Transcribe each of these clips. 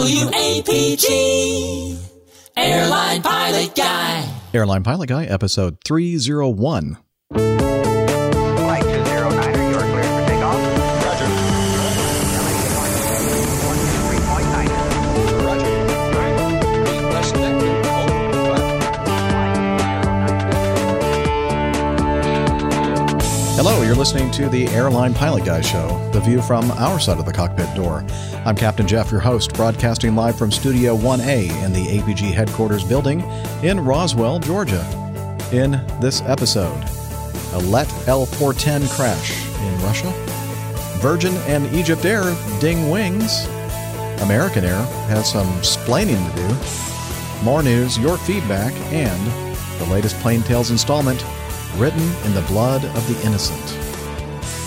WAPG, Airline Pilot Guy. Airline Pilot Guy, episode 301. You're listening to the Airline Pilot Guy Show, the view from our side of the cockpit door. I'm Captain Jeff, your host, broadcasting live from Studio 1A in the APG headquarters building in Roswell, Georgia. In this episode, a Let L410 crash in Russia, Virgin and Egypt Air ding wings, American Air has some splaining to do, more news, your feedback, and the latest Plane Tales installment written in the blood of the innocent.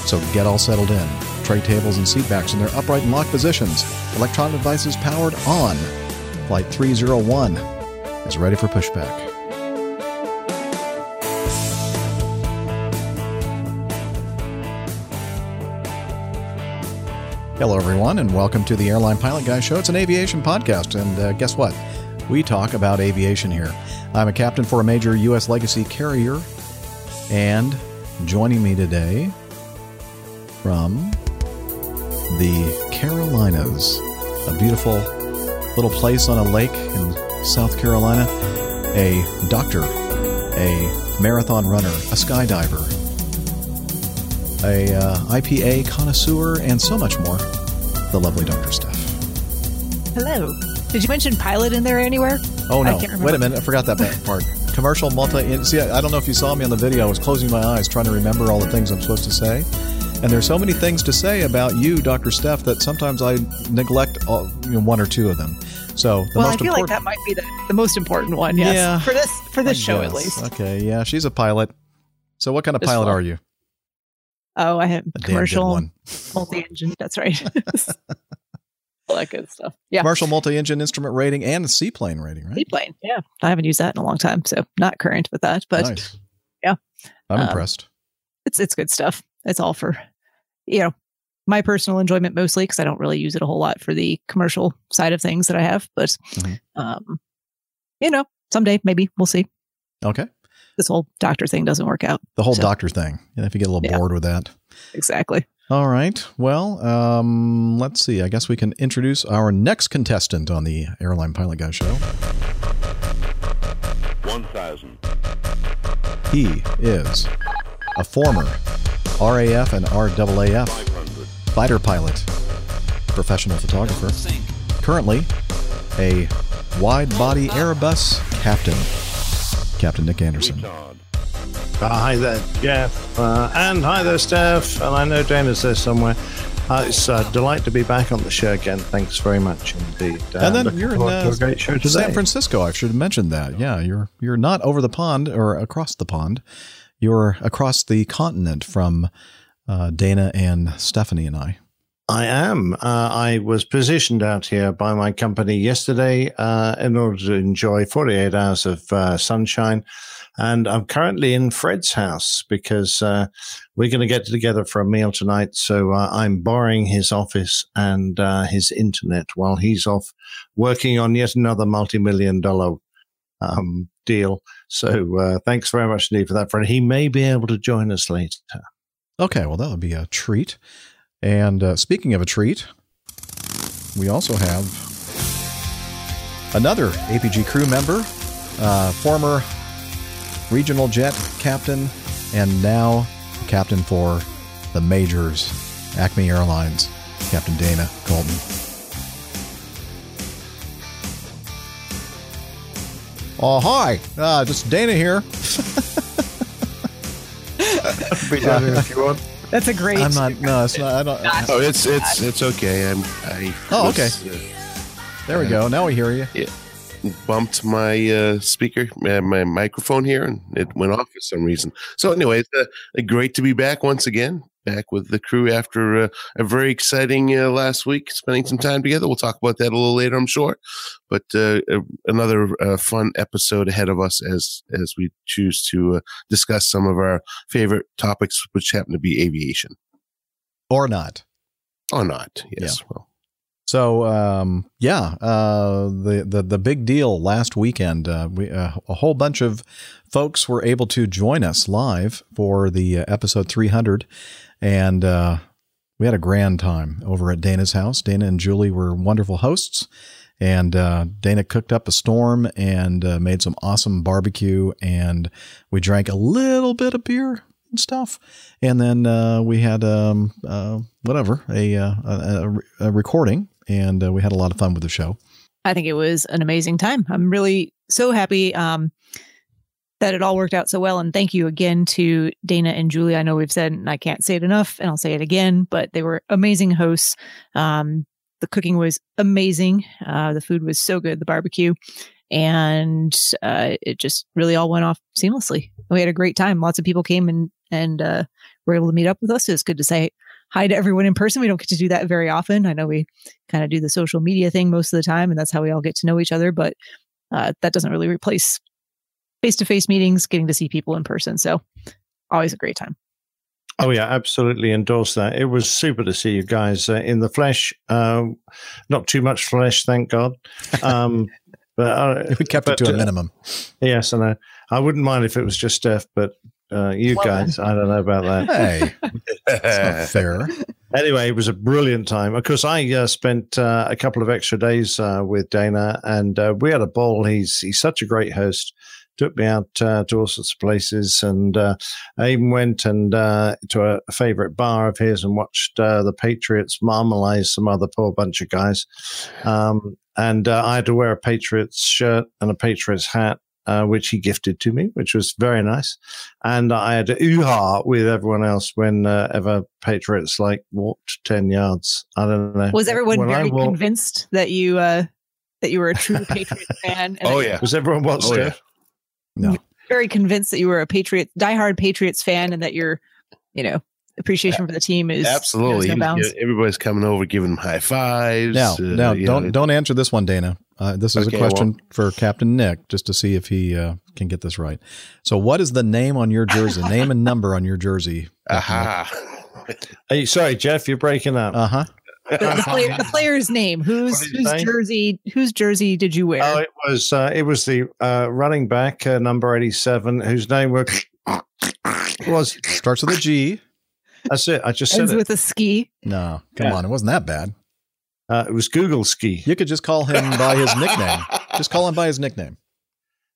So get all settled in. Tray tables and seatbacks in their upright and locked positions. Electronic devices powered on. Flight 301 is ready for pushback. Hello, everyone, and welcome to the Airline Pilot Guy Show. It's an aviation podcast, and uh, guess what? We talk about aviation here. I'm a captain for a major U.S. legacy carrier, and joining me today from the Carolinas, a beautiful little place on a lake in South Carolina, a doctor, a marathon runner, a skydiver, a uh, IPA connoisseur, and so much more. The lovely Dr. Steph. Hello. Did you mention pilot in there anywhere? Oh I no! Wait a minute, I forgot that part. Commercial multi. See, I don't know if you saw me on the video. I was closing my eyes trying to remember all the things I'm supposed to say, and there's so many things to say about you, Dr. Steph, that sometimes I neglect all, you know, one or two of them. So the well, I feel like that might be the, the most important one. Yes, Yeah. for this for this I show at least. Okay, yeah, she's a pilot. So what kind of This pilot one. are you? Oh, I have A commercial one. multi-engine. That's right. All that good stuff. Yeah, Commercial multi-engine instrument rating and seaplane rating, right? seaplane. Yeah, I haven't used that in a long time, so not current with that, but nice. yeah. I'm Um, impressed. it's it's good stuff. It's all for you know my personal enjoyment mostly because I don't really use it a whole lot for the commercial side of things that I have. But Mhm. um, you know, someday maybe we'll see. Okay, This whole doctor thing doesn't work out the whole So- doctor thing. And if you get a little Yeah. bored with that. exactly. All right. Well, um, let's see. I guess we can introduce our next contestant on the Airline Pilot Guy show. 1000. He is a former RAF and RAAF fighter pilot, professional photographer, currently a wide body Airbus captain, Captain Nick Anderson. Uh, hi there, Jeff. Uh, and hi there, Steph. And I know Dana's there somewhere. Uh, it's a delight to be back on the show again. Thanks very much indeed. Uh, And then you're in uh, a great show today. San Francisco. I should have mentioned that. Yeah, you're you're not over the pond or across the pond. You're across the continent from uh, Dana and Stephanie and I. I am. Uh, I was positioned out here by my company yesterday uh, in order to enjoy 48 hours of uh, sunshine. And I'm currently in Fred's house because uh, we're going to get together for a meal tonight. So uh, I'm borrowing his office and uh, his internet while he's off working on yet another multi million dollar um, deal. So uh, thanks very much indeed for that, friend. He may be able to join us later. Okay, well that would be a treat. And uh, speaking of a treat, we also have another APG crew member, uh, former regional jet captain, and now captain for the majors, Acme Airlines, Captain Dana Colton. Oh, hi. Uh, just Dana here. Be down here if you want. That's a great. I'm not, no, it's not, I don't, Oh, it's it's it's okay. I'm I Oh, was, there we go. Now we hear you. uh, bumped my uh, speaker, uh, my microphone here, and it went off for some reason. So, anyway, it's uh, great to be back once again. Back with the crew after uh, a very exciting uh, last week, spending some time together. We'll talk about that a little later, I'm sure. But uh, another uh, fun episode ahead of us as as we choose to uh, discuss some of our favorite topics, which happen to be aviation Or not. or not. Yes. Well, So um, yeah, uh, the the the big deal last weekend. Uh, we uh, a whole bunch of folks were able to join us live for the uh, episode 300, and uh, we had a grand time over at Dana's house. Dana and Julie were wonderful hosts, and uh, Dana cooked up a storm and uh, made some awesome barbecue, and we drank a little bit of beer and stuff, and then uh, we had um, uh, whatever a, uh, a, a recording, and we had a lot of fun with the show. I think it was an amazing time. I'm really so happy um, that it all worked out so well. And thank you again to Dana and Julie. I know we've said, and I can't say it enough, and I'll say it again, but they were amazing hosts. Um, the cooking was amazing. Uh, the food was so good, the barbecue, and uh, it just really all went off seamlessly. We had a great time. Lots of people came and and uh, were able to meet up with us. It was good to say hi to everyone in person. We don't get to do that very often. I know we kind of do the social media thing most of the time, and that's how we all get to know each other. But uh, that doesn't really replace face to face meetings, getting to see people in person. So always a great time. Oh yeah, absolutely endorse that. It was super to see you guys uh, in the flesh. Um, not too much flesh, thank God. Um, but uh, We kept but, it to a uh, minimum. Yes, and I, I wouldn't mind if it was just Steph, but uh, you Well, guys, I don't know about that. Hey, that's not fair. Anyway, it was a brilliant time. Of course, I uh, spent uh, a couple of extra days uh, with Dana, and uh, we had a ball. He's he's such a great host. Took me out uh, to all sorts of places, and uh, I even went and uh, to a, a favorite bar of his and watched uh, the Patriots marmalize some other poor bunch of guys. Um, and uh, I had to wear a Patriots shirt and a Patriots hat uh, which he gifted to me, which was very nice. And I had a ooh-ha with everyone else whenever Patriots like walked 10 yards. I don't know. Was everyone When very walked- convinced that you uh, that you were a true Patriot fan? and Oh yeah. Was everyone what, Oh, yeah. Steph? No. very convinced that you were a Patriot, diehard Patriots fan, and that your, you know, appreciation for the team is Absolutely. knows no bounds. Everybody's coming over, giving them high fives. Now, uh, now, don't know, don't answer this one, Dana. Uh, this is Okay, a question for Captain Nick, just to see if he uh, can get this right. So, what is the name on your jersey? name and number on your jersey. Aha. Hey, sorry, Jeff, you're breaking up. Uh huh. The, the player, the player's name. Whose What did you whose say? jersey? Whose jersey did you wear? Oh, it was uh, it was the uh, running back uh, number eighty seven whose name was was Starts with a G. that's it. I just said Ends it. with a ski. No, come Yeah. on, it wasn't that bad. Uh, it was Google Ski. You could just call him by his nickname. Just call him by his nickname.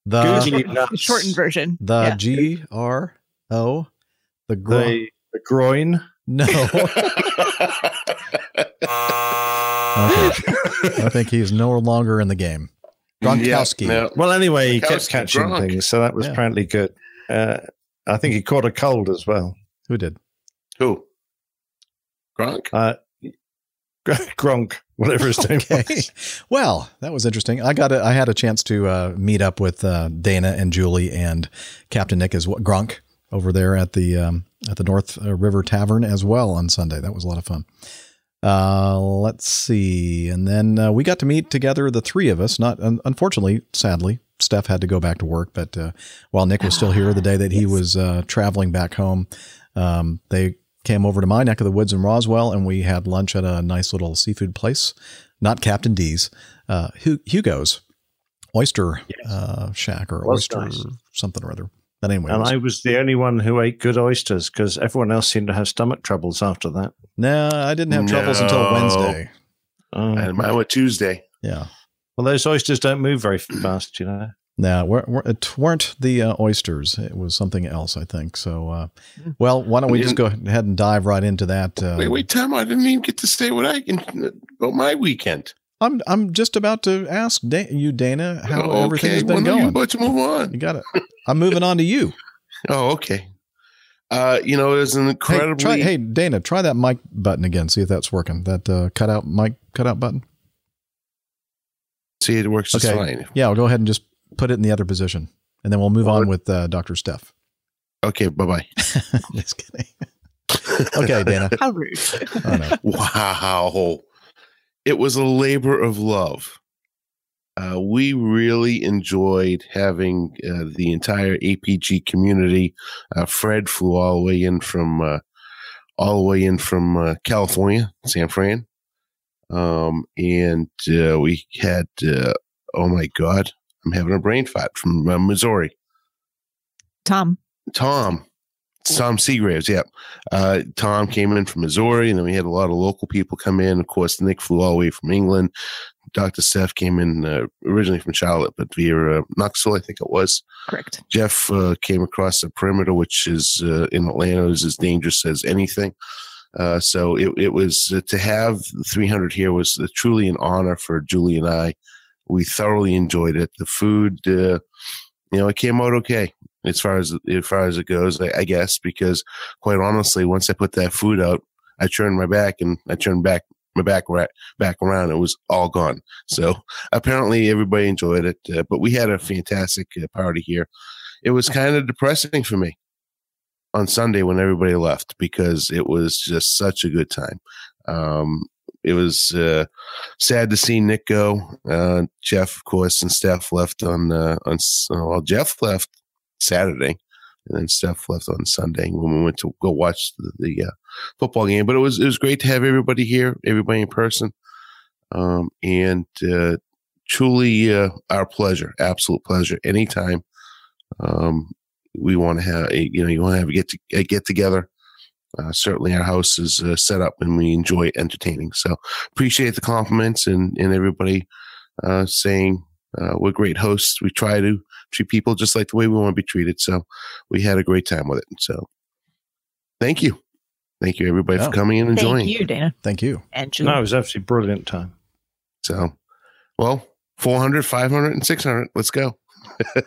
The Google shortened version. the Yeah. G R O the gro- the the groin. No. Okay. I think he's no longer in the game. Gronkowski. Yeah, no. Well, anyway, he kept catching Gronk. things, so that was Yeah. apparently good. Uh, I think he caught a cold as well. Who did? Who? Gronk? Uh, Gronk, whatever his name Okay. was. Well, that was interesting. I got a, I had a chance to uh, meet up with uh, Dana and Julie and Captain Nick as well, Grunk over there at the um, at the North uh, River Tavern as well on Sunday. That was a lot of fun. Uh, let's see, and then uh, we got to meet together, the three of us. Not un- unfortunately, sadly, Steph had to go back to work, but uh, while Nick was still here, the day that he was uh, traveling back home, um, they came over to my neck of the woods in Roswell, and we had lunch at a nice little seafood place, not Captain D's, uh, Hugo's Oyster uh, Shack or Oyster nice. something or other. But anyway, And I was the only one who ate good oysters because everyone else seemed to have stomach troubles after that. no, I didn't have troubles until Wednesday. Oh. and mine was Tuesday. Yeah. well, those oysters don't move very fast, you know. No, we're, we're, it weren't the uh, oysters. It was something else, I think. So, uh, well, why don't we just go ahead and dive right into that? Uh, Wait, wait, Tom, I didn't even get to say what I can about my weekend. I'm I'm just about to ask da- you, Dana, how Oh, everything has been well, going. Let's move on. You got it. I'm moving on to you. Oh, okay. Uh, you know, it was an Hey, incredibly. try, hey, Dana, try that mic button again. See if that's working. That uh, cutout mic cutout button. See, it works just Okay. fine. Yeah, I'll go ahead and just put it in the other position, and then we'll move on with uh, Doctor Steph. Okay, bye bye. just kidding. Okay, Dana. How rude. Oh, no. Wow. It was a labor of love. Uh, we really enjoyed having uh, the entire APG community. Uh, Fred flew all the way in from uh, all the way in from uh, California, San Fran. Um, and uh, we had, uh, oh my God, I'm having a brain fart from uh, Missouri. Tom. Tom, Tom Seagraves. Yep. Uh, Tom came in from Missouri, and then we had a lot of local people come in. Of course, Nick flew all the way from England. Dr. Steph came in uh, originally from Charlotte, but via uh, Knoxville, I think it was. Correct. Jeff uh, came across the perimeter, which is uh, in Atlanta is as dangerous as anything. Uh, so it, it was uh, to have 300 here was uh, truly an honor for Julie and I. We thoroughly enjoyed it. The food, uh, you know, it came out okay as far as as far as it goes, I, I guess. Because quite honestly, once I put that food out, I turned my back and I turned back my back right back around. It was all gone. So apparently everybody enjoyed it. Uh, but we had a fantastic uh, party here. It was kind of depressing for me on Sunday when everybody left because it was just such a good time. Um, it was uh, sad to see Nick go. Uh, Jeff, of course, and Steph left on uh, on well. Jeff left Saturday, and then Steph left on Sunday when we went to go watch the, the uh, football game. But it was it was great to have everybody here, everybody in person, um, and uh, truly uh, our pleasure, absolute pleasure. Anytime um, we want to have, a, you know, you want to have a get to, a get together. Uh, certainly, our house is uh, set up and we enjoy entertaining. So, appreciate the compliments and and everybody uh, saying uh, we're great hosts. We try to treat people just like the way we want to be treated. So, we had a great time with it. So, thank you, thank you everybody Oh. for coming and enjoying. Thank you, Dana. Thank you. And Julie. No, it was absolutely brilliant time. So, well, 400, 500, and 600. Let's go.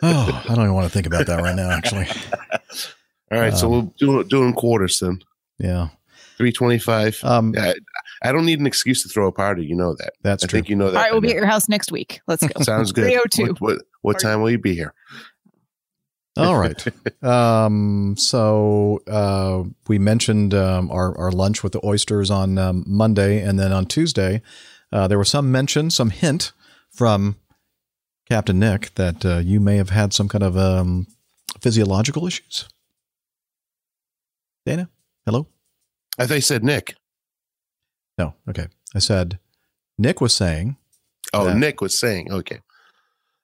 Oh, I don't even want to think about that right now, actually. All right. so, Um, we'll do it doing quarters then. Yeah. 325. Um, I, I don't need an excuse to throw a party. You know that. that's true. I true. think you know that. All right, we'll be at your house next week. Let's go. Sounds good. 302. What, what, what time will you be here? All right. Um, so uh, we mentioned um, our, our lunch with the oysters on um, Monday, and then on Tuesday, uh, there was some mention, some hint from Captain Nick that uh, you may have had some kind of um, physiological issues. Dana, hello. As I thought you said Nick. No, okay. I said Nick was saying. Oh, Yeah. Nick was saying. Okay.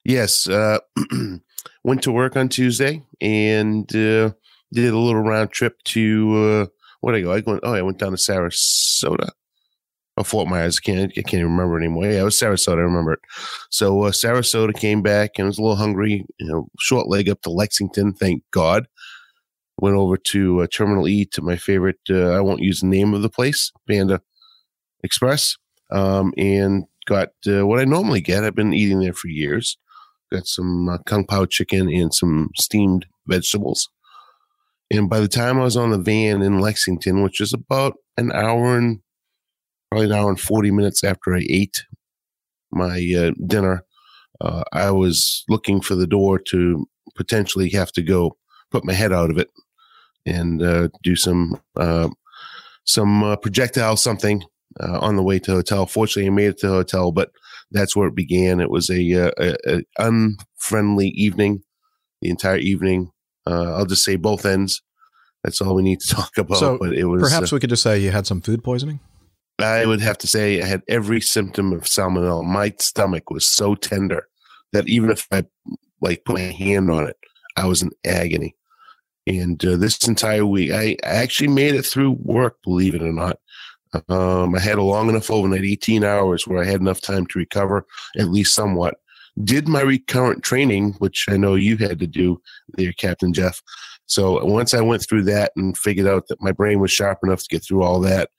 Yes. Uh, went to work on Tuesday and uh, did a little round trip to uh, where did I go? I went. Oh, I went down to Sarasota. Or Fort Myers. I can't. I can't even remember anymore. Yeah, it was Sarasota. I remember it. So uh, Sarasota came back and was a little hungry. You know, short leg up to Lexington. Thank God. Went over to uh, Terminal E to my favorite. Uh, I won't use the name of the place. Panda Express. Um, and got uh, what I normally get. I've been eating there for years. Got some uh, kung pao chicken and some steamed vegetables. And by the time I was on the van in Lexington, which is about an hour and probably an hour and 40 minutes after I ate my uh, dinner, uh, I was looking for the door to potentially have to go put my head out of it and uh, do some uh, some uh, projectile something uh, on the way to the hotel. Fortunately, I made it to the hotel, but that's where it began. It was a, uh, a, a unfriendly evening, the entire evening. Uh, I'll just say both ends. That's all we need to talk about. So, but it was Perhaps uh, we could just say you had some food poisoning. I would have to say I had every symptom of salmonella. My stomach was so tender that even if I like put my hand on it, I was in agony. And uh, this entire week, I, I actually made it through work, believe it or not. Um, I had a long enough overnight, 18 hours, where I had enough time to recover at least somewhat. Did my recurrent training, which I know you had to do there, Captain Jeff. So once I went through that and figured out that my brain was sharp enough to get through all that,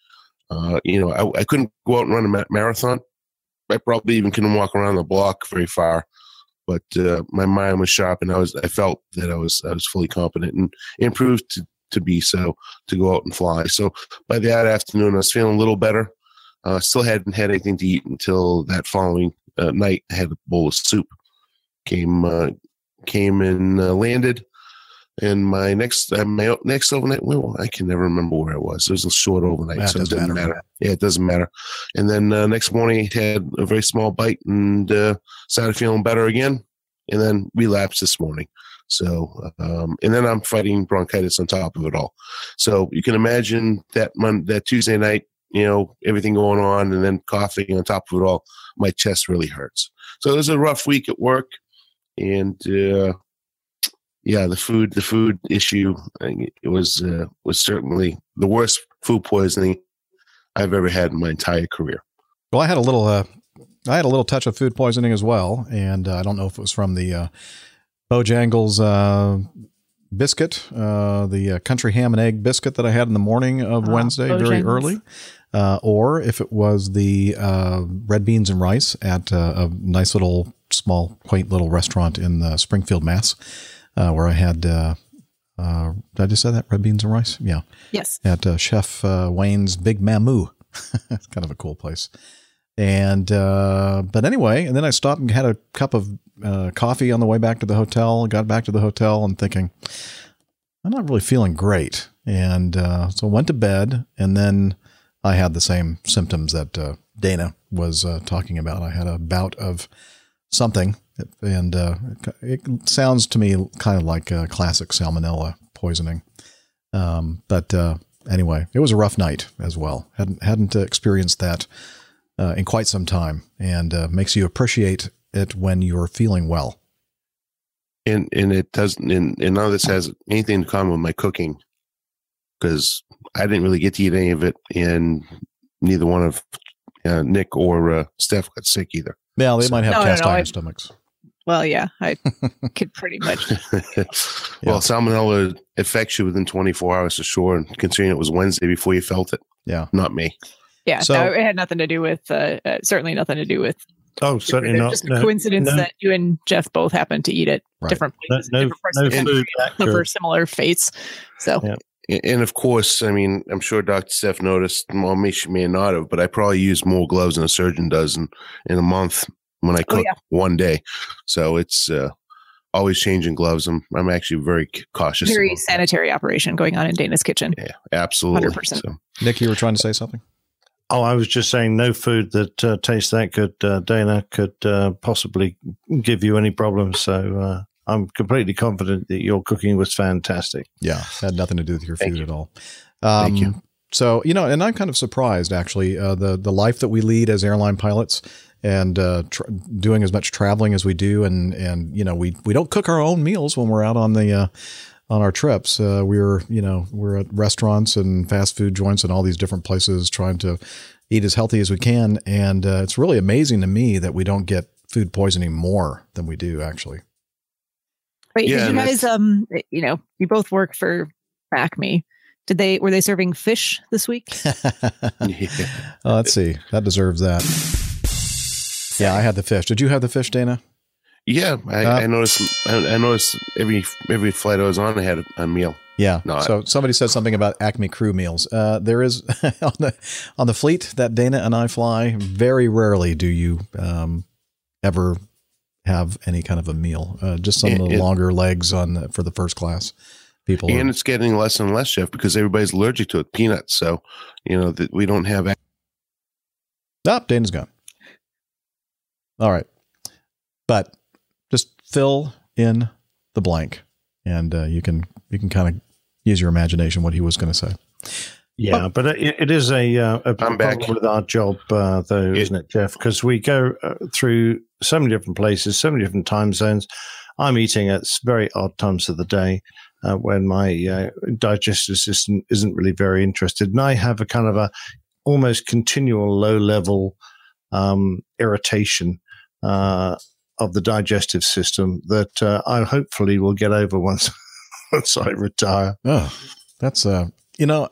uh, you know, I, I couldn't go out and run a ma- marathon. I probably even couldn't walk around the block very far, but uh, my mind was sharp, and I was I felt that I was I was fully competent and improved to, to be so to go out and fly. So by that afternoon, I was feeling a little better. Uh, still hadn't had anything to eat until that following uh, night. I had a bowl of soup. Came uh, came and uh, landed. And my next uh, my next overnight, well, I can never remember where it was. It was a short overnight, it so it doesn't matter. matter. Yeah, it doesn't matter. And then uh, next morning, I had a very small bite and uh, started feeling better again. And then relapsed this morning. So, um, and then I'm fighting bronchitis on top of it all. So you can imagine that mon- that Tuesday night you know, everything going on and then coughing on top of it all, my chest really hurts. So it was a rough week at work. And, uh, yeah, the food, the food issue, it was, uh, was certainly the worst food poisoning I've ever had in my entire career. Well, I had a little, uh, I had a little touch of food poisoning as well, and uh, I don't know if it was from the uh, Bojangles uh, biscuit, uh, the uh, country ham and egg biscuit that I had in the morning of Ah, Wednesday, very early, uh, or if it was the uh, red beans and rice at uh, a nice little, small, quaint little restaurant in Springfield, Mass, uh, where I had. Uh, uh, did I just say that red beans and rice? Yeah, Yes. at uh, Chef uh, Wayne's Big Mamou. it's kind of a cool place. And uh, but anyway, and then I stopped and had a cup of uh, coffee on the way back to the hotel. Got back to the hotel and thinking, I'm not really feeling great, and uh, so went to bed. And then I had the same symptoms that uh, Dana was uh, talking about. I had a bout of something, and uh, it sounds to me kind of like a classic salmonella poisoning. Um, but anyway, it was a rough night as well. hadn't hadn't experienced that uh, in quite some time, and uh, makes you appreciate it when you're feeling well. and and it doesn't and, and none of this has anything in common with my cooking because I didn't really get to eat any of it, and neither one of uh, Nick or uh, Steph got sick either. Yeah, they might have No, no, cast no, iron I- stomachs. Well, yeah, I could pretty much. well, salmonella affects you within 24 hours for sure, and considering it was Wednesday before you felt it, Yeah. not me. Yeah, So- no, it had nothing to do with. Uh, uh, certainly nothing to do with. Oh, certainly it's not. Just a No, coincidence no. that you and Jeff both happened to eat at Right. different places, no, different parts no of the country, food similar fates. So Yeah. And- And of course, I mean, I'm sure Dr. Steph noticed, well, me, she may not have, but I probably use more gloves than a surgeon does in, in a month when I Oh, cook yeah. one day. So it's uh, always changing gloves. I'm, I'm actually very cautious. very about that. sanitary operation going on in Dana's kitchen. Yeah, absolutely. 100%. So, Nick, you were trying to say something. Oh, I was just saying, no food that uh, tastes that good, uh, Dana, could uh, possibly give you any problems. So uh, I'm completely confident that your cooking was fantastic. Yeah, had nothing to do with your Thank food you. at all. Um, Thank you. So you know, and I'm kind of surprised actually. Uh, the the life that we lead as airline pilots and uh, tr- doing as much traveling as we do, and and you know, we we don't cook our own meals when we're out on the uh, on our trips. Uh, we're you know we're at restaurants and fast food joints and all these different places trying to eat as healthy as we can, and uh, it's really amazing to me that we don't get food poisoning more than we do actually. Wait, Yeah, did you guys? Um, you know, you both work for Acme. Did they were they serving fish this week? yeah. Uh, let's see. That deserves that. Yeah, I had the fish. Did you have the fish, Dana? Yeah, I, Uh, I noticed. I, I noticed every every flight I was on, I had a, meal. Yeah. No, I- so somebody said something about Acme crew meals. Uh, there is on the on the fleet that Dana and I fly. Very rarely do you um, ever have any kind of a meal. Uh, just some of the longer legs on the, for the first class people. And are- it's getting less and less, chef, because everybody's allergic to it. Peanuts. So, you know, that we don't have. Ah, Dana's gone. All right, but fill in the blank, and uh, you can you can kind of use your imagination what he was going to say. Yeah, but it, it is a, uh, a I'm back. problem with our job, uh, though, Yeah. isn't it, Jeff? Because we go uh, through so many different places, so many different time zones. I'm eating at very odd times of the day uh, when my uh, digestive system isn't really very interested, and I have a kind of a almost continual low level um, irritation uh, of the digestive system that uh, I hopefully will get over once once I retire. Oh, that's uh, you know,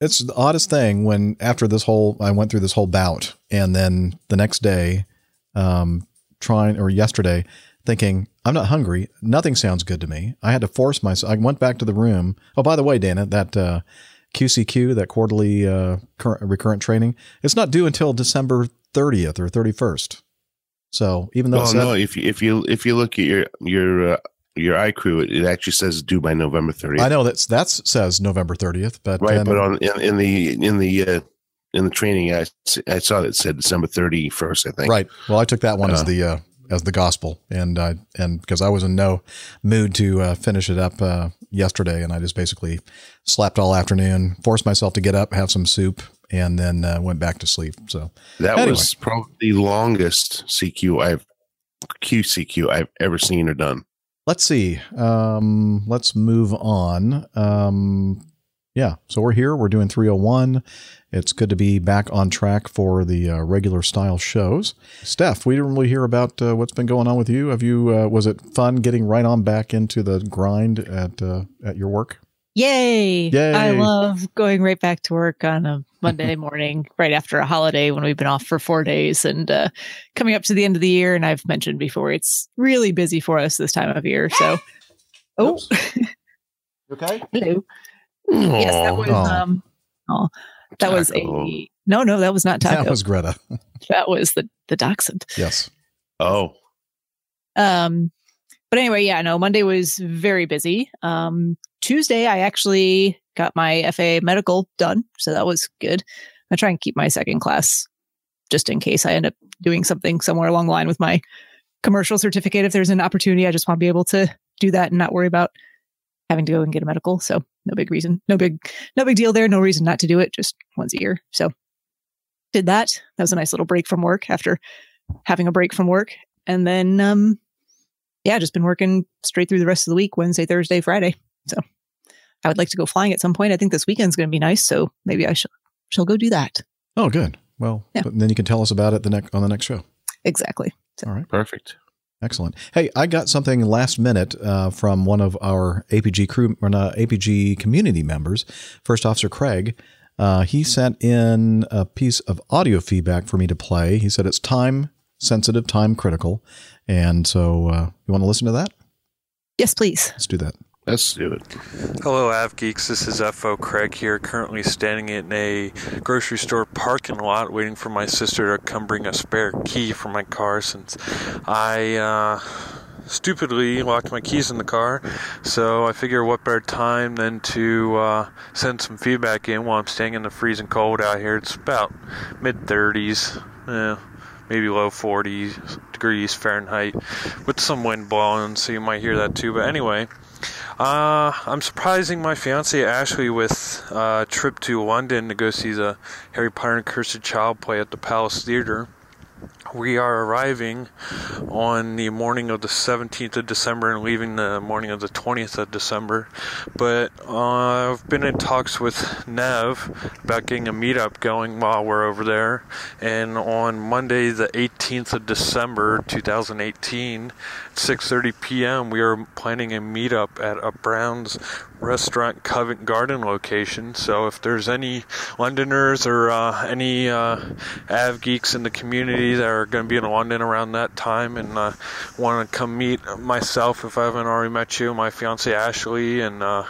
it's the oddest thing when after this whole I went through this whole bout, and then the next day, um, trying or yesterday, thinking I'm not hungry. Nothing sounds good to me. I had to force myself. I went back to the room. Oh, by the way, Dana, that uh, QCQ, that quarterly uh, current, recurrent training, it's not due until December 30th or 31st. So even though Well, no. If you if you if you look at your your uh, your iCrew, it, it actually says due by November 30th. I know that's that's says November 30th, but right? then- But on in, in the in the uh, in the training, I, I saw that it said December 31st. I think. Right. Well, I took that one as Uh, the uh, as the gospel, and I and because I was in no mood to uh, finish it up uh, yesterday, and I just basically slept all afternoon, forced myself to get up, have some soup, and then uh, went back to sleep. So That Anyway. was probably the longest CQ I've QCQ I've ever seen or done. let's see. Um, let's move on. Um, yeah, so we're here. We're doing 301. It's good to be back on track for the uh, regular style shows. Steph, we didn't really hear about uh, what's been going on with you. Have you? Uh, was it fun getting right on back into the grind at uh, at your work? Yay! Yay. I love going right back to work on a Monday morning, right after a holiday when we've been off for four days and uh, coming up to the end of the year. And I've mentioned before, it's really busy for us this time of year. So, oh, Okay. hello. Yes, that was Aw. um, oh, that was a no, no, that was not taco. That was Greta. that was the the dachshund. Yes. Oh, Um, but anyway, yeah, no, Monday was very busy. Um, Tuesday, I actually got my FA medical done, so that was good. I try and keep my second class just in case I end up doing something somewhere along the line with my commercial certificate. If there's an opportunity, I just want to be able to do that and not worry about having to go and get a medical. So no big reason, no big, no big deal there. No reason not to do it. Just once a year. So did that. That was a nice little break from work after having a break from work. And then, um, yeah, just been working straight through the rest of the week, Wednesday, Thursday, Friday. So I would like to go flying at some point. I think this weekend's going to be nice. So maybe I shall, shall go do that. Oh, good. Well, Yeah. but then you can tell us about it the next on the next show. Exactly. All right. perfect. Excellent. Hey, I got something last minute uh, from one of our APG crew or not APG community members, First Officer Craig. Uh, he sent in a piece of audio feedback for me to play. He said it's time sensitive, time critical, and so uh, you want to listen to that? Yes, please. Let's do that. Let's do it. Hello, Av Geeks. This is FO Craig here, currently standing in a grocery store parking lot waiting for my sister to come bring a spare key for my car since I uh, stupidly locked my keys in the car. So I figure what better time than to uh, send some feedback in while I'm staying in the freezing cold out here. It's about mid 30s. Eh, maybe low 40 degrees Fahrenheit with some wind blowing, so you might hear that too. But anyway, uh, I'm surprising my fiance Ashley with uh, a trip to London to go see the Harry Potter and Cursed Child play at the Palace Theatre. We are arriving on the morning of the 17th of December and leaving the morning of the 20th of December. But uh, I've been in talks with Nev about getting a meetup going while we're over there. And on Monday, the 18th of December 2018, 6:30 p.m., we are planning a meetup at a Brown's Restaurant Covent Garden location. So if there's any Londoners or uh, any uh, Av geeks in the community that are going to be in London around that time and uh, want to come meet myself, if I haven't already met you, my fiance Ashley, and uh,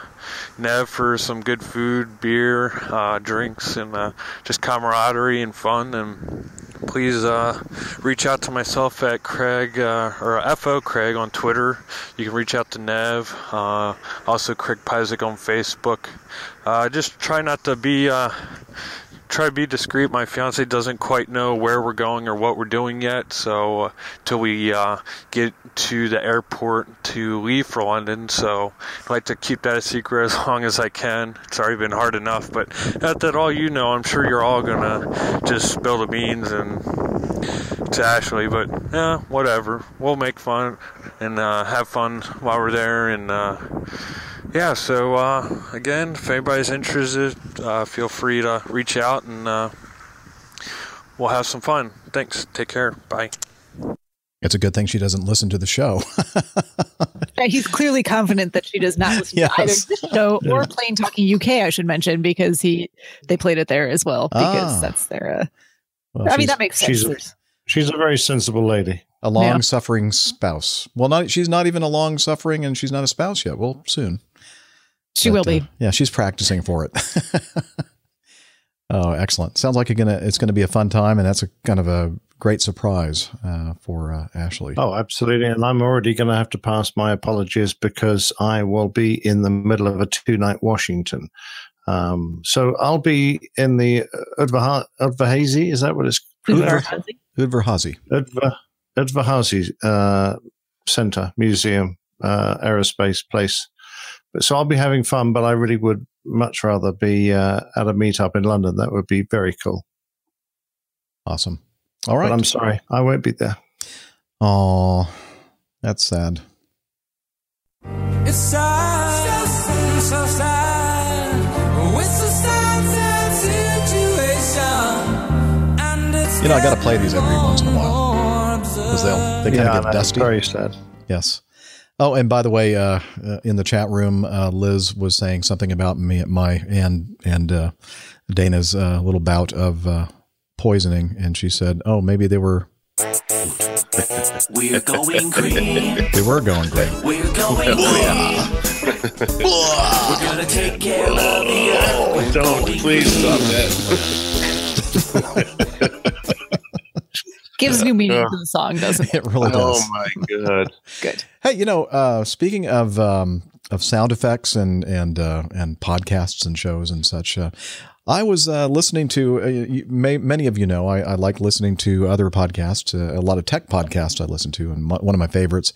Nev for some good food, beer, uh, drinks, and uh, just camaraderie and fun. And please uh, reach out to myself at Craig uh, or FO Craig on Twitter. You can reach out to Nev, uh, also Craig Pizik on Facebook. Uh, just try not to be. Try to be discreet. My fiance doesn't quite know where we're going or what we're doing yet, so uh, till we uh, get to the airport to leave for London. So I'd like to keep that a secret as long as I can. It's already been hard enough, but not that all you know. I'm sure you're all gonna just spill the beans and to Ashley, but yeah, whatever. We'll make fun and uh, have fun while we're there, and uh, yeah. So uh, again, if anybody's interested, uh, feel free to reach out, and uh, we'll have some fun. Thanks. Take care. Bye. It's a good thing she doesn't listen to the show. Yeah, he's clearly confident that she does not listen to either Yes. this show or Plane Talking UK. I should mention because he they played it there as well because Ah. that's their. Uh, Well, I mean that makes sense. she's- There's- She's a very sensible lady. a long suffering spouse. Well, not she's not even a long suffering, and she's not a spouse yet. Well, soon. she But, will uh, be. yeah, she's practicing for it. oh, excellent! Sounds like gonna it's gonna be a fun time, and that's a kind of a great surprise uh, for uh, Ashley. Oh, absolutely. And I'm already going to have to pass my apologies because I will be in the middle of a two night Washington. Um, so I'll be in the Udvaha- Udvahazy. Is that what it's Udvar- Udvarhazy. Udva- Udvahazy uh, Center, Museum, uh, Aerospace Place. But, so I'll be having fun, but I really would much rather be uh, at a meetup in London. That would be very cool. Awesome. All right. But I'm sorry, I won't be there. Oh, that's sad. It's sad, so sad. It's a sad, You know, I got to play these every once in a while because they'll they kind of Yeah, get that's dusty. Very sad. Yes. Oh, and by the way, uh, uh, in the chat room, uh, Liz was saying something about me, my and and uh, Dana's uh, little bout of uh, poisoning, and she said, "Oh, maybe they were We're going green. they were going green. We're going green. We're gonna take care of the earth. Don't please stop that. Gives new meaning to the song, doesn't it? It really does. Oh my god. Good. Hey, you know, uh, speaking of um, of sound effects and and uh, and podcasts and shows and such, uh, I was uh, listening to. Uh, may, many of you know I, I like listening to other podcasts. Uh, a lot of tech podcasts I listen to, and my, one of my favorites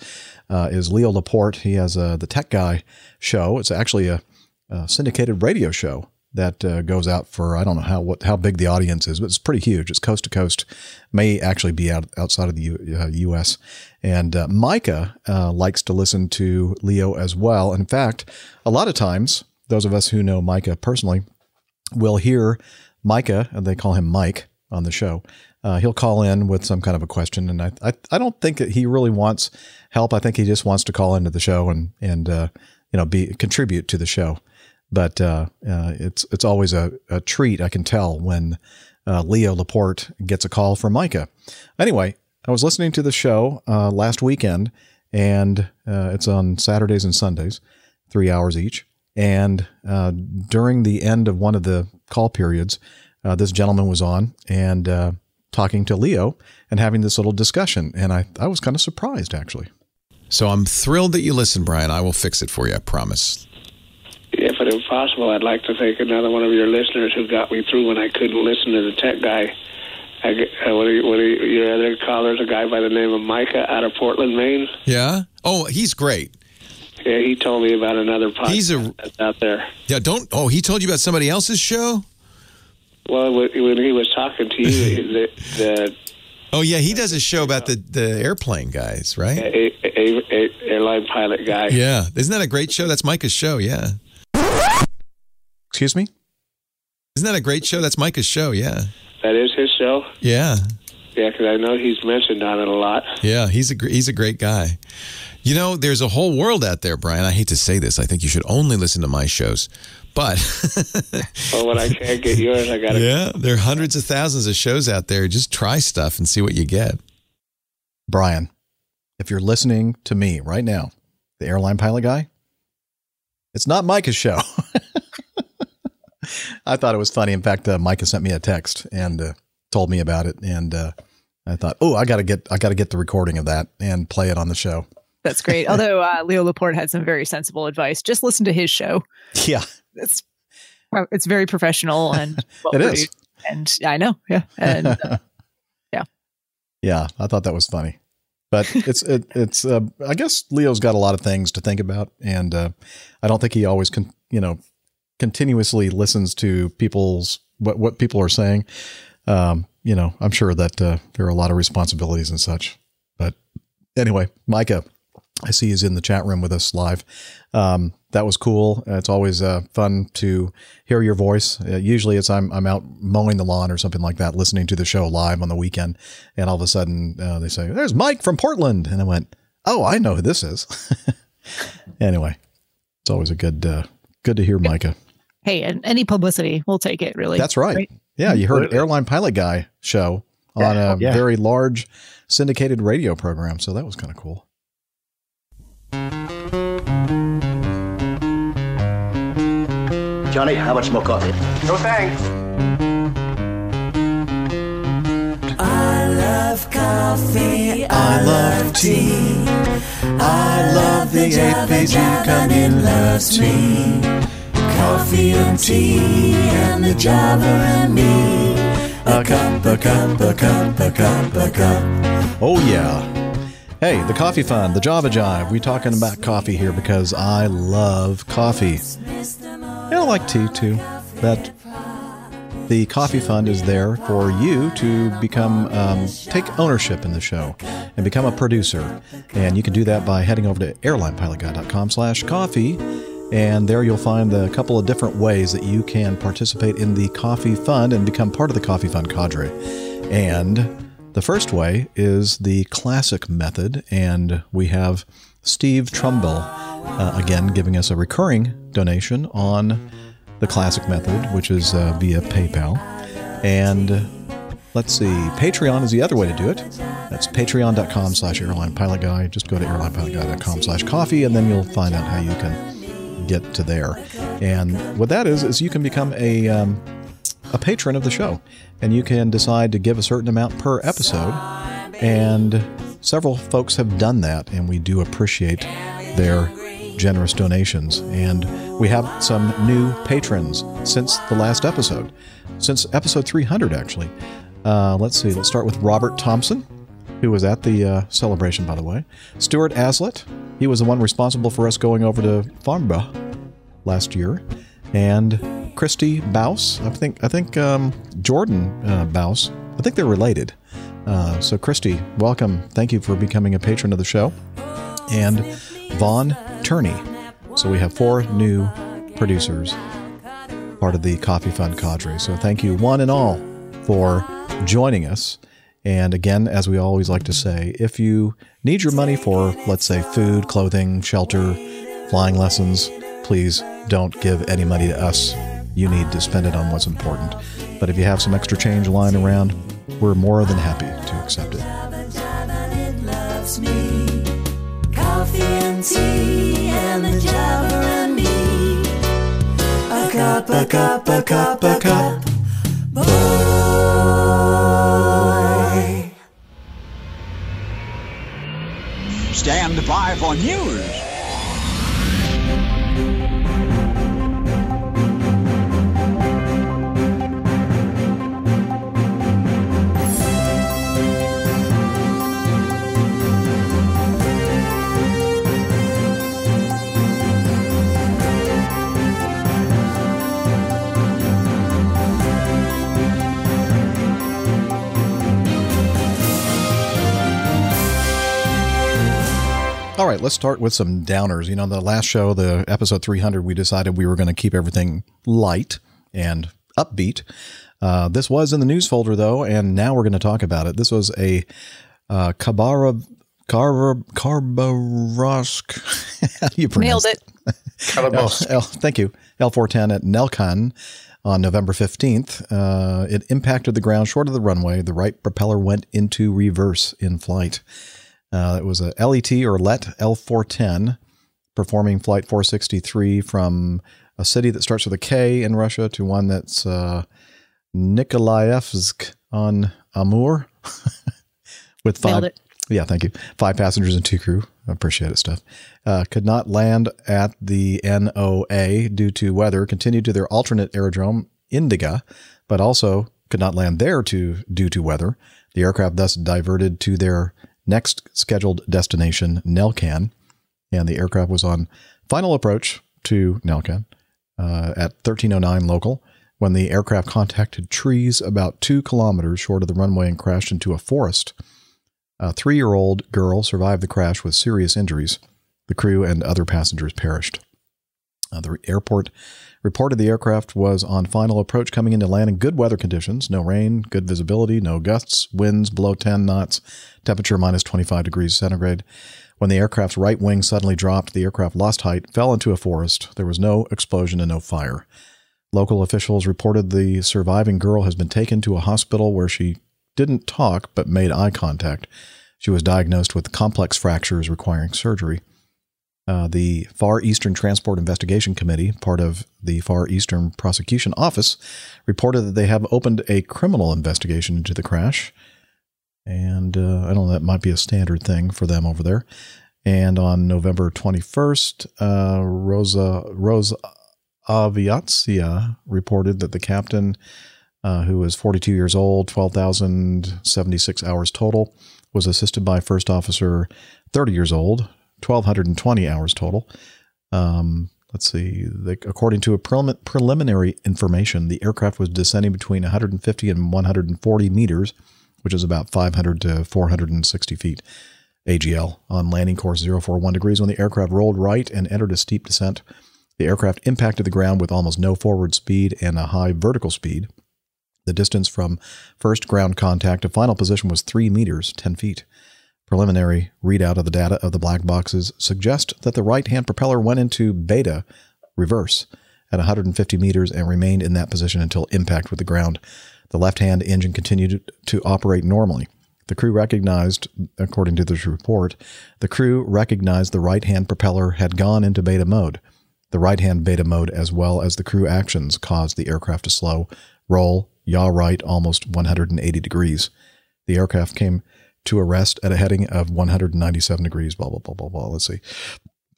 uh, is Leo Laporte. He has the Tech Guy show. It's actually a, a syndicated radio show that uh, goes out for I don't know how what how big the audience is, but it's pretty huge. It's coast to coast. May actually be out outside of the U, uh, U.S. And uh, Micah uh, likes to listen to Leo as well. In fact, a lot of times, those of us who know Micah personally will hear Micah, and they call him Mike on the show. Uh, he'll call in with some kind of a question, and I, I I don't think that he really wants help. I think he just wants to call into the show and and uh, you know be contribute to the show but uh, uh, it's it's always a, a treat. I can tell when uh, Leo Laporte gets a call from Micah. Anyway, I was listening to the show uh, last weekend, and uh, it's on Saturdays and Sundays, three hours each. And during the end of one of the call periods, this gentleman was on and talking to Leo and having this little discussion, and I I was kind of surprised actually. So I'm thrilled that you listened, Brian. I will fix it for you. I promise. If it were possible, I'd like to thank another one of your listeners who got me through when I couldn't listen to the tech guy. I, uh, of, your- one of your other callers, a guy by the name of Micah out of Portland, Maine. Yeah. Oh, he's great. Yeah, he told me about another podcast He's a- out there. Yeah. Don't. Oh, he told you about somebody else's show. Well, when when he was talking to you, the, the Oh yeah, he does a show about the the airplane guys, right? a, a, a, airline pilot guy. Yeah. Isn't that a great show? That's Micah's show. Yeah. Excuse me. Isn't that a great show? That's Micah's show. Yeah. That is his show. Yeah. Yeah, because I know he's mentioned on it a lot. Yeah, he's a he's a great guy. You know, there's a whole world out there, Brian. I hate to say this. I think you should only listen to my shows. But Well, when I can't get yours, I got to. yeah, there are hundreds of thousands of shows out there. Just try stuff and see what you get. Brian, if you're listening to me right now, the airline pilot guy, it's not Micah's show. I thought it was funny. In fact, uh, Micah sent me a text and uh, told me about it, and uh, I thought, oh, I got to get, I got to get the recording of that and play it on the show. That's great. Although uh, Leo Laporte had some very sensible advice. Just listen to his show. Yeah, It's it's very professional and well It is. And I know, yeah, and uh, yeah, I thought that was funny. But it's it, it's uh, I guess Leo's got a lot of things to think about, and uh, I don't think he always can. you know continuously listens to people's what what people are saying. Um, you know, I'm sure that uh, there are a lot of responsibilities and such. But anyway, Micah, I see he's in the chat room with us live. Um, that was cool. Uh, It's always uh, fun to hear your voice. Uh, usually, it's I'm I'm out mowing the lawn or something like that, listening to the show live on the weekend, and all of a sudden uh, they say, "There's Mike from Portland," and I went, "Oh, I know who this is." anyway, it's always a good uh, good to hear Micah. Hey, and any publicity, we'll take it. Really, That's right. Yeah, you heard airline pilot guy show on a oh, Yeah. very large syndicated radio program, so that was kind of cool. Johnny, how much more coffee? No thanks. I love coffee. I love tea. I love the APG come in loves me. Coffee and tea and the Java and me. A cup, a cup, a cup, a cup, a cup. Oh yeah. Hey, the coffee fund, the Java Jive. We talking about coffee here because I love coffee. And I like tea too. That the coffee fund is there for you to become um, take ownership in the show and become a producer and you can do that by heading over to airlinepilotguy.com slash coffee and there you'll find a couple of different ways that you can participate in the coffee fund and become part of the coffee fund cadre and the first way is the classic method and we have steve trumbull uh, again giving us a recurring donation on the classic method, which is uh, via PayPal. And let's see, Patreon is the other way to do it. That's patreon.com slash airline pilot guy. Just go to airlinepilotguy.com slash coffee, and then you'll find out how you can get to there. And what that is, is you can become a, um, a patron of the show, and you can decide to give a certain amount per episode. And several folks have done that, and we do appreciate their generous donations. And we have some new patrons since the last episode, since episode 300, actually. Uh, let's see, let's start with Robert Thompson, who was at the uh, celebration, by the way. Stuart Aslett, he was the one responsible for us going over to Farnborough last year. And Christy Baus, I think, I think um, Jordan uh, Baus, I think they're related. Uh, so, Christy, welcome. Thank you for becoming a patron of the show. And Vaughn Turney. So we have four new producers, part of the Coffee Fund cadre. So thank you, one and all, for joining us. And again, as we always like to say, if you need your money for, let's say, food, clothing, shelter, flying lessons, please don't give any money to us. You need to spend it on what's important. But if you have some extra change lying around, we're more than happy to accept it. A cup, a cup, a cup, a cup. Stand by for news. All right, let's start with some downers. You know, the last show, the episode 300, we decided we were going to keep everything light and upbeat. Uh, this was in the news folder, though, and now we're going to talk about it. This was a uh, Kabara. Carver, Carbarosk. How do you pronounce Nailed it. L, L, thank you. L410 at Nelkan on November 15th. Uh, it impacted the ground short of the runway. The right propeller went into reverse in flight. Uh, it was a LET or LET L410 performing flight 463 from a city that starts with a K in Russia to one that's uh, Nikolaevsk on Amur with five. Yeah, thank you. Five passengers and two crew. I appreciate it, stuff. Uh, could not land at the NOA due to weather. Continued to their alternate aerodrome, Indiga, but also could not land there to due to weather. The aircraft thus diverted to their next scheduled destination, Nelkan, and the aircraft was on final approach to Nelkan uh, at 1309 local when the aircraft contacted trees about two kilometers short of the runway and crashed into a forest. A three year old girl survived the crash with serious injuries. The crew and other passengers perished. Uh, the airport reported the aircraft was on final approach coming into land in good weather conditions no rain, good visibility, no gusts, winds below 10 knots, temperature minus 25 degrees centigrade. When the aircraft's right wing suddenly dropped, the aircraft lost height, fell into a forest. There was no explosion and no fire. Local officials reported the surviving girl has been taken to a hospital where she didn't talk but made eye contact. She was diagnosed with complex fractures requiring surgery. Uh, the Far Eastern Transport Investigation Committee, part of the Far Eastern Prosecution Office, reported that they have opened a criminal investigation into the crash. And uh, I don't know, that might be a standard thing for them over there. And on November 21st, uh, Rosa, Rose Aviazia reported that the captain uh, who was 42 years old, 12,076 hours total, was assisted by first officer, 30 years old, 1,220 hours total. Um, let's see. The, according to a prelim- preliminary information, the aircraft was descending between 150 and 140 meters, which is about 500 to 460 feet. AGL on landing course 041 degrees when the aircraft rolled right and entered a steep descent. The aircraft impacted the ground with almost no forward speed and a high vertical speed. The distance from first ground contact to final position was 3 meters, 10 feet. Preliminary readout of the data of the black boxes suggest that the right hand propeller went into beta reverse at 150 meters and remained in that position until impact with the ground. The left hand engine continued to operate normally. The crew recognized, according to this report, the crew recognized the right hand propeller had gone into beta mode. The right hand beta mode, as well as the crew actions, caused the aircraft to slow, roll, yaw right almost 180 degrees. The aircraft came to arrest at a heading of 197 degrees, blah, blah, blah, blah, blah. Let's see.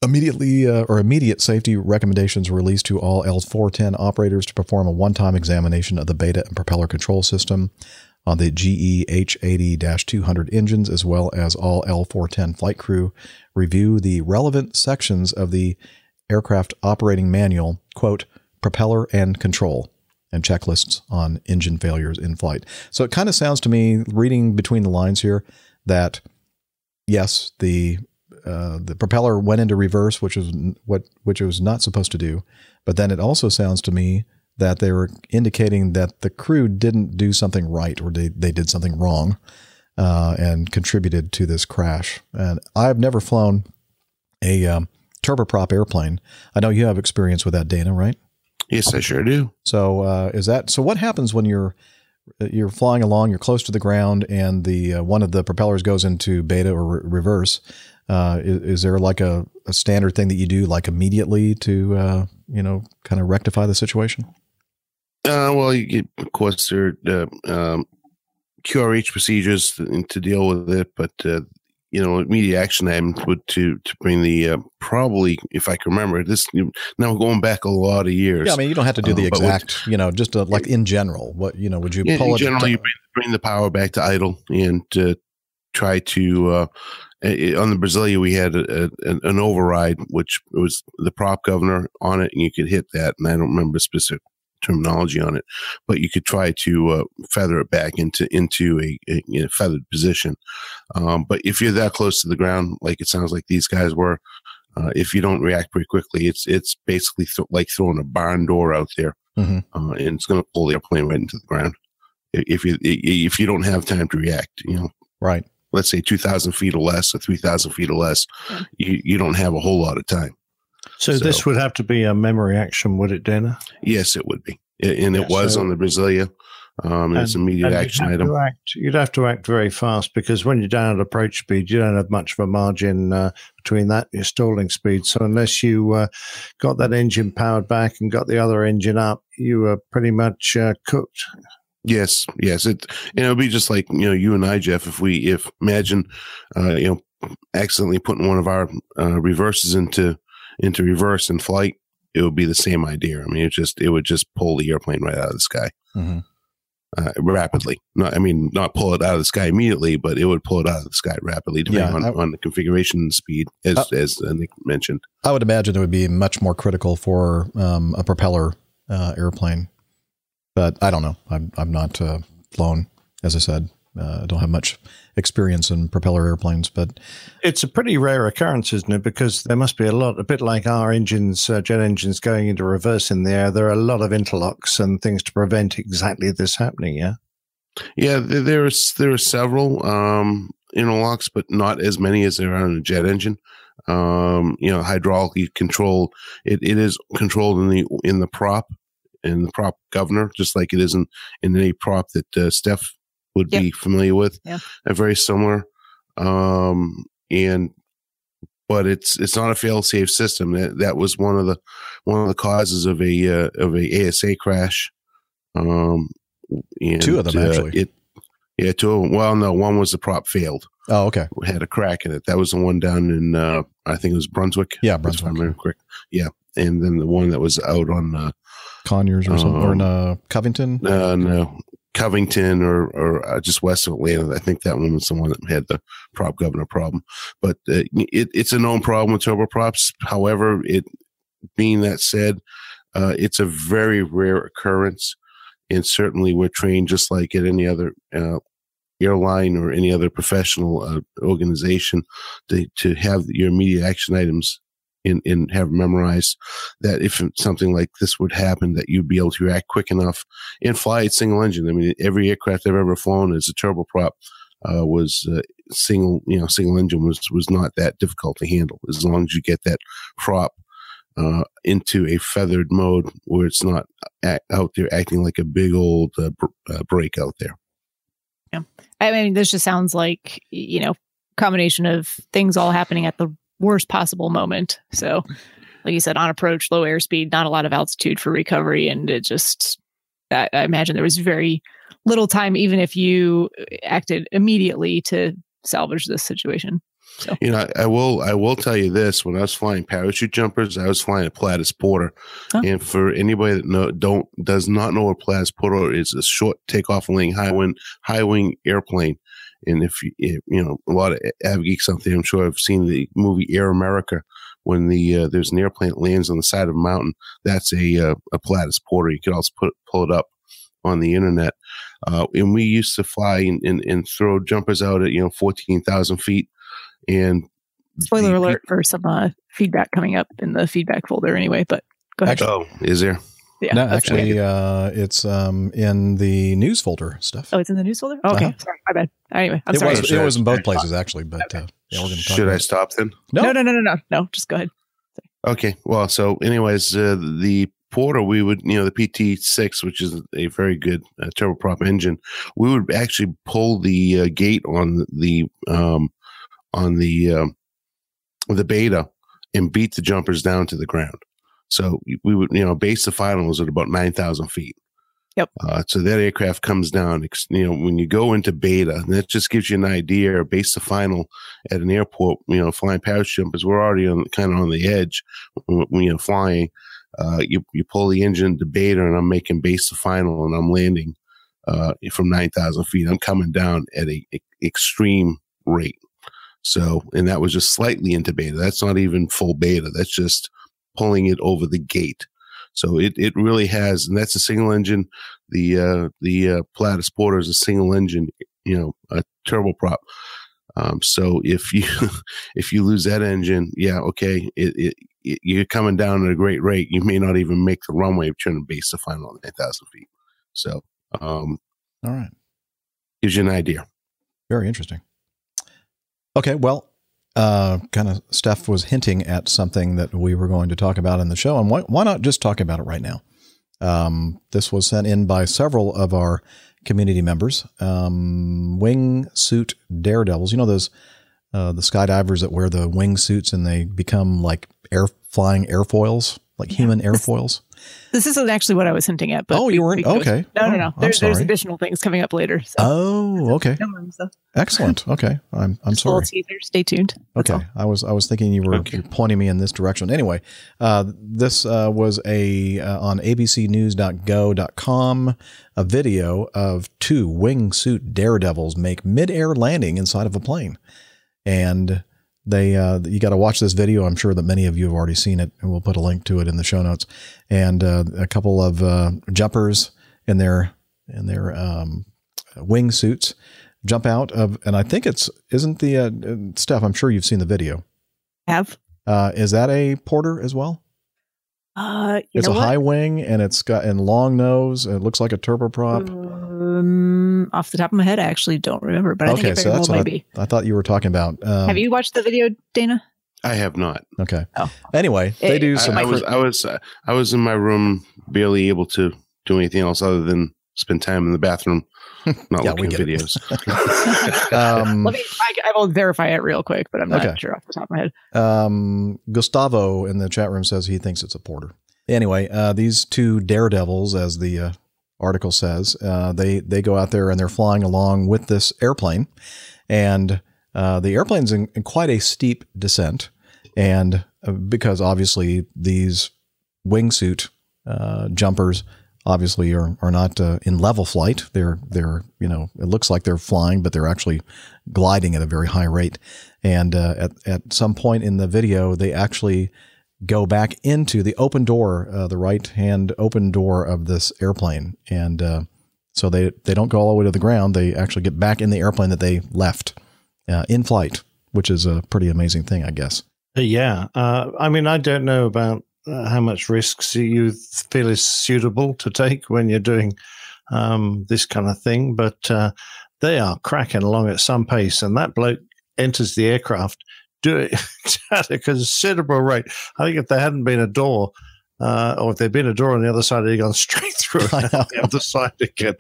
Immediately uh, or immediate safety recommendations were released to all L410 operators to perform a one time examination of the beta and propeller control system on the GE H80 200 engines, as well as all L410 flight crew, review the relevant sections of the aircraft operating manual, quote, propeller and control, and checklists on engine failures in flight. So it kind of sounds to me, reading between the lines here, that yes, the uh, the propeller went into reverse, which is what which it was not supposed to do. But then it also sounds to me that they were indicating that the crew didn't do something right or they, they did something wrong uh, and contributed to this crash. And I've never flown a um, turboprop airplane. I know you have experience with that, Dana, right? Yes, I sure do. So uh, is that so? What happens when you're you're flying along, you're close to the ground, and the uh, one of the propellers goes into beta or re- reverse? Uh, is, is, there like a, a, standard thing that you do like immediately to uh, you know kind of rectify the situation? Uh, well, you, get of course, there are uh, um, QRH procedures to, to, deal with it, but uh, you know, immediate action item would to to bring the uh, probably, if I can remember this. Now going back a lot of years. Yeah, I mean, you don't have to do the um, exact, you know, just uh, like in general. What you know, would you pull in it? Generally, you bring the power back to idle and uh, try to. Uh, on the Brasilia, we had a, a, an override, which was the prop governor on it, and you could hit that. And I don't remember specific terminology on it, but you could try to uh, feather it back into into a, a you know, feathered position. Um, but if you're that close to the ground, like it sounds like these guys were, uh, if you don't react pretty quickly, it's it's basically th- like throwing a barn door out there, mm-hmm. uh, and it's going to pull the airplane right into the ground. If you if you don't have time to react, you know, right. Let's say two thousand feet or less, or three thousand feet or less, you, you don't have a whole lot of time. So, so, this would have to be a memory action, would it, Dana? Yes, it would be, and it yeah, was so, on the Brasilia. Um, and, it's immediate action you'd item. Act, you'd have to act very fast because when you're down at approach speed, you don't have much of a margin uh, between that and your stalling speed. So unless you uh, got that engine powered back and got the other engine up, you were pretty much uh, cooked. Yes, yes. It you know it'd be just like you know you and I, Jeff. If we if imagine uh, you know accidentally putting one of our uh, reverses into into reverse in flight, it would be the same idea. I mean, it just it would just pull the airplane right out of the sky mm-hmm. uh, rapidly. Not, I mean, not pull it out of the sky immediately, but it would pull it out of the sky rapidly, depending yeah, on, I, on the configuration and speed, as uh, as Nick mentioned. I would imagine it would be much more critical for um, a propeller uh, airplane, but I don't know. I'm I'm not uh, flown, as I said. Uh, I don't have much experience in propeller airplanes, but it's a pretty rare occurrence, isn't it? Because there must be a lot, a bit like our engines, uh, jet engines going into reverse in the air. There are a lot of interlocks and things to prevent exactly this happening. Yeah. Yeah, There there's there are several um, interlocks, but not as many as there are in a jet engine. Um, you know, hydraulically controlled. It, it is controlled in the in the prop in the prop governor, just like it is in in any prop that uh, Steph would yep. be familiar with. Yeah. A very similar. Um, and but it's it's not a fail safe system. That that was one of the one of the causes of a uh, of a ASA crash. Um, and, two of them uh, actually. It, yeah, two of them. Well, no, one was the prop failed. Oh, okay. had a crack in it. That was the one down in uh, I think it was Brunswick. Yeah, Brunswick. If quick. Yeah, and then the one that was out on uh, Conyers or something, um, or in uh, Covington. Uh, no, Covington or or uh, just west of Atlanta. I think that one was the one that had the prop governor problem. But uh, it, it's a known problem with turboprops. However, it being that said, uh, it's a very rare occurrence, and certainly we're trained just like at any other uh, airline or any other professional uh, organization to to have your immediate action items and, and have memorized that if something like this would happen, that you'd be able to react quick enough and fly it single engine. I mean, every aircraft I've ever flown as a turboprop uh, was uh, single, you know, single engine was was not that difficult to handle as long as you get that prop uh, into a feathered mode where it's not act, out there acting like a big old uh, br- uh, brake out there. Yeah, I mean, this just sounds like you know combination of things all happening at the worst possible moment. So, like you said, on approach, low airspeed, not a lot of altitude for recovery, and it just I, I imagine there was very little time, even if you acted immediately to salvage this situation. So. You know, I, I, will. I will tell you this: when I was flying parachute jumpers, I was flying a Pilatus Porter, huh? and for anybody that know, don't does not know what Pilatus Porter is, a short takeoff landing high wing high wing airplane. And if you, if, you know a lot of av geeks out there, I'm sure I've seen the movie Air America when the uh, there's an airplane that lands on the side of a mountain. That's a uh, a Pilatus Porter. You could also put pull it up on the internet. Uh, and we used to fly and, and, and throw jumpers out at you know fourteen thousand feet and spoiler the, alert for some uh, feedback coming up in the feedback folder anyway. But go ahead. oh, is there? Yeah, no, actually, uh, it's um, in the news folder stuff. Oh, it's in the news folder. Oh, okay, uh-huh. sorry, my bad. Anyway, I'm it sorry. Was, it was in both places actually, but okay. uh, yeah, we're going to Should I stop then? No. no, no, no, no, no, no. Just go ahead. Okay. Well, so anyways, uh, the Porter, we would, you know, the PT6, which is a very good uh, turboprop engine, we would actually pull the uh, gate on the um, on the um, the beta and beat the jumpers down to the ground. So we would, you know, base the final was at about nine thousand feet. Yep. Uh, so that aircraft comes down. You know, when you go into beta, that just gives you an idea. Base the final at an airport, you know, flying parachute jumpers, we're already on kind of on the edge when, when you're flying. Uh, you you pull the engine to beta, and I'm making base the final, and I'm landing uh, from nine thousand feet. I'm coming down at a, a extreme rate. So, and that was just slightly into beta. That's not even full beta. That's just pulling it over the gate. So it, it really has, and that's a single engine. The, uh, the, uh, Pilatus Porter is a single engine, you know, a turboprop. Um, so if you, if you lose that engine, yeah, okay. It, it, it, you're coming down at a great rate. You may not even make the runway trying to base the final 9,000 feet. So, um, all right. Gives you an idea. Very interesting. Okay, well, uh, kind of Steph was hinting at something that we were going to talk about in the show, and why, why not just talk about it right now? Um, this was sent in by several of our community members. Um, wingsuit daredevils, you know those uh, the skydivers that wear the wingsuits and they become like air flying airfoils, like human airfoils. This isn't actually what I was hinting at. But oh, you weren't okay. No, no, no. There's, there's additional things coming up later. So. Oh, okay. Excellent. Okay, I'm I'm Just sorry. Teaser. Stay tuned. That's okay, all. I was I was thinking you were okay. pointing me in this direction. Anyway, uh, this uh, was a uh, on ABCNews.go.com a video of two wingsuit daredevils make midair landing inside of a plane, and they uh, you got to watch this video. I'm sure that many of you have already seen it, and we'll put a link to it in the show notes. And uh, a couple of uh, jumpers in their in their um, wing suits jump out of, and I think it's isn't the uh, Steph. I'm sure you've seen the video. Have uh, is that a porter as well? Uh, it's a what? high wing and it's got and long nose. And it looks like a turboprop. Um, off the top of my head, I actually don't remember, but I okay, think it very so that's well what. I, I, thought you were talking about. Um, Have you watched the video, Dana? I have not. Okay. Oh. Anyway, they do. I, I was I was uh, I was in my room, barely able to do anything else other than spend time in the bathroom, not Yeah, looking at videos. um, Let me. I, I will verify it real quick, but I'm not Okay. sure off the top of my head. Um, Gustavo in the chat room says he thinks it's a porter. Anyway, uh, these two daredevils, as the uh, article says, uh, they they go out there and they're flying along with this airplane, and uh, the airplane's in, in quite a steep descent, and uh, because obviously these wingsuit uh, jumpers obviously are are not uh, in level flight. They're they're you know it looks like they're flying, but they're actually gliding at a very high rate. And uh, at at some point in the video, they actually go back into the open door, uh, the right hand open door of this airplane, and uh, so they they don't go all the way to the ground. They actually get back in the airplane that they left uh, in flight, which is a pretty amazing thing, I guess. Yeah. Uh, I mean, I don't know about uh, how much risks you feel is suitable to take when you're doing um, this kind of thing, but uh, they are cracking along at some pace, and that bloke enters the aircraft do it at a considerable rate. I think if there hadn't been a door, uh, or if there'd been a door on the other side, he'd gone straight through it on the other side again.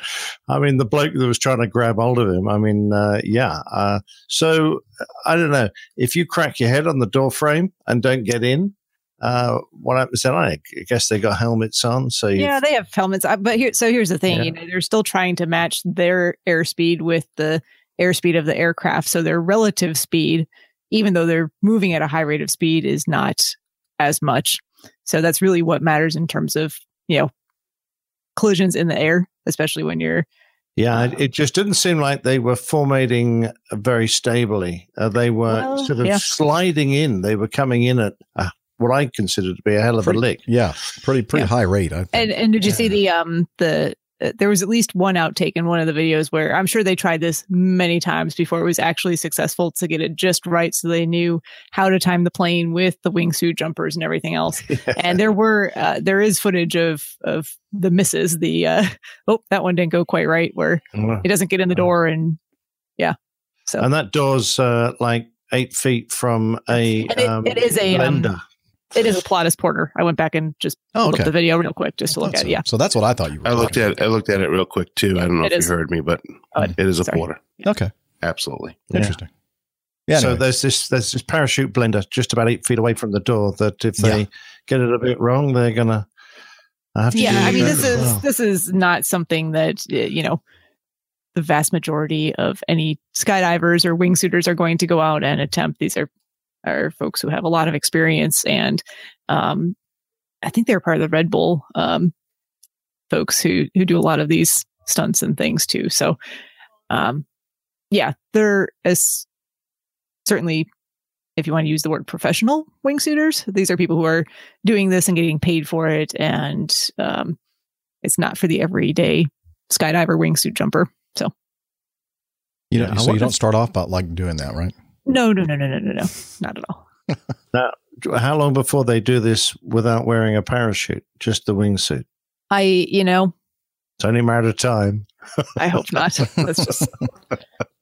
I mean, the bloke that was trying to grab hold of him. I mean, uh, yeah. Uh, so I don't know if you crack your head on the door frame and don't get in. Uh, what happens then? I guess they got helmets on, so Yeah, they have helmets. But here, so here's the thing: Yeah. you know, they're still trying to match their airspeed with the airspeed of the aircraft. So their relative speed, even though they're moving at a high rate of speed, is not as much. So that's really what matters in terms of you know collisions in the air, especially when you're Yeah, it, it just didn't seem like they were formatting very stably. Uh, they were Well, sort of yeah. sliding in. They were coming in at uh, what I consider to be a hell of Pretty- a lick. Yeah, pretty pretty Yeah. high rate. I think. And and did you see the um the uh, there was at least one outtake in one of the videos where I'm sure they tried this many times before it was actually successful to get it just right, so they knew how to time the plane with the wingsuit jumpers and everything else. and there were uh, there is footage of of the misses. The uh, oh that one didn't go quite right where it doesn't get in the door and yeah. So And that door's uh, like eight feet from a. And it- um, it is a, um, blender. It is a Pilatus Porter. I went back and just Oh, looked okay. up the video real quick just to look at a- it. Yeah. So that's what I thought you were. I looked talking at I looked at it real quick too. I don't know It if is. you heard me, but Oh, it is a sorry. porter. about. Okay, Absolutely. Interesting. Yeah. so anyway. there's this there's this parachute blender just about eight feet away from the door. That if they Yeah. get it a bit wrong, they're gonna have to. yeah do i mean this is well. this is not something that uh, you know the vast majority of any skydivers or wingsuiters are going to go out and attempt these are are folks who have a lot of experience and um i think they're part of the red bull um folks who who do a lot of these stunts and things too so um yeah they're as certainly if you want to use the word professional wingsuiters, these are people who are doing this and getting paid for it. And um, it's not for the everyday skydiver wingsuit jumper. So you know, Yeah, so you don't start off by like doing that, right? No, no, no, no, no, no, no, not at all. Now, how long before they do this without wearing a parachute? Just the wingsuit. I, you know, It's only a matter of time. I hope not. That's just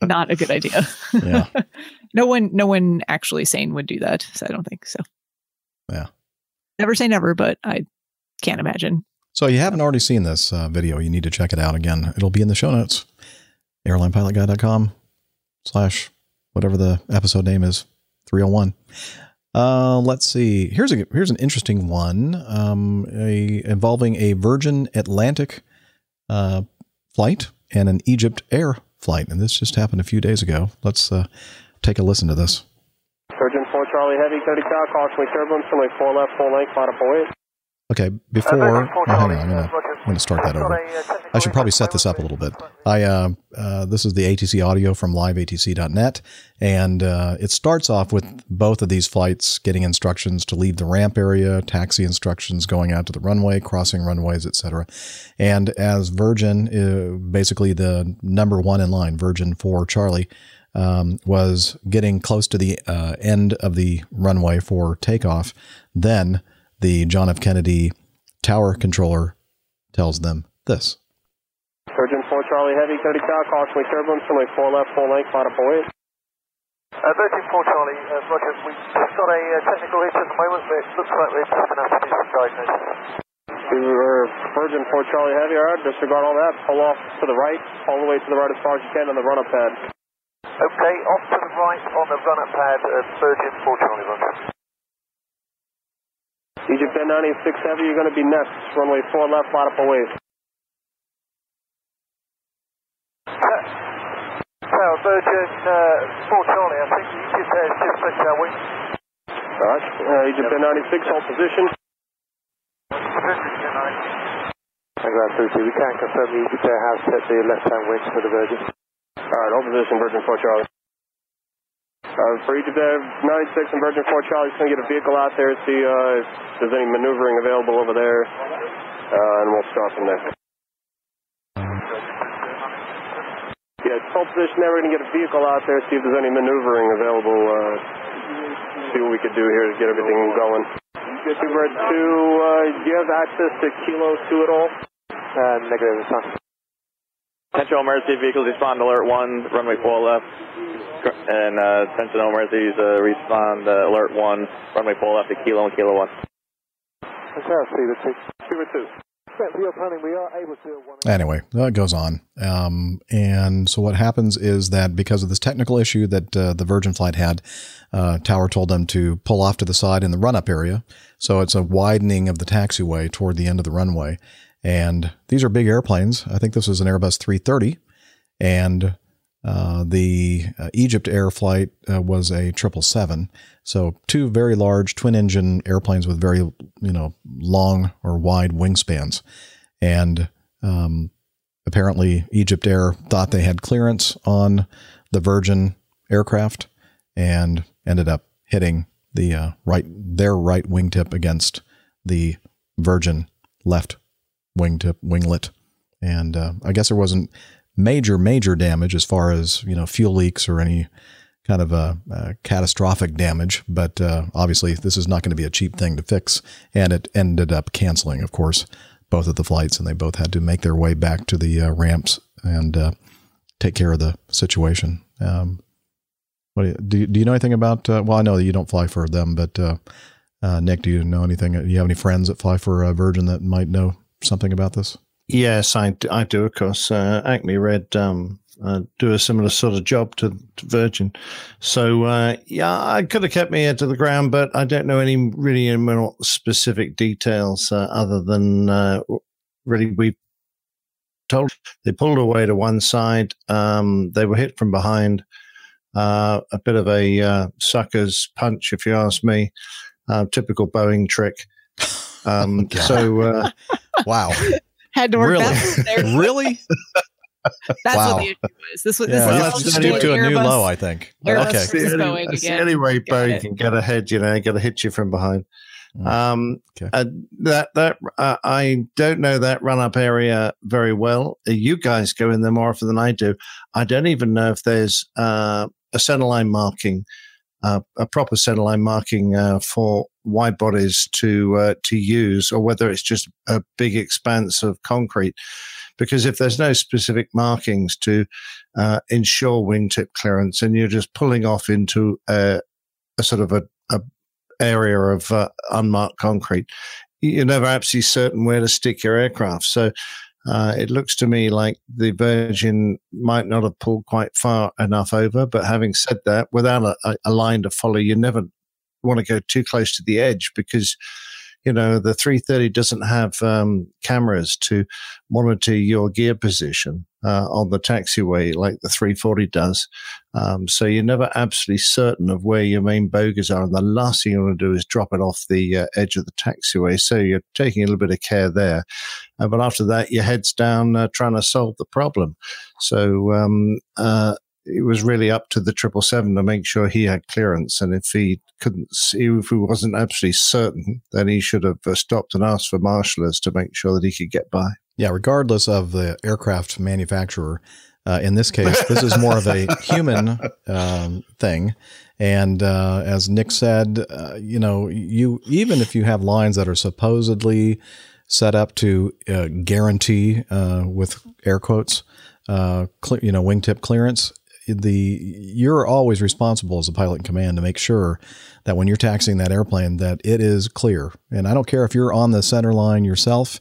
not a good idea. Yeah. no one, no one actually sane would do that. So I don't think so. Yeah. Never say never, but I can't imagine. So you haven't already seen this uh, video, you need to check it out again. It'll be in the show notes. Airlinepilotguy.com slash whatever the episode name is, 301. Uh, let's see. Here's a here's an interesting one um, a, involving a Virgin Atlantic uh, flight and an Egypt Air flight. And this just happened a few days ago. Let's uh, take a listen to this. Virgin 4 Charlie Heavy, 30 Cal, caution turbulence, runway 4 left, full length, flight up away. Okay, before oh, hang on, I'm gonna, I'm gonna start that over. I should probably set this up a little bit. I uh, uh, this is the ATC audio from liveatc.net, and uh, it starts off with both of these flights getting instructions to leave the ramp area, taxi instructions going out to the runway, crossing runways, etc. And as Virgin, uh, basically the number one in line, Virgin for Charlie, um, was getting close to the uh, end of the runway for takeoff, then the John F. Kennedy tower controller tells them this. Virgin 4 Charlie Heavy, 30 Cal, caution turbulence, runway 4 left, full length, flight up away. Uh, Virgin 4 Charlie, uh, Roger, we've just got a uh, technical hit at the moment, but it looks like we're just going to have to do some diagnosis. We were Virgin 4 Charlie Heavy, alright, disregard all that, pull off to the right, all the way to the right as far as you can on the run-up pad. Okay, off to the right on the run-up pad at Virgin 4 Charlie, Roger. Egypt 1096 Heavy, you're going to be next, runway 4 left, flight up away. Tower, Virgin uh, 4 Charlie, I think Egypt has just switched our wing. Alright, uh, Egypt 1096, hold position. Position, you know. Congrats, 32, we can confirm the Egypt Air has set the left-hand wing for the Virgin. Alright, hold position, Virgin 4 Charlie. Uh, for Egypt Air 96 and Virgin 4 Charlie, just going to get a vehicle out there, see uh, if there's any maneuvering available over there, uh, and we'll start from there. Yeah, it's hold position there. We're going to get a vehicle out there, see if there's any maneuvering available, uh, see what we could do here to get everything going. Two Bird 2, uh, do you have access to Kilo 2 at all? Uh, negative, it's not. Attention emergency vehicles, respond alert 1, runway 4 left. And uh, attention emergencies, uh, respond uh, alert 1, runway pull left to Kilo and Kilo 1. Okay, I'll see the two. Two two. Yeah, for your planning, we are able to. One Anyway, that goes on. Um, and so what happens is that because of this technical issue that uh, the Virgin flight had, uh, Tower told them to pull off to the side in the run up area. So it's a widening of the taxiway toward the end of the runway. And these are big airplanes. I think this was an Airbus 330. And uh, the uh, Egypt Air flight uh, was a 777. So two very large twin engine airplanes with very, you know, long or wide wingspans. And um, apparently Egypt Air thought they had clearance on the Virgin aircraft and ended up hitting the uh, right their right wingtip against the Virgin left wingtip winglet. And uh, I guess there wasn't major major damage as far as you know fuel leaks or any kind of a, a catastrophic damage. But uh, obviously this is not going to be a cheap thing to fix. And it ended up canceling of course both of the flights and they both had to make their way back to the uh, ramps and uh, take care of the situation. Um, what do you, do you, do you know anything about uh, well i know that you don't fly for them but uh, uh, nick do you know anything? Do you have any friends that fly for uh, virgin that might know something about this Yes, I, I do, of course. Uh, Acme Red um, uh, do a similar sort of job to, to Virgin. So, uh, yeah, I could have kept my ear to the ground, but I don't know any really specific details uh, other than uh, really we told they pulled away to one side. Um, they were hit from behind. Uh, a bit of a uh, sucker's punch, if you ask me. Typical Boeing trick. Um, God. so, uh, wow. Had to work Really? that there. really That's Wow. what the issue was. This was yeah, this well, is that's just just stooped to a new Airbus- low i think Airbus okay That's the versus only, that's the only way Got Boeing can get ahead, you know, got to hit you from behind. Mm. Um, Okay. uh, that that uh, I don't know that run up area very well. Uh, You guys go in there more often than I do. I don't even know if there's uh, a centerline marking, uh, a proper centerline marking uh, for wide bodies to uh, to use, or whether it's just a big expanse of concrete. Because if there's no specific markings to uh, ensure wingtip clearance, and you're just pulling off into a, a sort of a, a area of uh, unmarked concrete, you're never absolutely certain where to stick your aircraft. So uh, it looks to me like the Virgin might not have pulled quite far enough over. But having said that, without a, a- line to follow, you never want to go too close to the edge because you know the 330 doesn't have um, cameras to monitor your gear position uh, on the taxiway like the 340 does. Um, so you're never absolutely certain of where your main bogies are, and the last thing you want to do is drop it off the uh, edge of the taxiway. So you're taking a little bit of care there. Uh, but after that, your head's down uh, trying to solve the problem. So um, uh, it was really up to the triple seven to make sure he had clearance, and if he couldn't, see, if he wasn't absolutely certain, then he should have uh, stopped and asked for marshalers to make sure that he could get by. Yeah, regardless of the aircraft manufacturer, uh, in this case, this is more of a human um, thing. And uh, as Nick said, uh, you know, you even if you have lines that are supposedly set up to uh, guarantee, uh, with air quotes, uh, cle- you know, wingtip clearance, the you're always responsible as a pilot in command to make sure that when you're taxiing that airplane that it is clear. And I don't care if you're on the center line yourself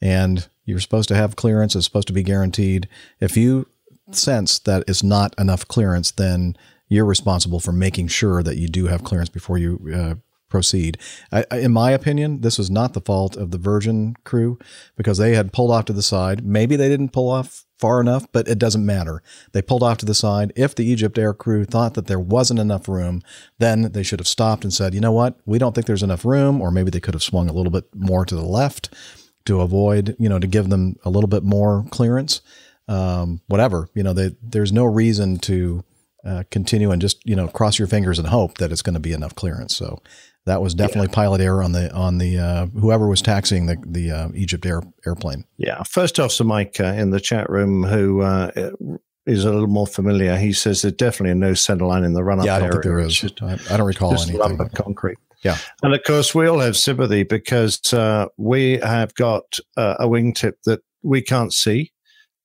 and you're supposed to have clearance, it's supposed to be guaranteed. If you sense that it's not enough clearance, then you're responsible for making sure that you do have clearance before you uh, proceed. I- in my opinion, this was not the fault of the Virgin crew because they had pulled off to the side. Maybe they didn't pull off far enough, but it doesn't matter. They pulled off to the side. If the Egypt Air crew thought that there wasn't enough room, then they should have stopped and said, you know what, we don't think there's enough room, or maybe they could have swung a little bit more to the left to avoid, you know, to give them a little bit more clearance. Um, whatever, you know, they, there's no reason to uh, continue and just you know cross your fingers and hope that it's going to be enough clearance. So that was definitely yeah. pilot error on the on the uh, whoever was taxiing the the uh, Egypt Air airplane. Yeah, first officer Mike uh, in the chat room who uh, is a little more familiar. He says there's definitely no center line in the run up. Yeah, I don't area. think there is. Just, I, I, don't recall just anything. Lump of concrete. Yeah, and of course we all have sympathy because uh, we have got uh, a wingtip that we can't see.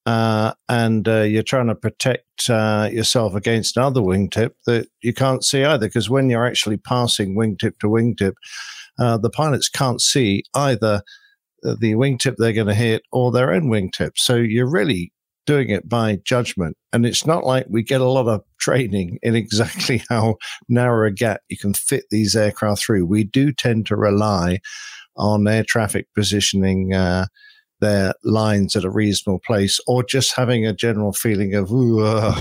Uh, and uh, you're trying to protect uh, yourself against another wingtip that you can't see either. Because when you're actually passing wingtip to wingtip, uh, the pilots can't see either the wingtip they're going to hit or their own wingtip. So you're really doing it by judgment. And it's not like we get a lot of training in exactly how narrow a gap you can fit these aircraft through. We do tend to rely on air traffic positioning uh, their lines at a reasonable place, or just having a general feeling of, ooh, uh,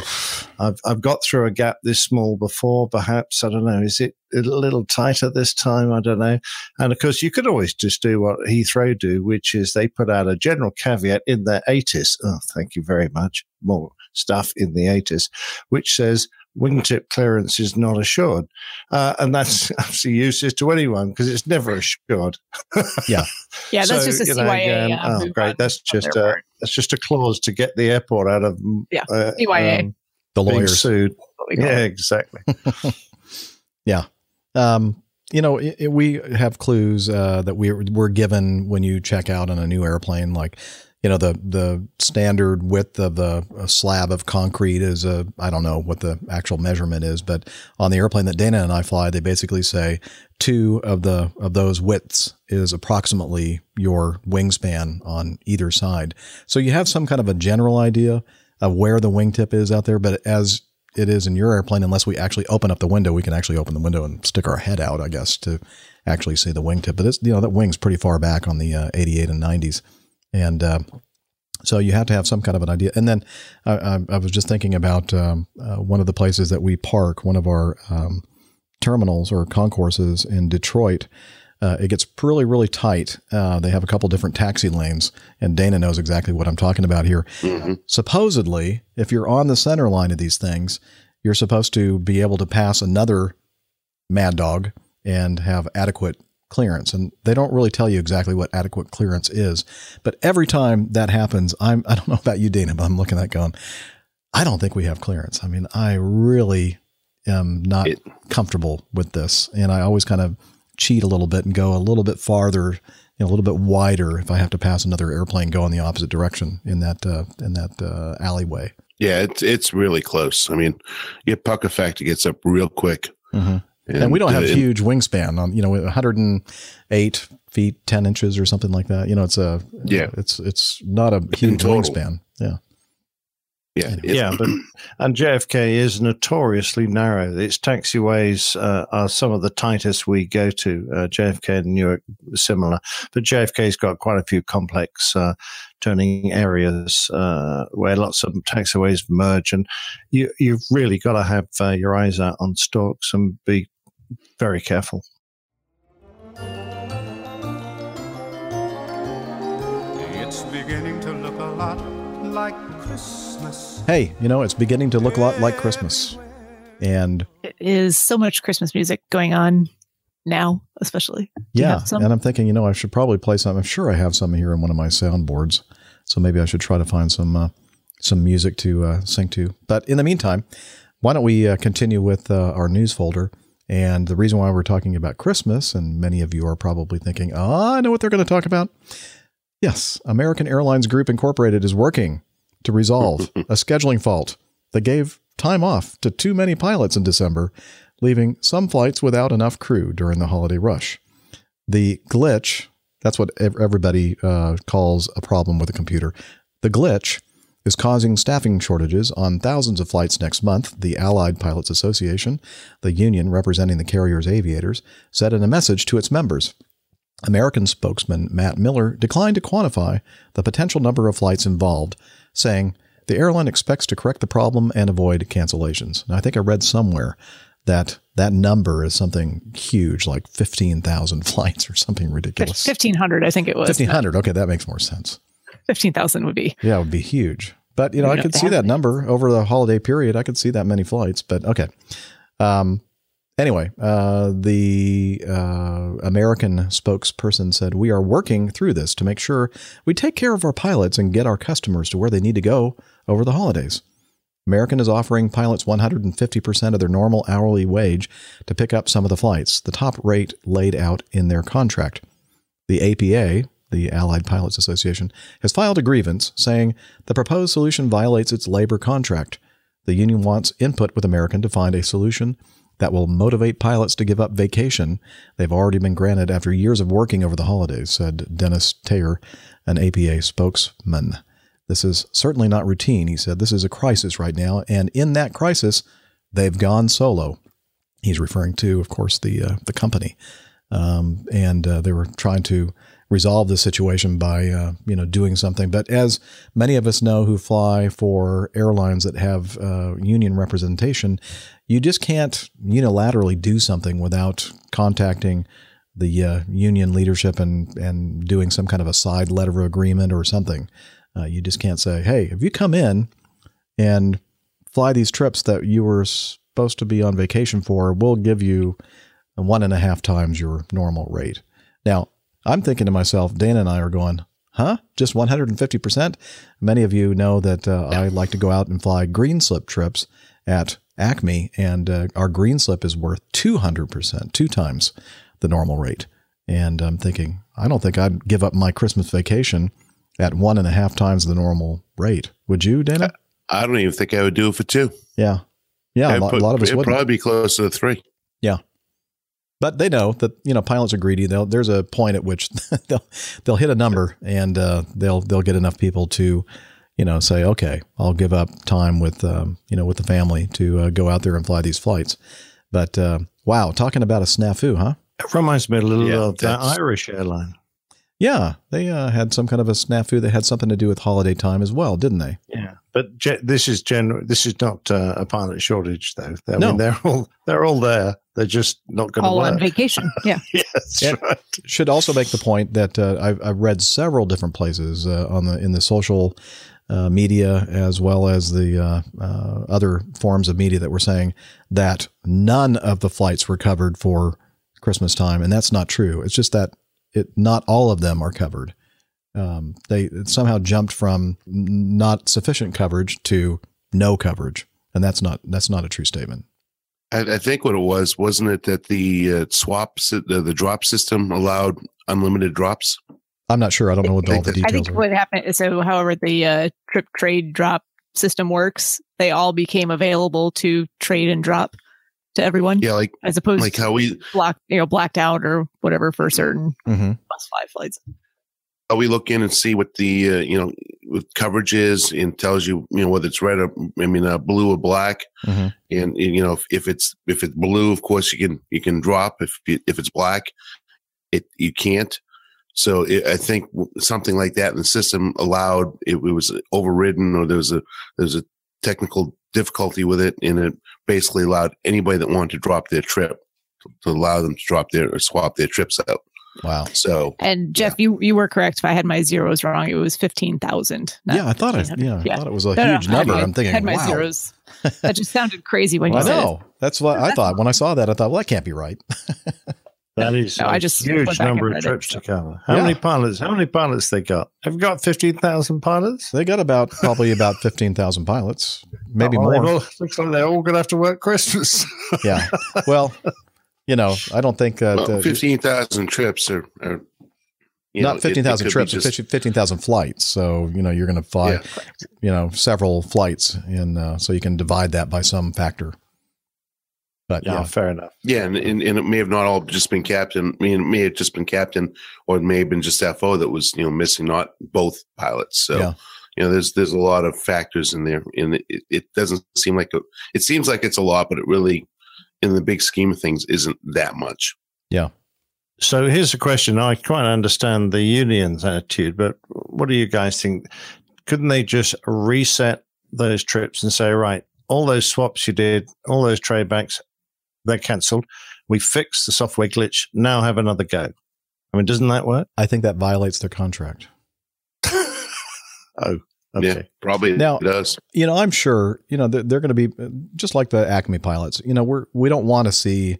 I've, I've got through a gap this small before, perhaps. I don't know. Is it a little tighter this time? I don't know. And of course, you could always just do what Heathrow do, which is they put out a general caveat in their ATIS. Oh, thank you very much. More stuff in the ATIS, which says wingtip clearance is not assured. Uh, and that's actually useless to anyone because it's never assured. yeah. Yeah, that's so, just a CYA. Know, um, oh, great. That's just a, that's just a clause to get the airport out of yeah, uh, CYA. Um, the lawyers sued. Yeah, exactly. yeah. Um, you know, it, it, we have clues uh, that we we're given when you check out on a new airplane, like you know the the standard width of the slab of concrete is a I don't know what the actual measurement is, but on the airplane that Dana and I fly, they basically say two of the of those widths is approximately your wingspan on either side. So you have some kind of a general idea of where the wingtip is out there, but as it is in your airplane, unless we actually open up the window, we can actually open the window and stick our head out, I guess, to actually see the wingtip. But it's you know that wing's pretty far back on the uh, 88 and 90s. And uh, so you have to have some kind of an idea. And then I, I was just thinking about um, uh, one of the places that we park, one of our um, terminals or concourses in Detroit. Uh, it gets really, really tight. Uh, they have a couple different taxi lanes, and Dana knows exactly what I'm talking about here. Mm-hmm. Supposedly, if you're on the center line of these things, you're supposed to be able to pass another Mad Dog and have adequate clearance and they don't really tell you exactly what adequate clearance is. But every time that happens i'm i don't know about you dana but i'm looking at going i don't think we have clearance. I mean i really am not it, comfortable with this and i always kind of cheat a little bit and go a little bit farther you know, a little bit wider if i have to pass another airplane go in the opposite direction in that uh, in that uh, alleyway. Yeah it's it's really close. I mean your puck effect it gets up real quick. Mm-hmm. And, and we don't have uh, huge wingspan on, you know, 108 feet, 10 inches or something like that. You know, it's a, yeah, it's, it's not a huge wingspan. Yeah. Yeah. Yeah. But, and JFK is notoriously narrow. Its taxiways uh, are some of the tightest we go to. Uh, JFK and Newark similar, but JFK's got quite a few complex, uh, turning areas uh, where lots of taxiways merge, and you you've really got to have uh, your eyes out on stalks and be very careful. It's beginning to look a lot like Christmas. Hey, you know, it's beginning to look a lot like Christmas. And it is so much Christmas music going on now, especially. Do yeah. And I'm thinking, you know, I should probably play some. I'm sure I have some here in one of my soundboards. So maybe I should try to find some uh, some music to uh, sing to. But in the meantime, why don't we uh, continue with uh, our news folder? And the reason why we're talking about Christmas, and many of you are probably thinking, oh, I know what they're going to talk about. Yes, American Airlines Group Incorporated is working to resolve a scheduling fault that gave time off to too many pilots in December, leaving some flights without enough crew during the holiday rush. The glitch, that's what everybody uh, calls a problem with a computer. The glitch is causing staffing shortages on thousands of flights next month, the Allied Pilots Association, the union representing the carrier's aviators, said in a message to its members. American spokesman Matt Miller declined to quantify the potential number of flights involved, saying, The airline expects to correct the problem and avoid cancellations. And I think I read somewhere that that number is something huge, like 15,000 flights or something ridiculous. 1,500, I think it was. 1,500. Okay, that makes more sense. 15,000 would be. Yeah, it would be huge. But you know, I could see that number over the holiday period. I could see that many flights. But okay. Um, anyway, uh, the uh, American spokesperson said, "We are working through this to make sure we take care of our pilots and get our customers to where they need to go over the holidays." American is offering pilots 150% of their normal hourly wage to pick up some of the flights, the top rate laid out in their contract. The APA, the Allied Pilots Association, has filed a grievance saying the proposed solution violates its labor contract. The union wants input with American to find a solution that will motivate pilots to give up vacation they've already been granted after years of working over the holidays, said Dennis Taylor, an APA spokesman. This is certainly not routine, he said. This is a crisis right now, and in that crisis, they've gone solo. He's referring to, of course, the uh, the company, um, and uh, they were trying to resolve the situation by uh, you know doing something. But as many of us know who fly for airlines that have uh, union representation, you just can't unilaterally do something without contacting the uh, union leadership and and doing some kind of a side letter of agreement or something. Uh, you just can't say, "Hey, if you come in and fly these trips that you were supposed to be on vacation for, we'll give you one and a half times your normal rate." Now, I'm thinking to myself, Dana and I are going, huh? Just 150%? Many of you know that uh, I like to go out and fly green slip trips at Acme, and uh, our green slip is worth 200%, two times the normal rate. And I'm thinking, I don't think I'd give up my Christmas vacation at one and a half times the normal rate. Would you, Dana? I don't even think I would do it for two. Yeah. Yeah, a lot, put- a lot of us it'd wouldn't. probably be closer to three. Yeah. But they know that you know pilots are greedy. They'll, there's a point at which they'll they'll hit a number and uh, they'll they'll get enough people to you know say okay I'll give up time with um, you know with the family to uh, go out there and fly these flights. But uh, wow, talking about a snafu, huh? It reminds me a little Yeah, of that that's- Irish airline. Yeah, they uh, had some kind of a snafu that had something to do with holiday time as well, didn't they? Yeah, but ge- this is general. This is not uh, a pilot shortage, though. I No. mean, they're all they're all there. They're just not going to All work. on vacation. Yeah. yes, And Should also make the point that uh, I've, I've read several different places uh, on the in the social uh, media as well as the uh, uh, other forms of media that were saying that none of the flights were covered for Christmas time, and that's not true. It's just that it not all of them are covered. Um, they somehow jumped from not sufficient coverage to no coverage, and that's not that's not a true statement. I, I think what it was wasn't it that the uh, swap sy- the, the drop system allowed unlimited drops. I'm not sure. I don't know what all the details. I think are. what happened is so however the uh, trip trade drop system works, they all became available to trade and drop to everyone. Yeah, like as opposed like to how we block you know blacked out or whatever for certain Mm-hmm. bus five flights. We look in and see what the uh, you know what coverage is and tells you you know whether it's red or I mean uh, blue or black. Mhm. and, and, you know if, if it's if it's blue of course you can you can drop if if it's black it you can't so it, i think something like that in the system allowed it, it was overridden or there was a there was a technical difficulty with it and it basically allowed anybody that wanted to drop their trip to allow them to drop their or swap their trips out Wow. so And Jeff, you you were correct. If I had my zeros wrong, it was fifteen thousand. Yeah, I thought I yeah, I thought it was a huge I had number. my- I'm thinking, had my wow. zeros. That just sounded crazy when you I said it. know. That's what I thought when I saw that. I thought, well, that can't be right. That is No, a I just huge went back and number of read it, trips to cover. How Yeah. many pilots? How many pilots they got? They've got fifteen thousand pilots? They got about probably about fifteen thousand pilots, maybe Oh, more. they've all- looks like they're all going to have to work Christmas. yeah. Well, you know, I don't think that well, uh, 15,000 trips are, are you know, not it- it fifteen thousand trips, just- fifteen thousand flights. So you know, you're going to fly, you know, several flights, and uh, so you can divide that by some factor. But yeah, fair enough. Yeah, and, and, and it may have not all just been captain. I mean, it may have just been captain, or it may have been just FO that was you know missing, not both pilots. So Yeah. you know, there's there's a lot of factors in there, and it, it doesn't seem like a, it seems like it's a lot, but it really, in the big scheme of things, isn't that much. Yeah. So here's a question. I quite understand the union's attitude, but what do you guys think? Couldn't they just reset those trips and say, right, all those swaps you did, all those trade backs, they're cancelled. We fixed the software glitch. Now have another go. I mean, doesn't that work? I think that violates their contract. Oh, Okay. Yeah, probably Now- it does. you know, I'm sure, you know, they're, they're going to be just like the Acme pilots. You know, we're we don't want to see,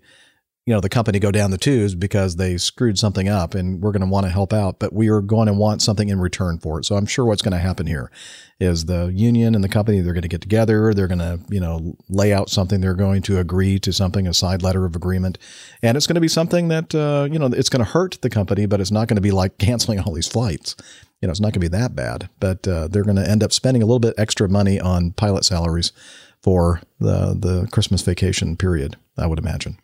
you know, the company go down the tubes because they screwed something up, and we're going to want to help out, but we are going to want something in return for it. So I'm sure what's going to happen here is the union and the company they're going to get together. They're going to, you know, lay out something. They're going to agree to something, a side letter of agreement, and it's going to be something that, uh, you know, it's going to hurt the company, but it's not going to be like canceling all these flights you know, it's not going to be that bad, but uh, they're going to end up spending a little bit extra money on pilot salaries for the the Christmas vacation period. I would imagine.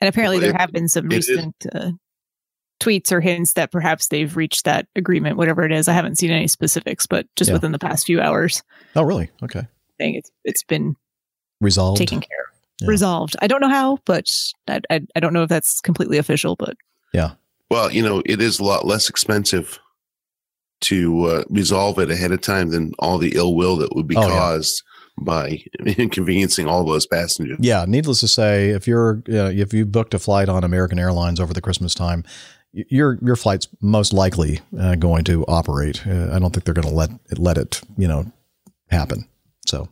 And apparently, Well, there it- have been some recent uh, tweets or hints that perhaps they've reached that agreement, whatever it is. I haven't seen any specifics, but just Yeah. within the past few hours, Oh, really? Okay, I think it's it's been resolved. taken care of, Yeah. resolved. I don't know how, but I, I I don't know if that's completely official, but Yeah, Well, you know, it is a lot less expensive to uh, resolve it ahead of time than all the ill will that would be Oh, yeah. caused by inconveniencing all those passengers. yeah. Needless to say, if you're uh, if you booked a flight on American Airlines over the Christmas time, your your flight's most likely uh, going to operate. Uh, I don't think they're going to let it, let it you know happen. So.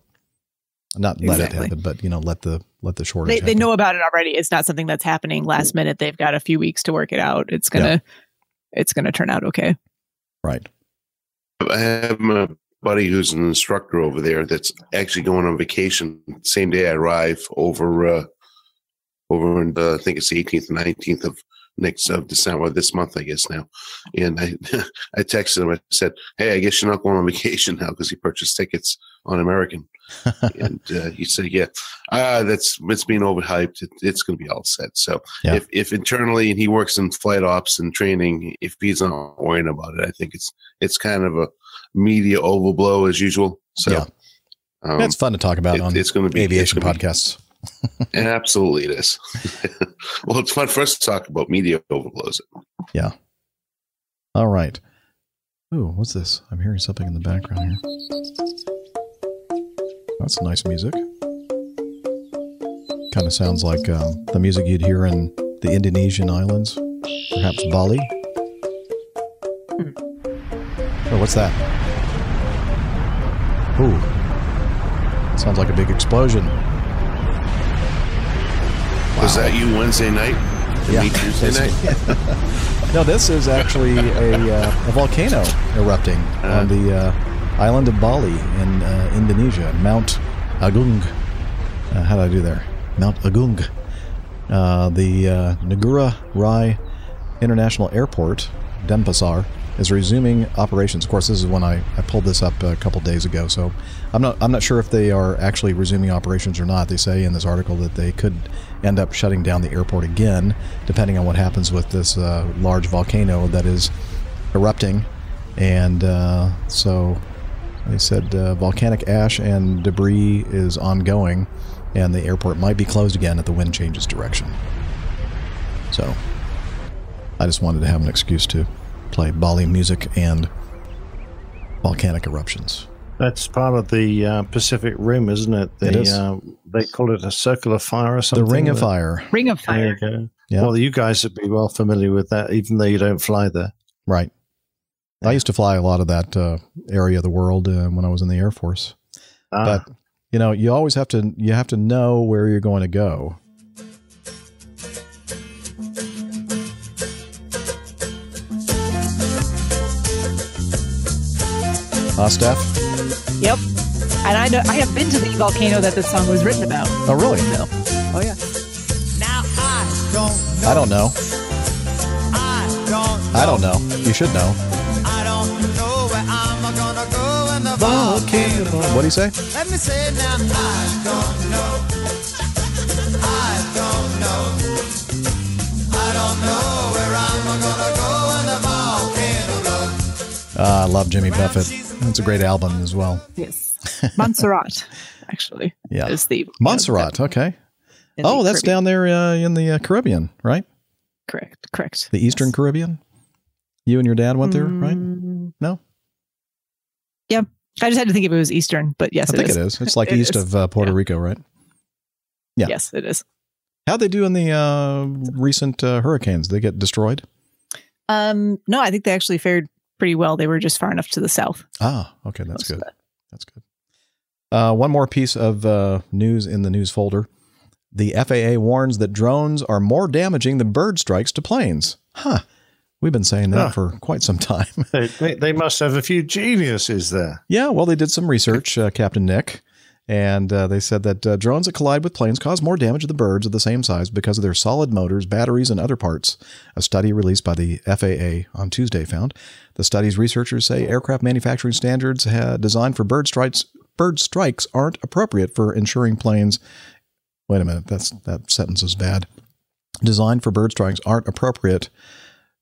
Not let Exactly. it happen, but you know, let the let the shortage. they, they know about it already. It's not something that's happening last minute. They've got a few weeks to work it out. It's gonna it's gonna turn out okay. right. I have a buddy who's an instructor over there that's actually going on vacation. Same day I arrive over uh, over in uh, I think it's the 18th and 19th of next of December this month I guess now and I I texted him I said hey I guess you're not going on vacation now because he purchased tickets on American and uh, he said yeah ah that's it's being overhyped it, it's going to be all set so Yeah. if if internally and he works in flight ops and training if he's not worrying about it I think it's it's kind of a media overblow as usual. So Yeah. um, it's fun to talk about it- on it's gonna be- aviation it's gonna be- podcasts. absolutely it is. well, it's fun for us to talk about media overblows. Yeah. All right. Ooh, what's this? I'm hearing something in the background here. That's nice music. Kind of sounds like um, the music you'd hear in the Indonesian islands, perhaps Bali. Oh, what's that? Ooh. Sounds like a big explosion. Was that you Wednesday night? And Yeah. Tuesday night. No, this is actually a, uh, a volcano erupting on the uh, island of Bali in uh, Indonesia, Mount Agung. Uh, how did I do there? Mount Agung. Uh, the uh, Ngurah Rai International Airport, Denpasar, is resuming operations. Of course, this is when I, I pulled this up a couple days ago, so I'm not I'm not sure if they are actually resuming operations or not. They say in this article that they could end up shutting down the airport again, depending on what happens with this uh, large volcano that is erupting. And uh, so they said uh, volcanic ash and debris is ongoing, and the airport might be closed again if the wind changes direction. So I just wanted to have an excuse to play Bali music and volcanic eruptions. That's part of the uh, Pacific Rim, isn't it? The, It is. Uh, they call it a circle of fire or something. the Ring of that- Fire. Ring of There you Fire. go. Yeah. Well, you guys would be well familiar with that, even though you don't fly there. Right. I used to fly a lot of that uh, area of the world uh, when I was in the Air Force. Ah, But you know, you always have to you have to know where you're going to go. Uh, Steph? Yep. And I know I have been to the volcano that the song was written about. Oh, really? So, oh yeah. Now I don't know. I don't know. I don't I don't know. You should know. I don't know where I'm gonna go in the volcano. What do you say? Let me say now, I don't know. I don't know. I don't know where I'm gonna go in the volcano. Uh, I love Jimmy Buffett. It's a great album as well. Yes. Montserrat, actually. Yeah. Is the Montserrat. Okay. Oh, that's Caribbean. down there uh, in the uh, Caribbean, right? Correct. Correct. The Eastern Caribbean. You and your dad went there, right? Mm, No, Yeah. I just had to think if it was Eastern, but yes, I think it is. It's like It east is. of uh, Puerto Rico, right? Yeah. Yes, it is. How'd they do in the uh, recent uh, hurricanes? They get destroyed? Um, no, I think they actually fared pretty well. They were just far enough to the south. Ah, okay, that's good. that. That's good. Uh, one more piece of uh, news in the news folder. The FAA warns that drones are more damaging than bird strikes to planes. Huh. We've been saying that Huh. for quite some time. They, they, they must have a few geniuses there. Yeah, well, they did some research, uh, Captain Nick, and uh, they said that uh, drones that collide with planes cause more damage to the birds of the same size because of their solid motors, batteries, and other parts. A study released by the FAA on Tuesday found the study's researchers say aircraft manufacturing standards designed for bird strikes bird strikes aren't appropriate for ensuring planes. Wait a minute, that's that sentence is bad. Designed for bird strikes aren't appropriate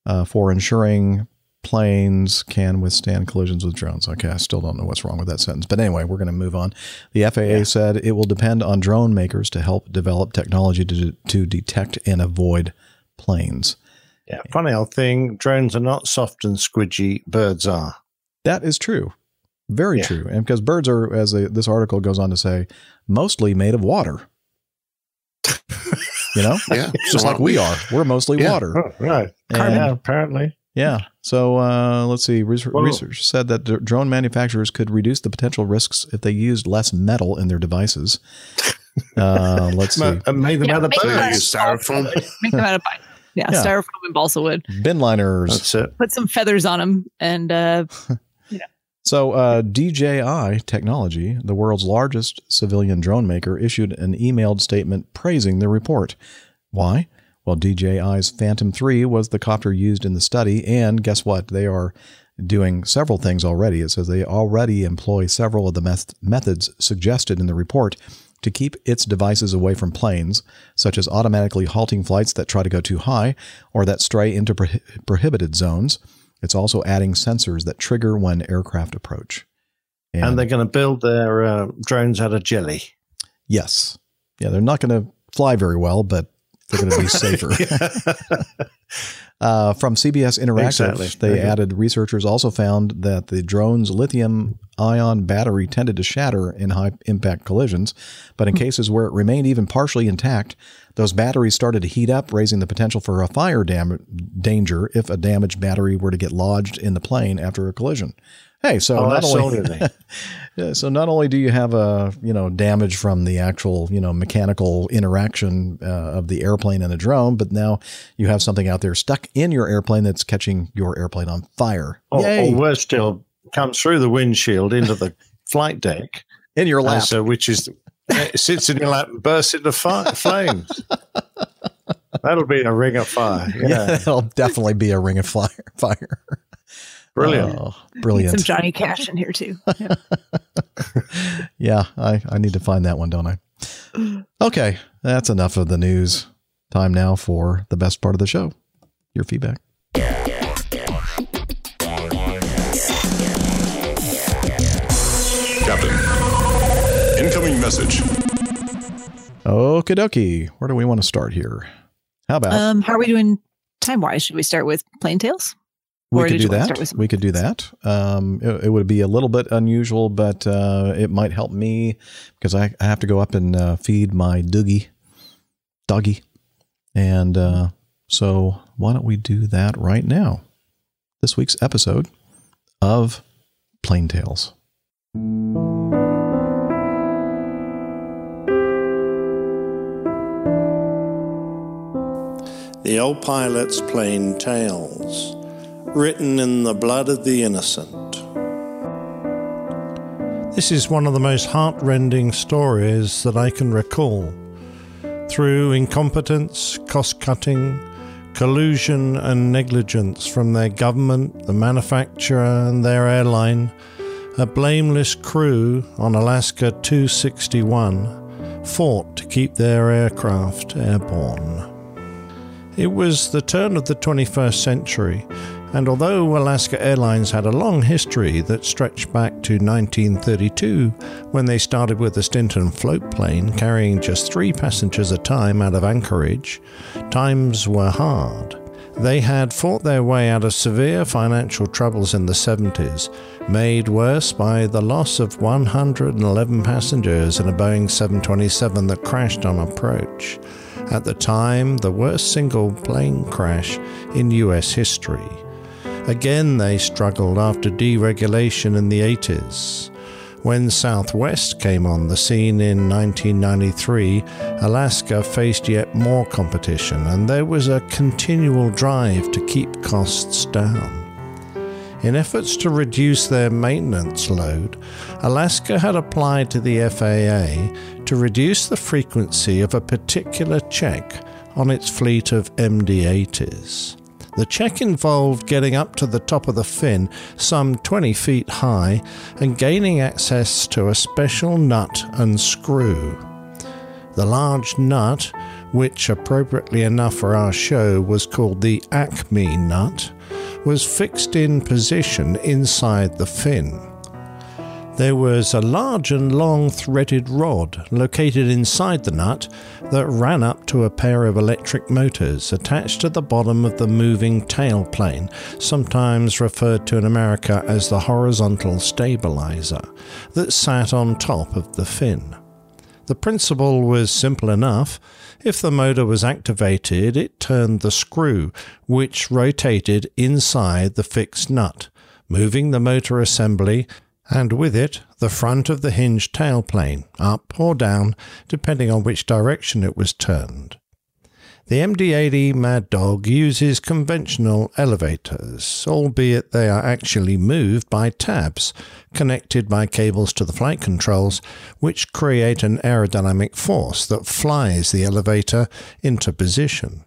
uh, for ensuring planes can withstand collisions with drones. Okay, I still don't know what's wrong with that sentence. But anyway, we're going to move on. The FAA said it will depend on drone makers to help develop technology to, to detect and avoid planes. Yeah, funny old thing. Drones are not soft and squidgy. Birds are. That is true. Very Yeah. true. And because birds are, as a, this article goes on to say, mostly made of water. you know? Yeah. Just like we are. We're mostly Yeah. water. Oh, right. And- Yeah, apparently. Yeah. So uh, let's see. Research, research said that d- drone manufacturers could reduce the potential risks if they used less metal in their devices. Uh, let's see. Ma- and made them Yeah, out of make them out of styrofoam. Make them out of pine. Yeah, Yeah. styrofoam and balsa wood. Bin liners. That's it. Put some feathers on them, and uh, So, uh, DJI Technology, the world's largest civilian drone maker, issued an emailed statement praising the report. Why? Well, DJI's Phantom 3 was the copter used in the study, and guess what? They are doing several things already. It says they already employ several of the meth- methods suggested in the report to keep its devices away from planes, such as automatically halting flights that try to go too high or that stray into prohi- prohibited zones. It's also adding sensors that trigger when aircraft approach. And they're going to build their uh, drones out of jelly. yes, yeah, they're not going to fly very well, but they're going to be safer. Uh, from CBS Interactive, Exactly. they Okay. added researchers also found that the drone's lithium ion battery tended to shatter in high impact collisions, but in cases where it remained even partially intact, those batteries started to heat up, raising the potential for a fire dam- danger if a damaged battery were to get lodged in the plane after a collision. Hey, so Oh, not only. Yeah, so not only do you have a you know damage from the actual you know mechanical interaction uh, of the airplane and the drone, but now you have something out there stuck in your airplane that's catching your airplane on fire. Or, Yay! or worse still, comes through the windshield into the flight deck. in your lap. So, which is it sits in your lap and bursts into fi- flames. That'll be a ring of fire. yeah, Yeah, that'll definitely be a ring of fire. Fire. Brilliant. Oh, need brilliant. some Johnny Cash in here too. Yeah. Yeah, I, I need to find that one, don't I? Okay, that's enough of the news. Time now for the best part of the show your feedback. Captain. Incoming message. Okie dokie. Where do we want to start here? How about Um, how are we doing time wise? Should we start with Plane Tales? We could do that? start with some- We could do that. Um, it, it would be a little bit unusual, but uh, it might help me because I, I have to go up and uh, feed my doogie, doggy. And uh, so why don't we do that right now? This week's episode of Plane Tales. The Old Pilot's Plane Tales, written in the blood of the innocent. This is one of the most heartrending stories that I can recall. Through incompetence, cost cutting, collusion, and negligence from their government, the manufacturer, and their airline, a blameless crew on Alaska 261 fought to keep their aircraft airborne. It was the turn of the 21st century, and although Alaska Airlines had a long history that stretched back to 1932 when they started with a Stinson float plane carrying just three passengers a time out of Anchorage, times were hard. They had fought their way out of severe financial troubles in the 70s, made worse by the loss of 111 passengers in a Boeing 727 that crashed on approach. At the time, the worst single plane crash in US history. Again, they struggled after deregulation in the 80s. When Southwest came on the scene in 1993, Alaska faced yet more competition, and there was a continual drive to keep costs down. In efforts to reduce their maintenance load, Alaska had applied to the FAA to reduce the frequency of a particular check on its fleet of MD 80s. The check involved getting up to the top of the fin, some 20 feet high, and gaining access to a special nut and screw. The large nut, which appropriately enough for our show was called the Acme nut, was fixed in position inside the fin. There was a large and long threaded rod located inside the nut that ran up to a pair of electric motors attached to the bottom of the moving tailplane, sometimes referred to in America as the horizontal stabilizer, that sat on top of the fin. The principle was simple enough. If the motor was activated, it turned the screw, which rotated inside the fixed nut, moving the motor assembly and with it the front of the hinged tailplane, up or down, depending on which direction it was turned. The MD-80 Mad Dog uses conventional elevators, albeit they are actually moved by tabs connected by cables to the flight controls, which create an aerodynamic force that flies the elevator into position.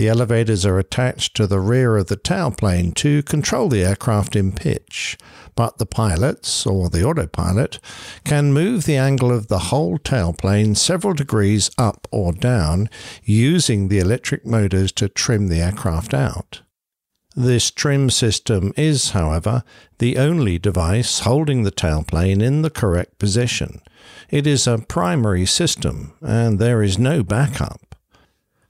The elevators are attached to the rear of the tailplane to control the aircraft in pitch, but the pilots, or the autopilot, can move the angle of the whole tailplane several degrees up or down using the electric motors to trim the aircraft out. This trim system is, however, the only device holding the tailplane in the correct position. It is a primary system, and there is no backup.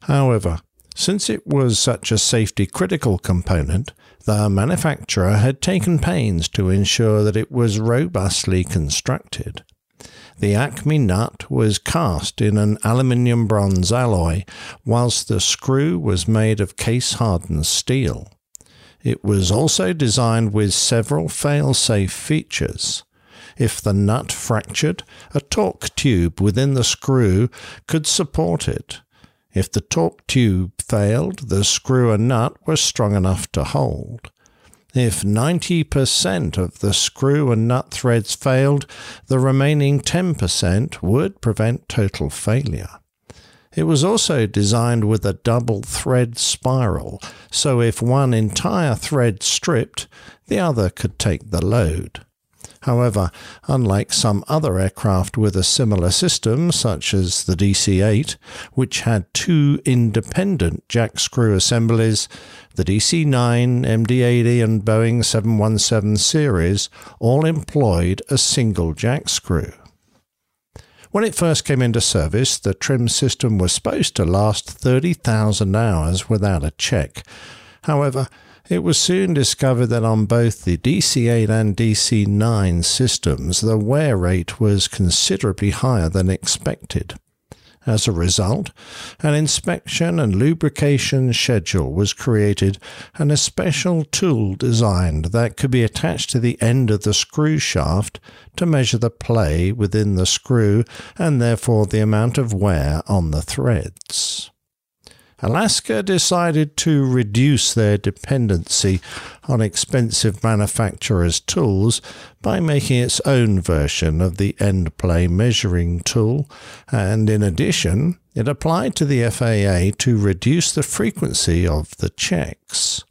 However, since it was such a safety critical component, the manufacturer had taken pains to ensure that it was robustly constructed. The Acme nut was cast in an aluminium bronze alloy, whilst the screw was made of case hardened steel. It was also designed with several fail safe features. If the nut fractured, a torque tube within the screw could support it. If the torque tube failed, the screw and nut were strong enough to hold. If 90% of the screw and nut threads failed, the remaining 10% would prevent total failure. It was also designed with a double thread spiral, so if one entire thread stripped, the other could take the load. However, unlike some other aircraft with a similar system, such as the DC 8, which had two independent jack screw assemblies, the DC 9, MD 80, and Boeing 717 series all employed a single jack screw. When it first came into service, the trim system was supposed to last 30,000 hours without a check. However, it was soon discovered that on both the DC 8 and DC 9 systems, the wear rate was considerably higher than expected. As a result, an inspection and lubrication schedule was created and a special tool designed that could be attached to the end of the screw shaft to measure the play within the screw and therefore the amount of wear on the threads. Alaska decided to reduce their dependency on expensive manufacturers' tools by making its own version of the end play measuring tool, and in addition, it applied to the FAA to reduce the frequency of the checks.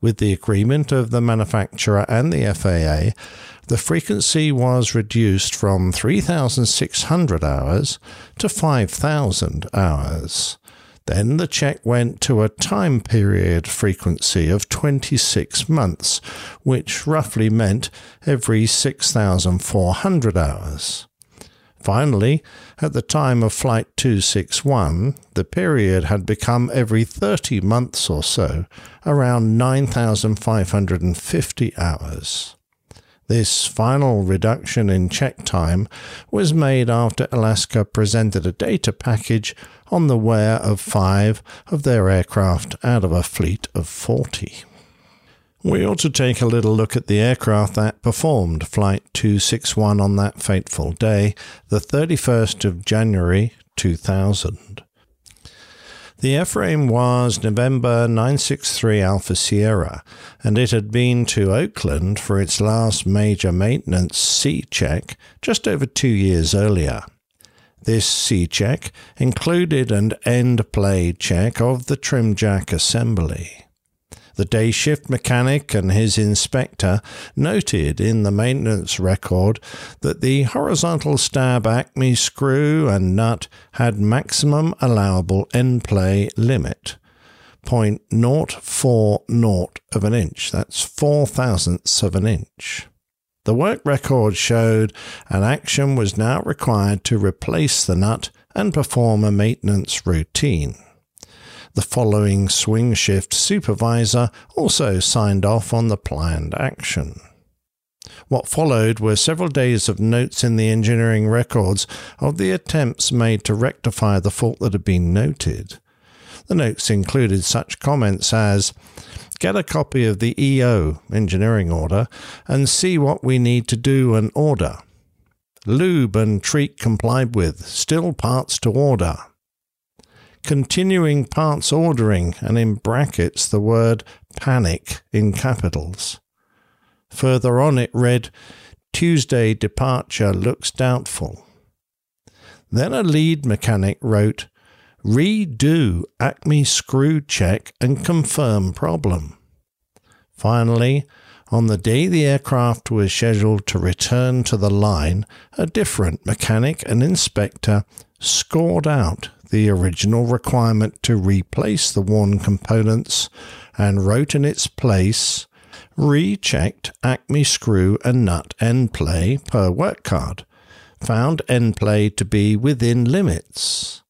With the agreement of the manufacturer and the FAA, the frequency was reduced from 3,600 hours to 5,000 hours. Then the check went to a time period frequency of 26 months, which roughly meant every 6,400 hours. Finally, at the time of Flight 261, the period had become every 30 months or so, around 9,550 hours. This final reduction in check time was made after Alaska presented a data package on the wear of five of their aircraft out of a fleet of 40. We ought to take a little look at the aircraft that performed Flight 261 on that fateful day, the 31st of January 2000. The airframe was November 963 Alpha Sierra, and it had been to Oakland for its last major maintenance C check just over two years earlier. This C check included an end play check of the trim jack assembly. The day shift mechanic and his inspector noted in the maintenance record that the horizontal stab Acme screw and nut had maximum allowable end play limit. 0.040 of an inch. That's four thousandths of an inch. The work record showed an action was now required to replace the nut and perform a maintenance routine. The following swing shift supervisor also signed off on the planned action. What followed were several days of notes in the engineering records of the attempts made to rectify the fault that had been noted. The notes included such comments as Get a copy of the EO engineering order and see what we need to do and order. Lube and treat complied with, still parts to order continuing parts ordering, and in brackets the word panic in capitals. Further on it read, Tuesday departure looks doubtful. Then a lead mechanic wrote, Redo Acme screw check and confirm problem. Finally, on the day the aircraft was scheduled to return to the line, a different mechanic and inspector scored out the original requirement to replace the worn components and wrote in its place rechecked Acme screw and nut end play per work card, found end play to be within limits.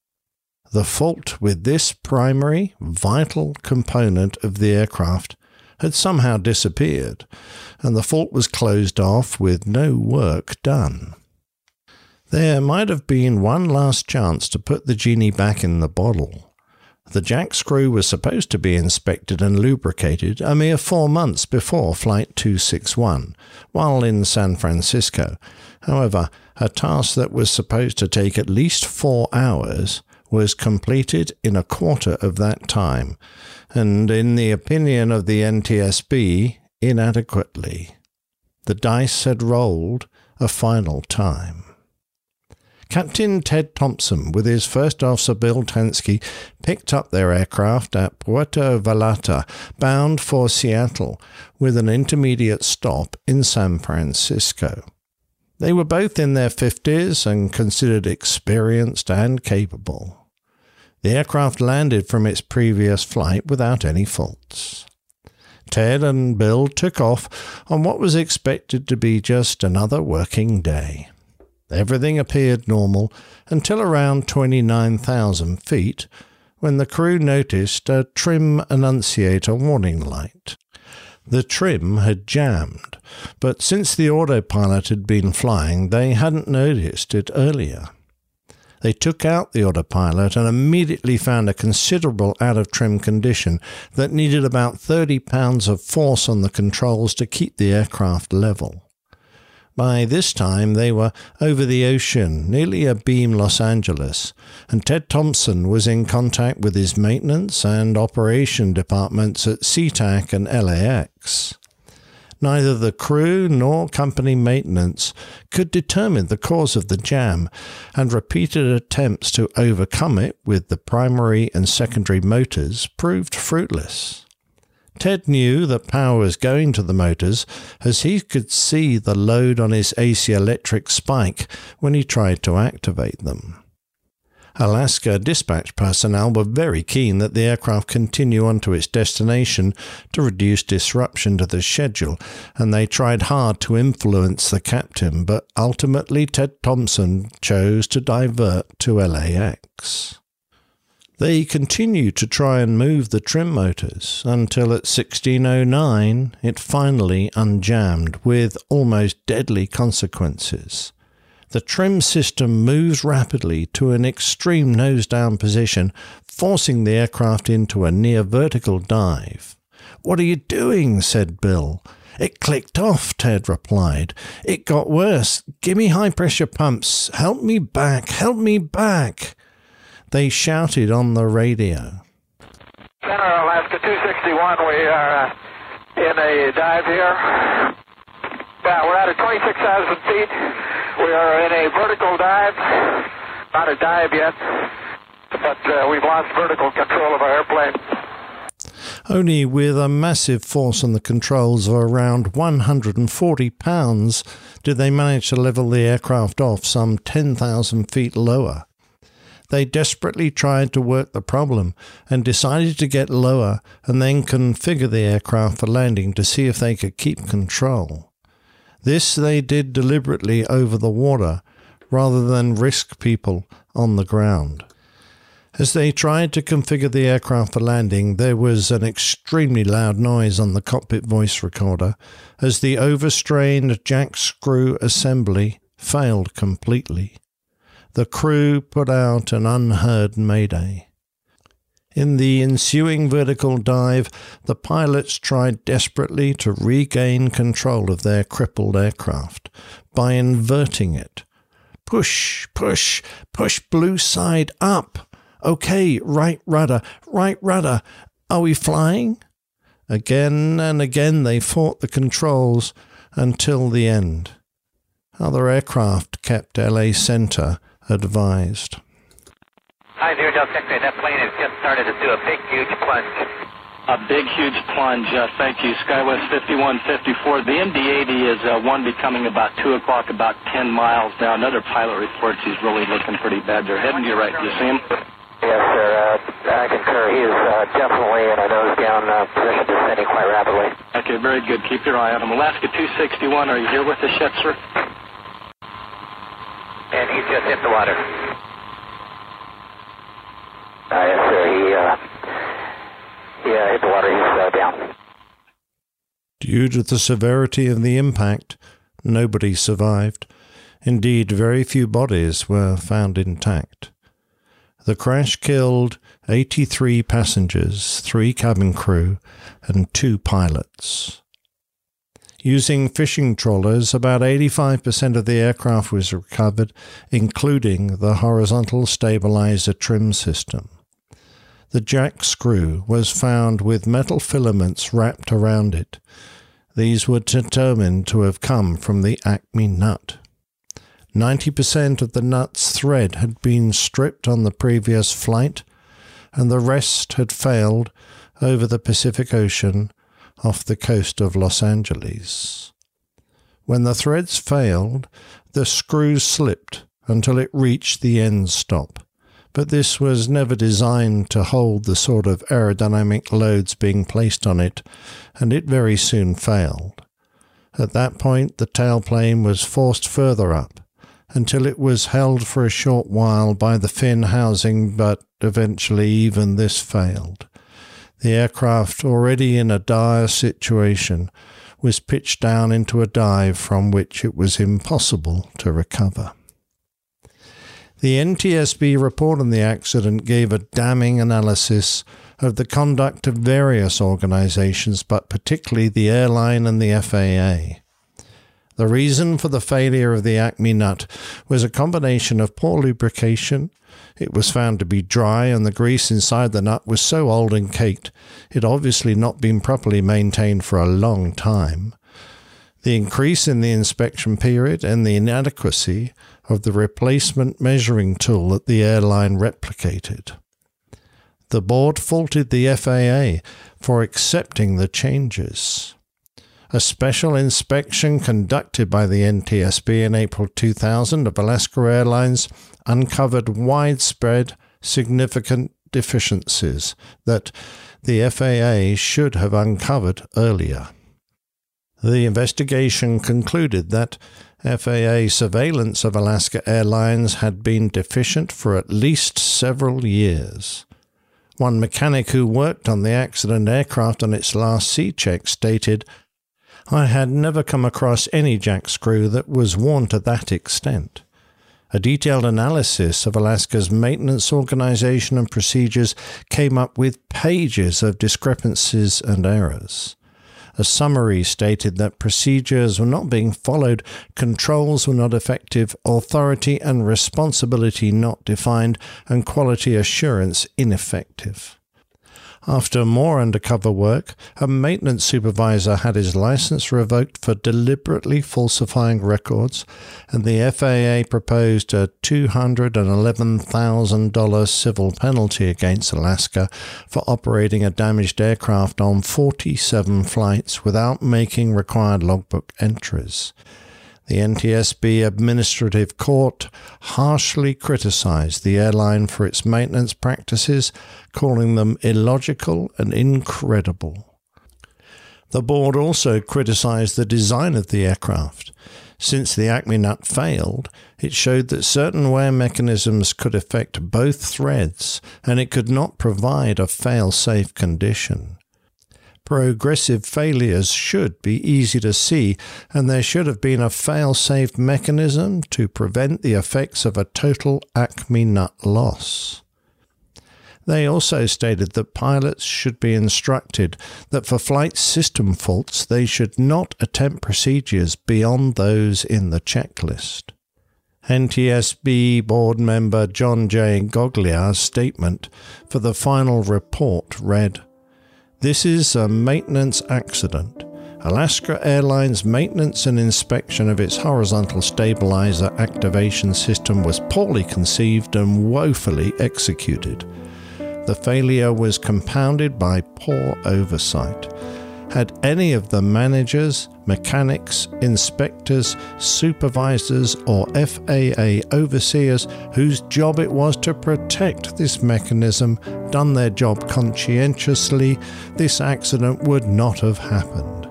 The fault with this primary, vital component of the aircraft had somehow disappeared, and the fault was closed off with no work done. There might have been one last chance to put the genie back in the bottle. The jack screw was supposed to be inspected and lubricated a mere four months before Flight 261, while in San Francisco. However, a task that was supposed to take at least four hours was completed in a quarter of that time, and in the opinion of the NTSB, inadequately. The dice had rolled a final time. Captain Ted Thompson, with his first officer Bill Tansky, picked up their aircraft at Puerto Vallarta, bound for Seattle, with an intermediate stop in San Francisco. They were both in their 50s and considered experienced and capable. The aircraft landed from its previous flight without any faults. Ted and Bill took off on what was expected to be just another working day. Everything appeared normal until around 29,000 feet, when the crew noticed a trim annunciator warning light. The trim had jammed, but since the autopilot had been flying, they hadn't noticed it earlier. They took out the autopilot and immediately found a considerable out of trim condition that needed about 30 pounds of force on the controls to keep the aircraft level. By this time, they were over the ocean, nearly abeam Los Angeles, and Ted Thompson was in contact with his maintenance and operation departments at SeaTac and LAX. Neither the crew nor company maintenance could determine the cause of the jam, and repeated attempts to overcome it with the primary and secondary motors proved fruitless. Ted knew that power was going to the motors as he could see the load on his AC electric spike when he tried to activate them. Alaska dispatch personnel were very keen that the aircraft continue on to its destination to reduce disruption to the schedule, and they tried hard to influence the captain, but ultimately Ted Thompson chose to divert to LAX. They continued to try and move the trim motors until at 1609 it finally unjammed with almost deadly consequences. The trim system moves rapidly to an extreme nose down position, forcing the aircraft into a near vertical dive. What are you doing? said Bill. It clicked off, Ted replied. It got worse. Gimme high pressure pumps. Help me back. Help me back. They shouted on the radio. Center Alaska 261, we are uh, in a dive here. Yeah, we're at 26,000 feet. We are in a vertical dive. Not a dive yet, but uh, we've lost vertical control of our airplane. Only with a massive force on the controls of around 140 pounds did they manage to level the aircraft off some 10,000 feet lower. They desperately tried to work the problem and decided to get lower and then configure the aircraft for landing to see if they could keep control. This they did deliberately over the water rather than risk people on the ground. As they tried to configure the aircraft for landing, there was an extremely loud noise on the cockpit voice recorder as the overstrained jack screw assembly failed completely. The crew put out an unheard mayday. In the ensuing vertical dive, the pilots tried desperately to regain control of their crippled aircraft by inverting it. Push, push, push blue side up. Okay, right rudder, right rudder. Are we flying? Again and again they fought the controls until the end. Other aircraft kept LA Center advised. Hi, Zero Delta X-ray. That plane has just started to do a big, huge plunge. A big, huge plunge. Uh, thank you. Skywest 5154. The MD-80 is uh, one becoming about 2 o'clock, about 10 miles now. Another pilot reports he's really looking pretty bad. They're heading to your right. Do you see him? Yes, sir. Uh, I concur. He is uh, definitely in a nose-down uh, position, descending quite rapidly. Okay, very good. Keep your eye on him. Alaska 261, are you here with us yet, sir? And he's just hit the water. Uh, yes, sir. He, uh, he uh, hit the water. He's uh, down. Due to the severity of the impact, nobody survived. Indeed, very few bodies were found intact. The crash killed 83 passengers, three cabin crew, and two pilots. Using fishing trawlers, about 85% of the aircraft was recovered, including the horizontal stabilizer trim system. The jack screw was found with metal filaments wrapped around it. These were determined to have come from the Acme nut. 90% of the nut's thread had been stripped on the previous flight, and the rest had failed over the Pacific Ocean off the coast of Los Angeles. When the threads failed, the screw slipped until it reached the end stop, but this was never designed to hold the sort of aerodynamic loads being placed on it, and it very soon failed. At that point, the tailplane was forced further up until it was held for a short while by the fin housing, but eventually even this failed. The aircraft, already in a dire situation, was pitched down into a dive from which it was impossible to recover. The NTSB report on the accident gave a damning analysis of the conduct of various organizations, but particularly the airline and the FAA. The reason for the failure of the Acme nut was a combination of poor lubrication. It was found to be dry, and the grease inside the nut was so old and caked it obviously not been properly maintained for a long time. The increase in the inspection period and the inadequacy of the replacement measuring tool that the airline replicated. The board faulted the FAA for accepting the changes. A special inspection conducted by the NTSB in April 2000 of Alaska Airlines uncovered widespread, significant deficiencies that the FAA should have uncovered earlier. The investigation concluded that FAA surveillance of Alaska Airlines had been deficient for at least several years. One mechanic who worked on the accident aircraft on its last C check stated, I had never come across any jack screw that was worn to that extent. A detailed analysis of Alaska's maintenance organization and procedures came up with pages of discrepancies and errors. A summary stated that procedures were not being followed, controls were not effective, authority and responsibility not defined, and quality assurance ineffective. After more undercover work, a maintenance supervisor had his license revoked for deliberately falsifying records, and the FAA proposed a $211,000 civil penalty against Alaska for operating a damaged aircraft on 47 flights without making required logbook entries. The NTSB Administrative Court harshly criticized the airline for its maintenance practices, calling them illogical and incredible. The board also criticized the design of the aircraft. Since the Acme nut failed, it showed that certain wear mechanisms could affect both threads, and it could not provide a fail safe condition. Progressive failures should be easy to see, and there should have been a fail safe mechanism to prevent the effects of a total Acme nut loss. They also stated that pilots should be instructed that for flight system faults they should not attempt procedures beyond those in the checklist. NTSB board member John J. Goglia's statement for the final report read This is a maintenance accident. Alaska Airlines maintenance and inspection of its horizontal stabilizer activation system was poorly conceived and woefully executed. The failure was compounded by poor oversight. Had any of the managers, mechanics, inspectors, supervisors, or FAA overseers whose job it was to protect this mechanism done their job conscientiously, this accident would not have happened.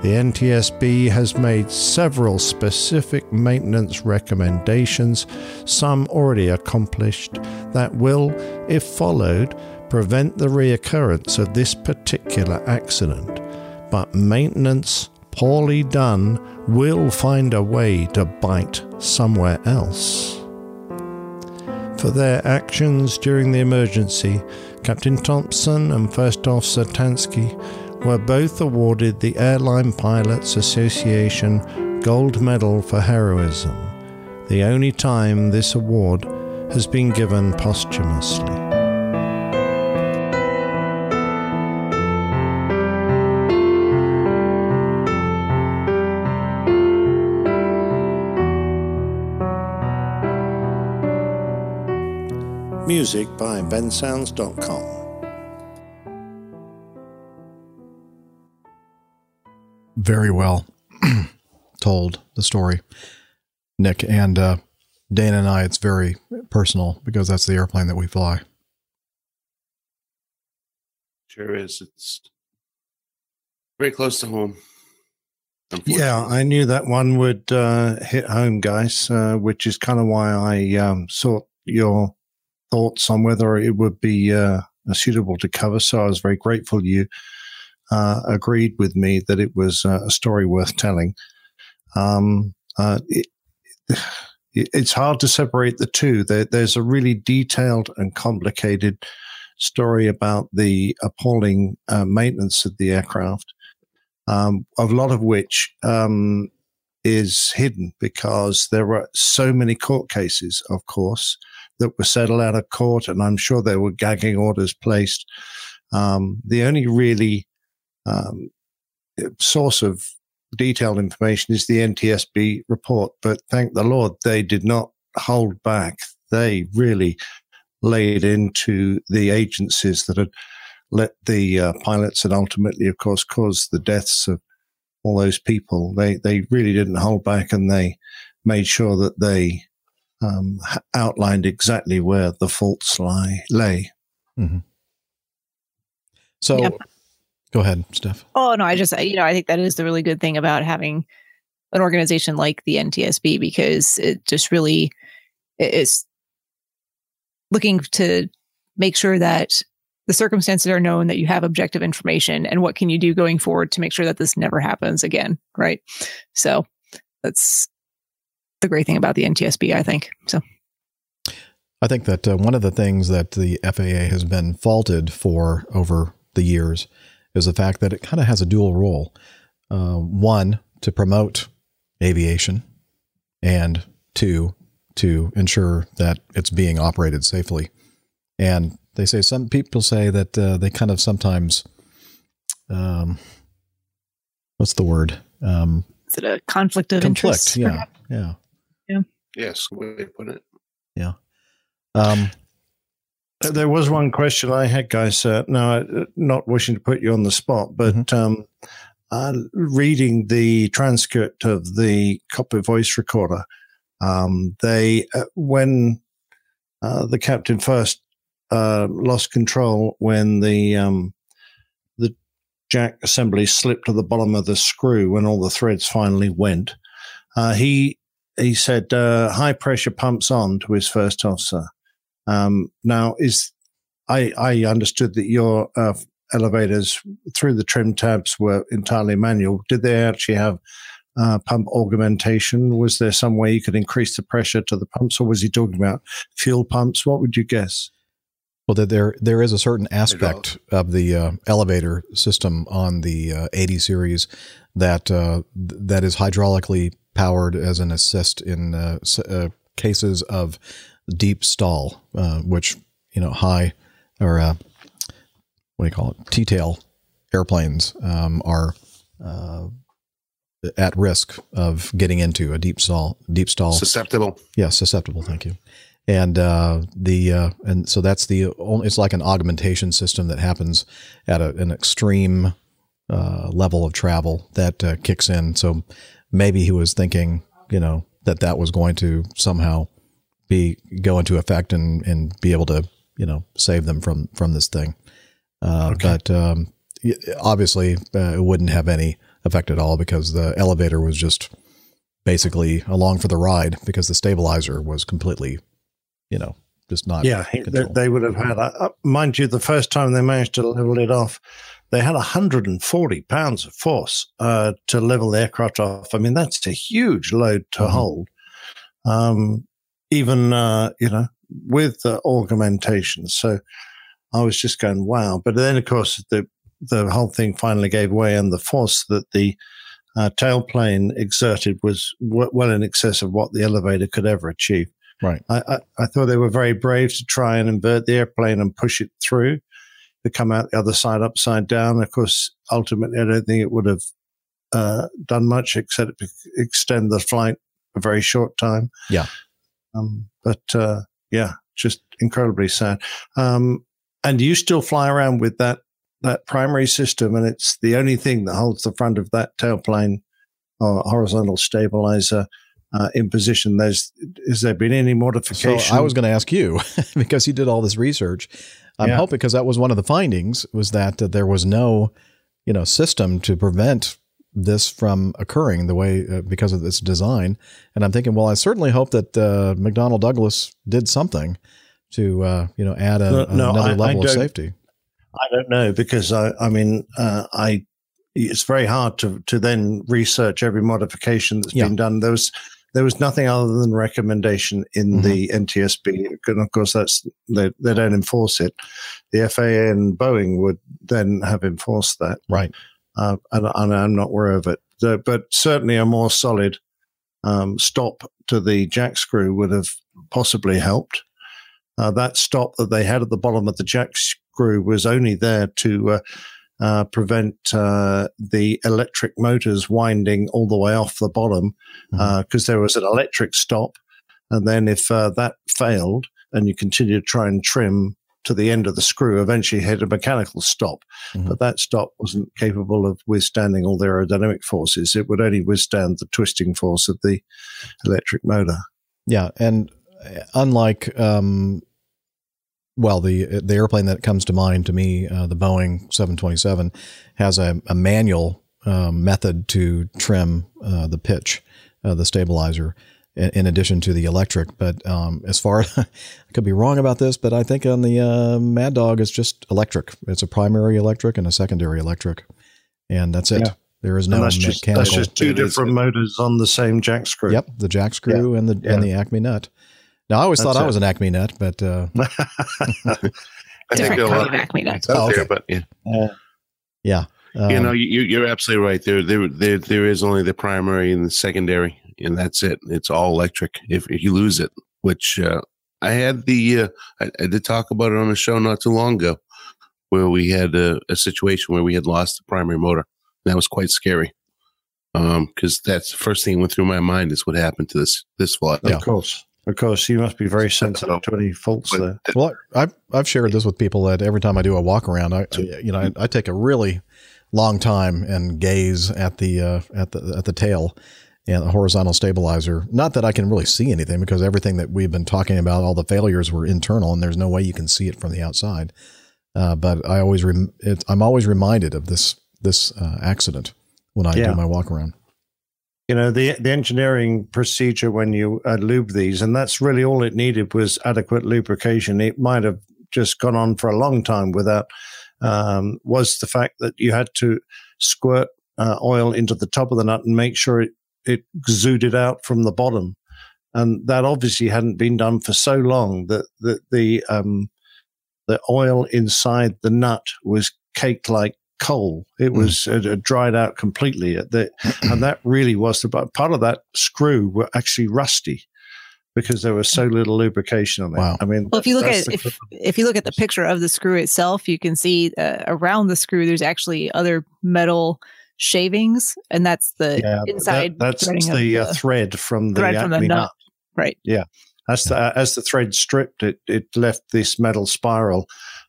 The NTSB has made several specific maintenance recommendations, some already accomplished, that will, if followed, prevent the reoccurrence of this particular accident. But maintenance, poorly done, will find a way to bite somewhere else. For their actions during the emergency, Captain Thompson and First Officer Tansky were both awarded the Airline Pilots Association Gold Medal for Heroism, the only time this award has been given posthumously. Music by bensounds.com. very well told the story, Nick and uh, Dana and I. It's very personal because that's the airplane that we fly. Sure is. It's very close to home. Yeah, I knew that one would uh, hit home, guys, uh, which is kind of why I um, sought your thoughts on whether it would be uh, suitable to cover. So I was very grateful you uh, agreed with me that it was uh, a story worth telling. Um, uh, it, it's hard to separate the two. There, there's a really detailed and complicated story about the appalling uh, maintenance of the aircraft, um, a lot of which um, is hidden because there were so many court cases, of course, that were settled out of court, and I'm sure there were gagging orders placed. Um, the only really um, source of detailed information is the NTSB report. But thank the Lord, they did not hold back. They really laid into the agencies that had let the uh, pilots and ultimately, of course, caused the deaths of all those people. They they really didn't hold back, and they made sure that they um, outlined exactly where the faults lie lay. Mm-hmm. So. Yep. Go ahead, Steph. Oh no, I just you know I think that is the really good thing about having an organization like the NTSB because it just really is looking to make sure that the circumstances are known that you have objective information and what can you do going forward to make sure that this never happens again right so that's the great thing about the NTSB, I think. So I think that uh, one of the things that the FAA has been faulted for over the years is the fact that it kind of has a dual role. Uh, one, to promote aviation, and two, to ensure that it's being operated safely. And they say some people say that uh, they kind of sometimes, um, what's the word? Um, is it a conflict of conflict? interest? Yeah, perhaps? yeah, Yeah. Yes, way to put it. yeah. Um, There was one question I had, guys. Uh, now, uh, not wishing to put you on the spot, but um, uh, reading the transcript of the cockpit voice recorder, um, they uh, when uh, the captain first uh, lost control when the um, the jack assembly slipped to the bottom of the screw when all the threads finally went. Uh, he he said uh, high pressure pumps on to his first officer. Um, now, is I, I understood that your uh, elevators through the trim tabs were entirely manual. Did they actually have uh, pump augmentation? Was there some way you could increase the pressure to the pumps, or was he talking about fuel pumps? What would you guess? Well, there there is a certain aspect of the uh, elevator system on the uh, 80 series that uh, that is hydraulically powered as an assist in uh, s- uh, cases of deep stall, uh, which you know high or uh, what do you call it? T-tail airplanes um, are uh, at risk of getting into a deep stall. Deep stall. Susceptible. Yeah, susceptible. Thank you. And uh, the uh, and so that's the only. It's like an augmentation system that happens at a, an extreme uh, level of travel that uh, kicks in. So maybe he was thinking, you know, that that was going to somehow be go into effect and and be able to you know save them from from this thing. Uh, But um, obviously, uh, it wouldn't have any effect at all because the elevator was just basically along for the ride because the stabilizer was completely, you know, just not. yeah, they, they would have had. Uh, mind you, the first time they managed to level it off, they had 140 pounds of force uh, to level the aircraft off. I mean, that's a huge load to Mhm. hold. Um, even uh, you know, with the augmentation. So I was just going, wow. But then, of course, the the whole thing finally gave way, and the force that the uh, tailplane exerted was w- well in excess of what the elevator could ever achieve. Right. I, I, I thought they were very brave to try and invert the airplane and push it through to come out the other side upside down. Of course, ultimately, I don't think it would have uh, done much except extend the flight a very short time. Yeah. Um, but uh, yeah, just incredibly sad. Um, and you still fly around with that that primary system, and it's the only thing that holds the front of that tailplane or horizontal stabilizer uh, in position. There's has there been any So modification? I was going to ask you because you did all this research. I'm Yeah. hoping because that was one of the findings was that uh, there was no, you know, system to prevent this from occurring the way uh, because of its design. And I'm thinking, well, I certainly hope that uh, McDonnell Douglas did something to, uh, you know, add a, No, no, another I- I level of safety. I don't know because I, I mean, uh, I, it's very hard to, to then research every modification that's Yeah. been done. There was, there was nothing other than recommendation in Mm-hmm. the NTSB. And of course, that's, they, they don't enforce it. The FAA and Boeing would then have enforced that. Right. Uh, and, and I'm not aware of it. So, but certainly a more solid, um, stop to the jack screw would have possibly helped. Uh, that stop that they had at the bottom of the jack screw was only there to uh, uh, prevent uh, the electric motors winding all the way off the bottom because there was an electric stop. And then if uh, that failed and you continue to try and trim to the end of the screw, eventually hit a mechanical stop. But that stop wasn't capable of withstanding all the aerodynamic forces. It would only withstand the twisting force of the electric motor. Yeah, and uh, unlike, um, well, the the airplane that comes to mind to me, uh, the Boeing 727, has a, a manual um, method to trim uh, the pitch, uh, the stabilizer, in, in addition to the electric. But um, as far, I could be wrong about this, but I think on the uh, Mad Dog, it's just electric. It's a primary electric and a secondary electric, and that's it. Yeah. There is no and that's just, mechanical. that's just two different motors on the same jack screw. Yep, the jack screw and the Yeah. and the Acme nut. Now I always thought That's I it. was an Acme nut, but uh, I think Different there are a kind lot of Acme nuts. out Oh, there, okay. but yeah. yeah, um, you know, you, you're absolutely right. There, there, there, there is only the primary and the secondary, and that's it. It's all electric. If, if you lose it, which uh, I had the, uh, I, I did talk about it on a show not too long ago, where we had a, a situation where we had lost the primary motor. That was quite scary, because that's the first thing that went through my mind is what happened to this this flight. Of course. Of course, you must be very sensitive to any faults there. Well, I- I've I've shared this with people that every time I do a walk around, I I- you know I, I take a really long time and gaze at the uh, at the at the tail and the horizontal stabilizer. Not that I can really see anything because everything that we've been talking about, all the failures were internal, and there's no way you can see it from the outside. Uh, but I always rem- it, I'm always reminded of this this uh, accident when I Yeah. do my walk around. You know the the engineering procedure when you uh, lube these and that's really all it needed was adequate lubrication. It might have just gone on for a long time without um, was the fact that you had to squirt uh, oil into the top of the nut and make sure it it exuded out from the bottom. And that obviously hadn't been done for so long that the the um, the oil inside the nut was caked like coal. It was uh, uh, dried out completely. At the, and that really was the but part of that screw were actually rusty because there was so little lubrication on it. Wow. I mean, Well, if you look at the- if if you look at the picture of the screw itself, you can see uh, around the screw there's actually other metal shavings, and that's the yeah, inside. that- that's threading the uh, thread from the thread from the nut. nut. Right. Yeah. As the as the thread stripped, it it left this metal spiral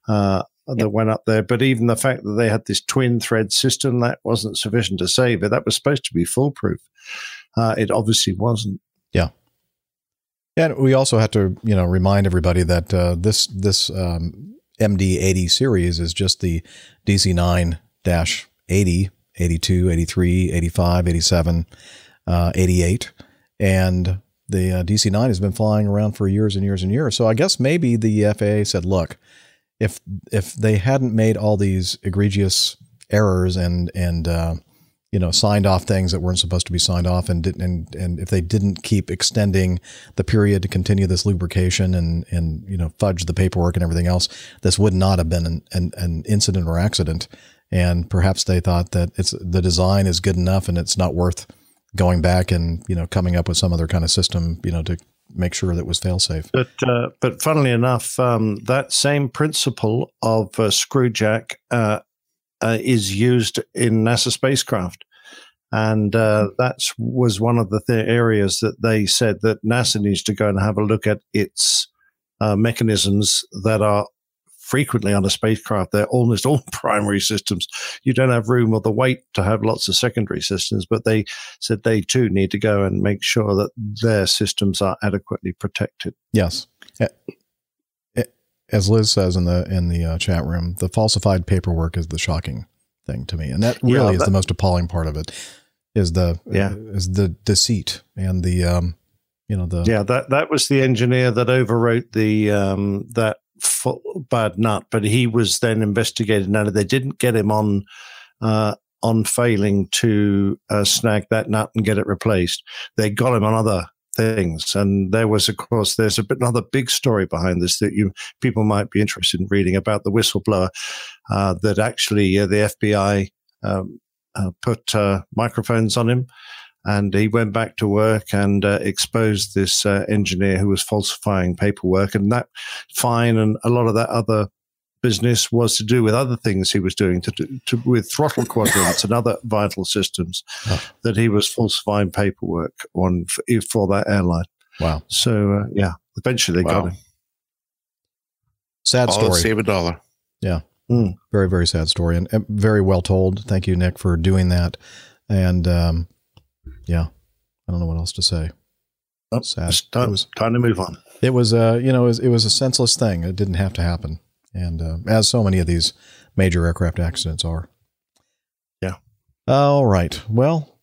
uh, that went up there. But even the fact that they had this twin thread system that wasn't sufficient to save it. That was supposed to be foolproof. Uh, it obviously wasn't. Yeah. And we also have to, you know, remind everybody that uh, this this um, MD80 series is just the DC9 80, 82, 83, 85, 87, uh, 88. And the uh, DC9 has been flying around for years and years and years. So I guess maybe the FAA said, look, if if they hadn't made all these egregious errors and and uh, you know signed off things that weren't supposed to be signed off and didn't and, and if they didn't keep extending the period to continue this lubrication and and you know fudge the paperwork and everything else this would not have been an, an, an incident or accident. And perhaps they thought that it's the design is good enough and it's not worth going back and you know coming up with some other kind of system you know to make sure that it was fail safe. But uh, but funnily enough, um, that same principle of uh, screw jack uh, uh, is used in NASA spacecraft, and uh, that was one of the th- areas that they said that NASA needs to go and have a look at its uh, mechanisms that are frequently on a spacecraft. They're almost all primary systems. You don't have room or the weight to have lots of secondary systems, but they said they too need to go and make sure that their systems are adequately protected. Yes. As Liz says in the in the uh, chat room, the falsified paperwork is the shocking thing to me, and that really is that- the most appalling part of it. Is the Yeah. is the deceit and the um you know the Yeah, that that was the engineer that overwrote the um, that bad nut, but he was then investigated. Now they didn't get him on uh, on failing to uh, snag that nut and get it replaced. They got him on other things, and there was, of course, there's a bit another big story behind this that you people might be interested in reading about the whistleblower uh, that actually uh, the FBI um, uh, put uh, microphones on him and he went back to work and uh, exposed this uh, engineer who was falsifying paperwork and that fine and a lot of that other business was to do with other things he was doing to, do- to with throttle quadrants and other vital systems that he was falsifying paperwork on for, for that airline wow so uh, yeah eventually they Wow. got him sad All story. save a dollar. Yeah. Mm. Very, very sad story and, and very well told. Thank you, Nick, for doing that. And um, yeah, I don't know what else to say. sad. it's time, It was, time to move on it was, uh, you know, it was, it was a senseless thing. It didn't have to happen. And uh, as so many of these major aircraft accidents are. Yeah. All right. Well,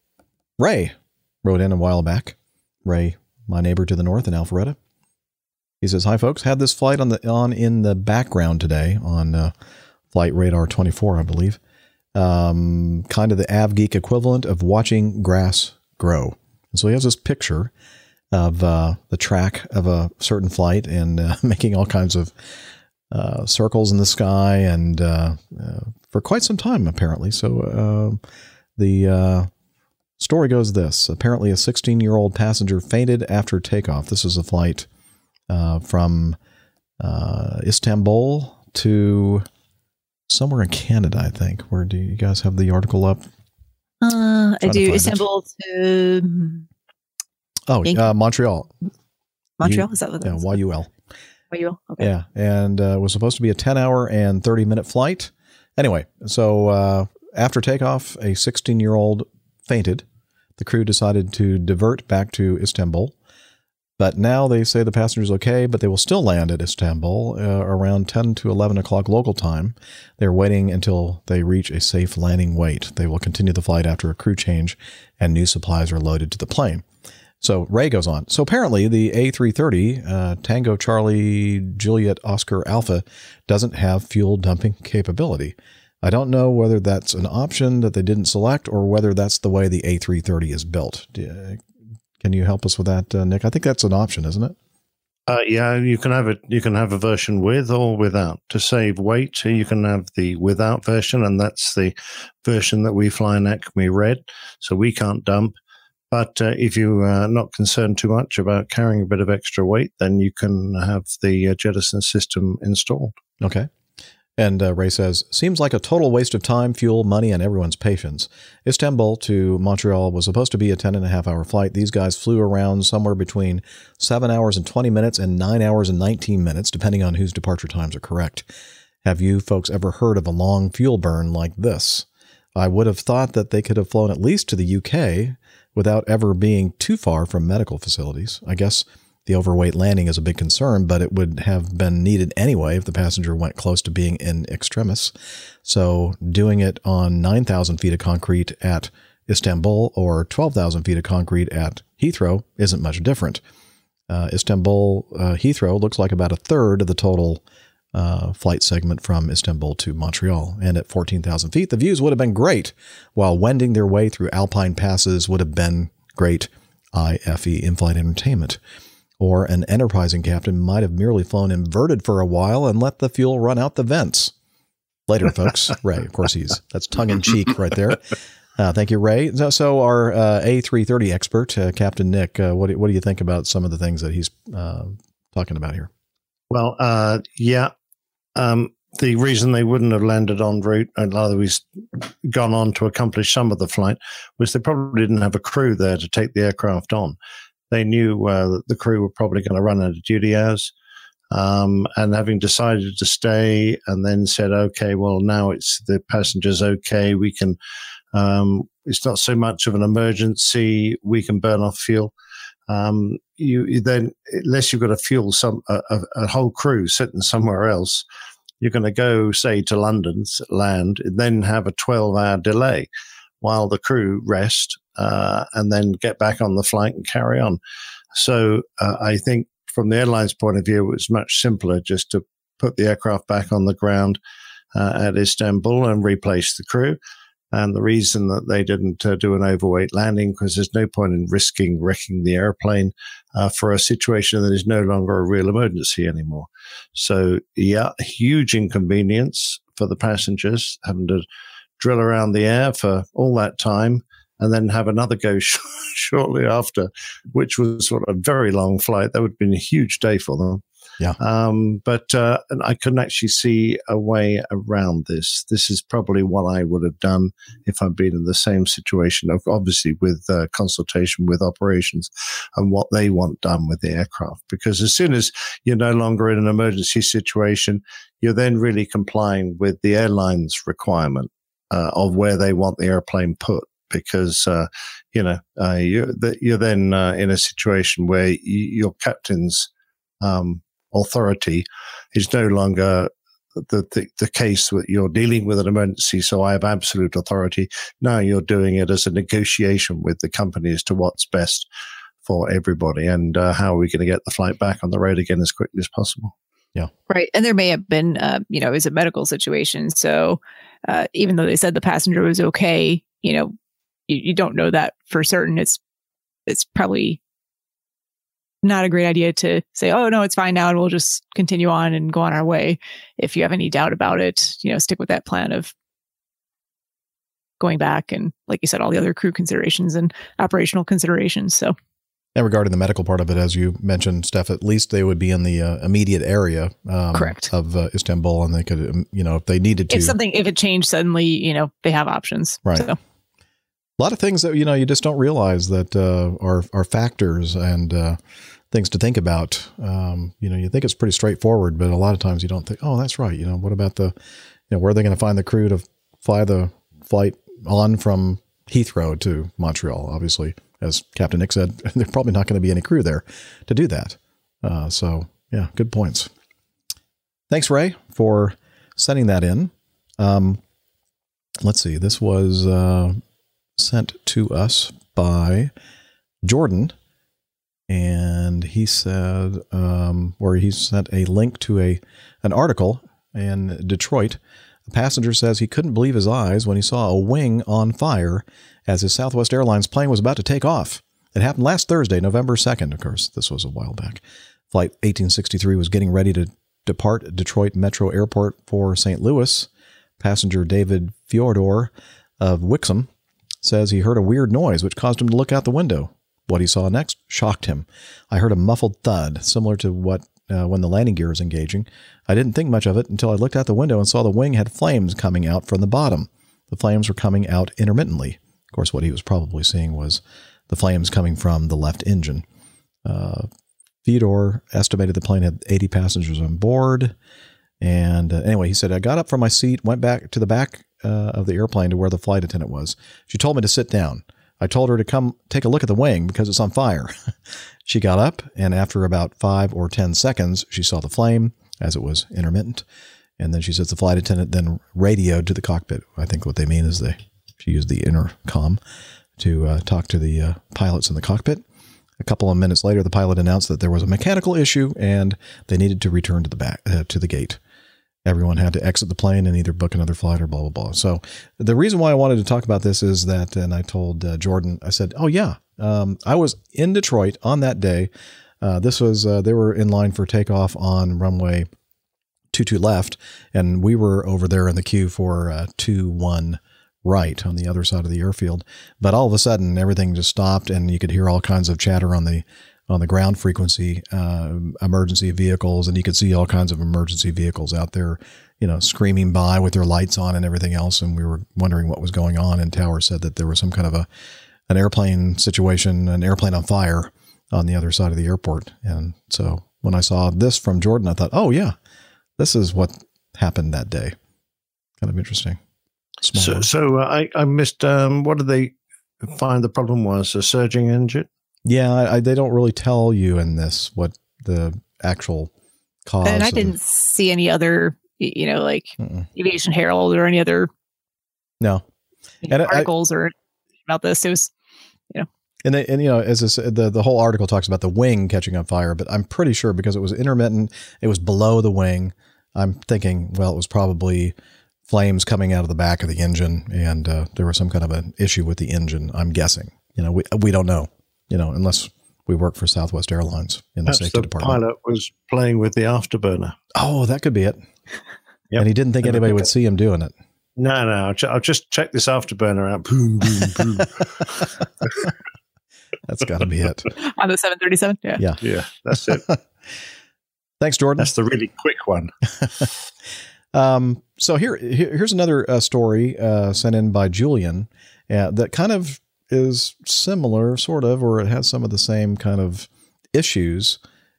Ray wrote in a while back. Ray, my neighbor to the north in Alpharetta. He says, "Hi, folks. Had this flight on the on in the background today on uh, flight radar 24, I believe. um, kind of the Av Geek equivalent of watching grass grow. And so he has this picture of uh, the track of a certain flight and uh, making all kinds of uh, circles in the sky and uh, uh, for quite some time, apparently. So uh, the story goes this apparently, a 16 year old passenger fainted after takeoff. This is a flight from Istanbul to somewhere in Canada, I think. Where do you guys have the article up? Uh, I do Istanbul to Oh, uh, Montreal. Montreal. U- Is that what Yeah? YUL. Will? Okay. Yeah, and uh, it was supposed to be a 10 hour and 30 minute flight. Anyway, so uh, after takeoff, a 16 year old fainted. The crew decided to divert back to Istanbul. But now they say the passenger's okay, but they will still land at Istanbul uh, around 10 to 11 o'clock local time. They're waiting until they reach a safe landing weight. They will continue the flight after a crew change and new supplies are loaded to the plane. So Ray goes on. So apparently, the A330 uh, Tango Charlie Juliet Oscar Alpha doesn't have fuel dumping capability. I don't know whether that's an option that they didn't select or whether that's the way the A330 is built. Can you help us with that, uh, Nick? I think that's an option, isn't it? Uh, yeah, you can have it. You can have a version with or without. To save weight, you can have the without version, and that's the version that we fly in Acme Red. So we can't dump. But uh, if you are not concerned too much about carrying a bit of extra weight, then you can have the uh, jettison system installed. Okay. And uh, Ray says, seems like a total waste of time, fuel, money, and everyone's patience. Istanbul to Montreal was supposed to be a 10 and a half hour flight. These guys flew around somewhere between 7 hours and 20 minutes and 9 hours and 19 minutes, depending on whose departure times are correct. Have you folks ever heard of a long fuel burn like this? I would have thought that they could have flown at least to the UK without ever being too far from medical facilities. I guess the overweight landing is a big concern, but it would have been needed anyway if the passenger went close to being in extremis. So doing it on 9,000 feet of concrete at Istanbul or 12,000 feet of concrete at Heathrow isn't much different. Uh, Istanbul uh, Heathrow looks like about a third of the total uh, flight segment from Istanbul to Montreal. And at 14,000 feet, the views would have been great, while wending their way through alpine passes would have been great IFE in flight entertainment. Or an enterprising captain might have merely flown inverted for a while and let the fuel run out the vents. Later, folks. Ray, of course, he's that's tongue in cheek right there. Uh, thank you, Ray. So, so our uh, A330 expert, uh, Captain Nick, uh, what, do, what do you think about some of the things that he's uh, talking about here? Well, uh, yeah. Um, the reason they wouldn't have landed en route and otherwise gone on to accomplish some of the flight was they probably didn't have a crew there to take the aircraft on. They knew uh, that the crew were probably going to run out of duty hours. Um, and having decided to stay and then said, okay, well, now it's the passengers okay. We can, um, it's not so much of an emergency. We can burn off fuel. Um, you, then, unless you've got to fuel some, a, a, a whole crew sitting somewhere else, you're going to go, say, to London, land, then have a 12 hour delay while the crew rest uh, and then get back on the flight and carry on. So uh, I think from the airline's point of view, it was much simpler just to put the aircraft back on the ground uh, at Istanbul and replace the crew. And the reason that they didn't uh, do an overweight landing because there's no point in risking wrecking the airplane uh, for a situation that is no longer a real emergency anymore. So, yeah, huge inconvenience for the passengers having to drill around the air for all that time and then have another go sh- shortly after, which was sort of a very long flight. That would have been a huge day for them. Yeah. Um, but uh, and I couldn't actually see a way around this. This is probably what I would have done if I'd been in the same situation, of- obviously with uh, consultation with operations and what they want done with the aircraft. Because as soon as you're no longer in an emergency situation, you're then really complying with the airline's requirement uh, of where they want the airplane put. Because uh, you know uh, you're, you're then uh, in a situation where y- your captain's um, authority is no longer the, the, the case that you're dealing with an emergency. So I have absolute authority. Now you're doing it as a negotiation with the company as to what's best for everybody and uh, how are we going to get the flight back on the road again as quickly as possible. Yeah. Right. And there may have been, uh, you know, it was a medical situation. So uh, even though they said the passenger was okay, you know, you, you don't know that for certain. It's it's probably not a great idea to say, "Oh no, it's fine now," and we'll just continue on and go on our way. If you have any doubt about it, you know, stick with that plan of going back and, like you said, all the other crew considerations and operational considerations. So And regarding the medical part of it, as you mentioned, Steph, at least they would be in the uh, immediate area um, Correct. of uh, Istanbul, and they could, um, you know, if they needed to. if something if it changed suddenly, you know, they have options. Right. So a lot of things that you know you just don't realize that uh, are are factors and uh, things to think about. Um, you know, you think it's pretty straightforward, but a lot of times you don't think, oh, that's right. You know, what about the, you know, where are they going to find the crew to fly the flight on from Heathrow to Montreal? Obviously, as Captain Nick said, there's probably not going to be any crew there to do that. Uh, so yeah, good points. Thanks, Ray, for sending that in. Um, let's see. This was uh, sent to us by Jordan, and he said, um, or he sent a link to a an article in Detroit. A passenger says he couldn't believe his eyes when he saw a wing on fire as his Southwest Airlines plane was about to take off. It happened last Thursday, November 2nd. Of course, this was a while back. Flight 1863 was getting ready to depart Detroit Metro Airport for St. Louis. Passenger David Fyodor of Wixom says he heard a weird noise which caused him to look out the window. What he saw next shocked him. I heard a muffled thud, similar to what uh, when the landing gear is engaging. I didn't think much of it until I looked out the window and saw the wing had flames coming out from the bottom. The flames were coming out intermittently. Of course, what he was probably seeing was the flames coming from the left engine. Uh, Theodore estimated the plane had 80 passengers on board. And uh, anyway, he said, I got up from my seat, went back to the back uh, of the airplane to where the flight attendant was. She told me to sit down. I told her to come take a look at the wing because it's on fire. she got up, and after about five or 10 seconds, she saw the flame as it was intermittent. And then she says the flight attendant then radioed to the cockpit. I think what they mean is they she used the intercom to uh, talk to the uh, pilots in the cockpit. A couple of minutes later, the pilot announced that there was a mechanical issue and they needed to return to the back uh, to the gate. Everyone had to exit the plane and either book another flight or blah blah blah. So the reason why I wanted to talk about this is that, and I told uh, Jordan, I said, "Oh yeah, um, I was in Detroit on that day. Uh, this was uh, they were in line for takeoff on runway two two left, and we were over there in the queue for uh, two one right on the other side of the airfield. But all of a sudden, everything just stopped, and you could hear all kinds of chatter on the on the ground frequency, uh, emergency vehicles, and you could see all kinds of emergency vehicles out there, you know, screaming by with their lights on and everything else. And we were wondering what was going on. And Tower said that there was some kind of a an airplane situation, an airplane on fire on the other side of the airport. And so when I saw this from Jordan, I thought, oh yeah, this is what happened that day. Kind of interesting. Small So, so uh, I, I missed. Um, what did they find the problem was? A surging engine. Yeah, I, I, they don't really tell you in this what the actual cause. and I of- didn't see any other, you know, like Mm-mm. Aviation Herald or any other no. you know, And I- articles or about this. It was, you know, And, they, and you know, as I said, the the whole article talks about the wing catching on fire, but I'm pretty sure because it was intermittent, it was below the wing. I'm thinking, well, it was probably flames coming out of the back of the engine, and uh, there was some kind of an issue with the engine. I'm guessing. You know, we we don't know. You know, unless we work for Southwest Airlines in the Perhaps safety the department. pilot was playing with the afterburner. Oh, that could be it. And he didn't think anybody would see him doing it. No, no, I'll, ju- I'll just check this afterburner out. Boom, boom, boom. That's got to be it. on the 737. Yeah. Yeah. yeah, that's it. Thanks, Jordan. That's the really quick one. Um, so here, here- here's another uh, story uh, sent in by Julian uh, that kind of is similar, sort of, or it has some of the same kind of issues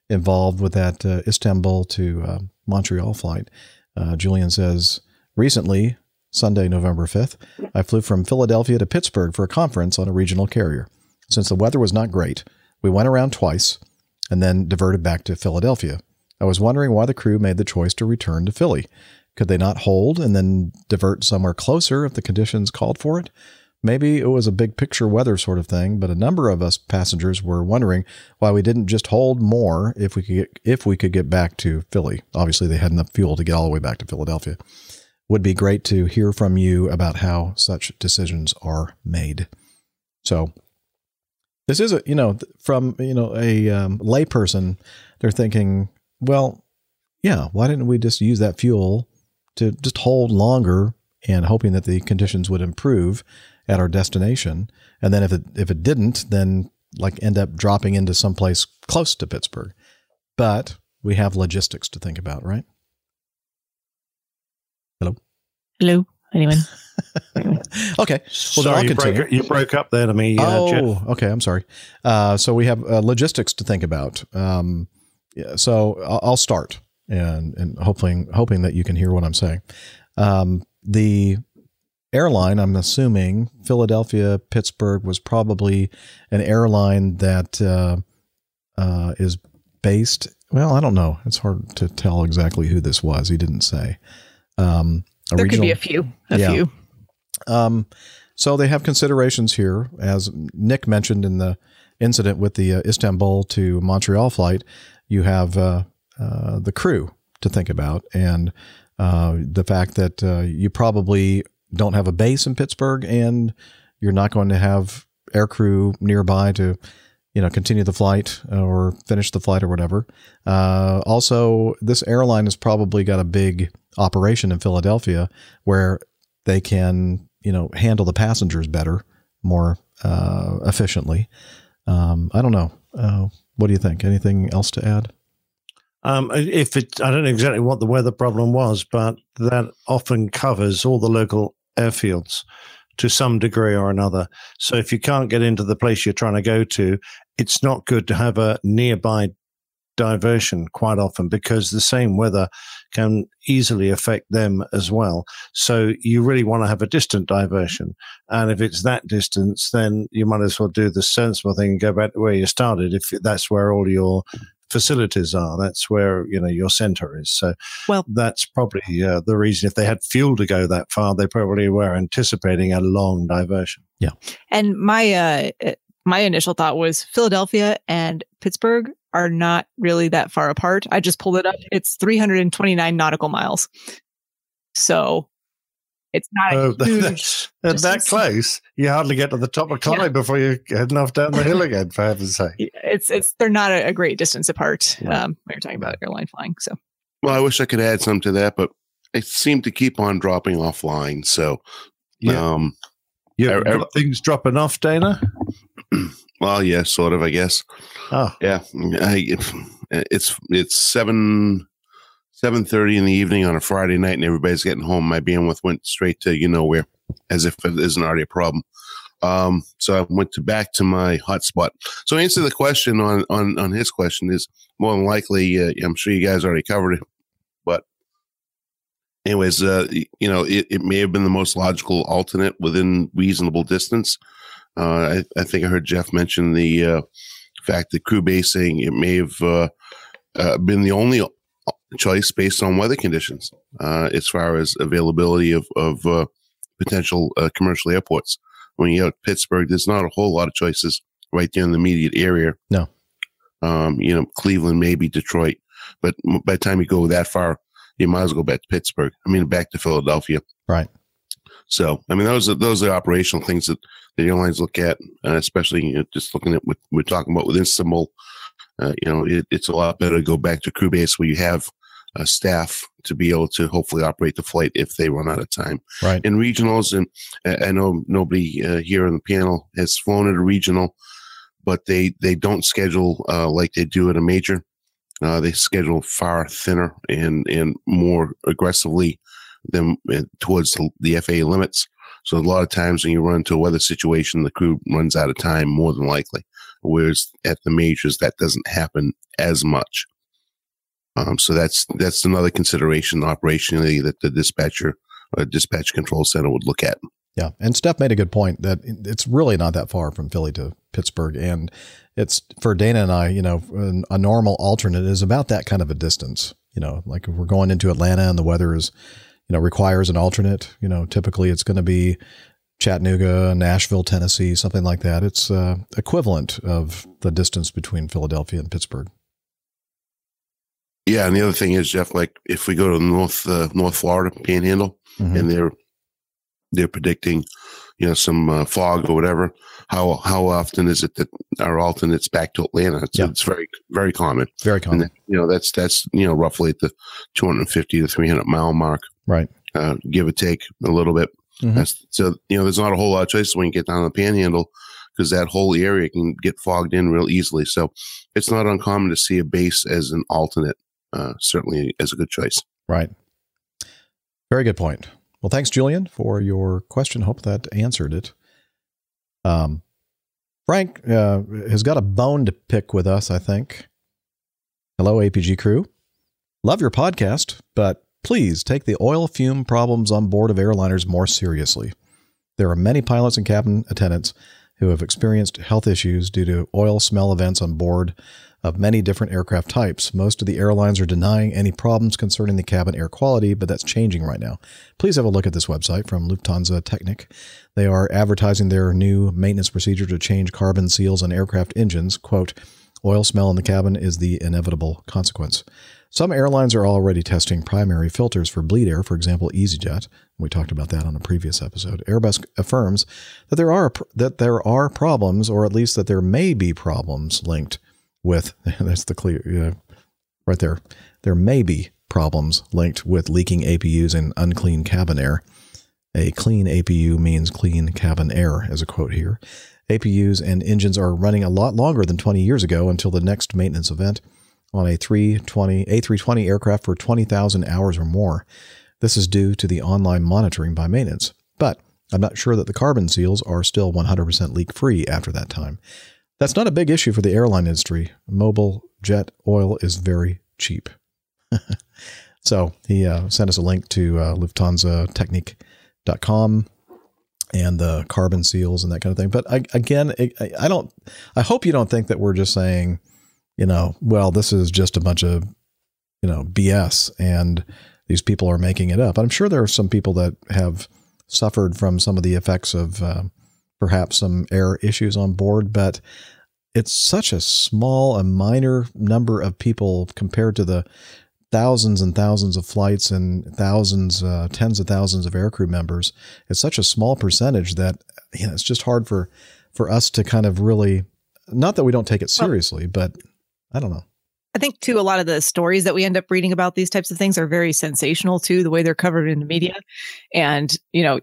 involved with that uh, Istanbul to uh, Montreal flight. Uh, Julian says, recently, Sunday, November 5th, I flew from Philadelphia to Pittsburgh for a conference on a regional carrier. Since the weather was not great, we went around twice and then diverted back to Philadelphia. I was wondering why the crew made the choice to return to Philly. Could they not hold and then divert somewhere closer if the conditions called for it? Maybe it was a big picture weather sort of thing, but a number of us passengers were wondering why we didn't just hold more if we could get, if we could get back to Philly. Obviously, they had enough fuel to get all the way back to Philadelphia. would be great to hear from you about how such decisions are made. So this is a you know from you know a um, layperson, they're thinking, well, yeah, why didn't we just use that fuel to just hold longer and hoping that the conditions would improve at our destination, and then if it if it didn't, then like end up dropping into someplace close to Pittsburgh. But we have logistics to think about, right? Hello. Hello, anyone? Okay. Well, then Sorry, I'll you, continue. broke, you broke up there to me, uh, oh, Jeff. okay. I'm sorry. Uh, so we have uh, logistics to think about. Um, yeah, so I'll, I'll start and and hoping hoping that you can hear what I'm saying. Um, the airline, I'm assuming Philadelphia Pittsburgh was probably an airline that uh, uh, is based. Well, I don't know. It's hard to tell exactly who this was. He didn't say. Um, There could be a few. A Yeah. few. um, so they have considerations here, as Nick mentioned in the incident with the uh, Istanbul to Montreal flight. You have uh, uh, the crew to think about, and uh, the fact that uh, you probably don't have a base in Pittsburgh, and you're not going to have aircrew nearby to, you know, continue the flight or finish the flight or whatever. Uh, also, this airline has probably got a big operation in Philadelphia where they can you know handle the passengers better more uh, efficiently. Um, i don't know. Uh, what do you think? Anything else to add? Um, if it, I don't know exactly what the weather problem was, but that often covers all the local airfields to some degree or another. So if you can't get into the place you're trying to go to, it's not good to have a nearby diversion quite often because the same weather can easily affect them as well. So you really want to have a distant diversion. And if it's that distance, then you might as well do the sensible thing and go back to where you started if that's where all your facilities are. That's where, you know, your center is. So well, that's probably uh, the reason if they had fuel to go that far, they probably were anticipating a long diversion. Yeah. And my uh uh, my initial thought was Philadelphia and Pittsburgh are not really that far apart. I just pulled it up. It's 329 nautical miles. So it's not a Oh, huge that's, that's that close. You hardly get to the top of climb before you're heading off down the hill again, for heaven's sake. It's it's they're not a, a great distance apart. Um, when you're talking about airline flying. So Well, I wish I could add some to that, but it seemed to keep on dropping offline. So, Yeah. um, You I- I- things dropping off, Dana? well, yeah, sort of, I guess. Oh, yeah. I, it's it's seven seven thirty in the evening on a Friday night, and everybody's getting home. My bandwidth went straight to you know where, as if it isn't already a problem. Um, so I went to back to my hotspot. So answer the question on on on his question is more than likely. Uh, I'm sure you guys already covered it, but anyways, uh, you know, it, it may have been the most logical alternate within reasonable distance. Uh, I, I think I heard Jeff mention the uh, fact that crew basing it may have uh, uh, been the only choice based on weather conditions uh, as far as availability of, of uh, potential uh, commercial airports. When you're have Pittsburgh, there's not a whole lot of choices right there in the immediate area. No. Um, you know, Cleveland, maybe Detroit, but by the time you go that far, you might as well go back to Pittsburgh. I mean, back to Philadelphia. Right. So, I mean, those are those are operational things that the airlines look at, uh, especially you know, just looking at what we're talking about with Istanbul. Uh, you know, it, it's a lot better to go back to crew base where you have uh, staff to be able to hopefully operate the flight if they run out of time. Right. In regionals, and I know nobody uh, here on the panel has flown at a regional, but they they don't schedule uh, like they do at a major. Uh, they schedule far thinner and and more aggressively than uh, towards the, the FAA limits. So a lot of times when you run into a weather situation, the crew runs out of time more than likely. Whereas at the majors, that doesn't happen as much. Um, so that's that's another consideration operationally that the dispatcher or dispatch control center would look at. Yeah, and Steph made a good point that it's really not that far from Philly to Pittsburgh, and it's for Dana and I. You know, a normal alternate is about that kind of a distance. You know, like if we're going into Atlanta and the weather is, you know, requires an alternate. You know, typically it's going to be Chattanooga, Nashville, Tennessee, something like that. It's uh, equivalent of the distance between Philadelphia and Pittsburgh. Yeah, and the other thing is, Jeff, like if we go to North uh, North Florida Panhandle, Mhm. and they're they're predicting, you know, some uh, fog or whatever. How how often is it that our alternates back to Atlanta? It's, Yeah. it's very very common. Very common. That, you know, that's that's you know roughly at the 250 to 300 mile mark, Right. uh, give or take a little bit. Mhm. That's, so you know, there's not a whole lot of choices when you get down on the Panhandle because that whole area can get fogged in real easily. So it's not uncommon to see a base as an alternate. Uh, certainly as a good choice. Right. Very good point. Well, thanks, Julian, for your question. Hope that answered it. Um, Frank uh, has got a bone to pick with us, I think. Hello, APG crew. Love your podcast, but please take the oil fume problems on board of airliners more seriously. There are many pilots and cabin attendants who have experienced health issues due to oil smell events on board of many different aircraft types. Most of the airlines are denying any problems concerning the cabin air quality, but that's changing right now. Please have a look at this website from Lufthansa Technik. They are advertising their new maintenance procedure to change carbon seals on aircraft engines. Quote, oil smell in the cabin is the inevitable consequence. Some airlines are already testing primary filters for bleed air, for example, EasyJet. We talked about that on a previous episode. Airbus affirms that there are that there are problems, or at least that there may be problems linked with that's the clear uh, right there. There may be problems linked with leaking APUs and unclean cabin air. A clean APU means clean cabin air, as a quote here. APUs and engines are running a lot longer than 20 years ago until the next maintenance event on a 320 A320 aircraft for 20,000 hours or more. This is due to the online monitoring by maintenance. But I'm not sure that the carbon seals are still 100% leak free after that time. That's not a big issue for the airline industry. Mobil jet oil is very cheap. so he uh, sent us a link to uh, LufthansaTechnik.com and the carbon seals and that kind of thing. But I, again, I don't. I hope you don't think that we're just saying, you know, well, this is just a bunch of, you know, BS and these people are making it up. I'm sure there are some people that have suffered from some of the effects of uh, perhaps some air issues on board, but it's such a small, a minor number of people compared to the thousands and thousands of flights and thousands, uh, tens of thousands of aircrew members. It's such a small percentage that you know, it's just hard for for us to kind of really. Not that we don't take it seriously, but I don't know. I think too a lot of the stories that we end up reading about these types of things are very sensational too, the way they're covered in the media. And, you know,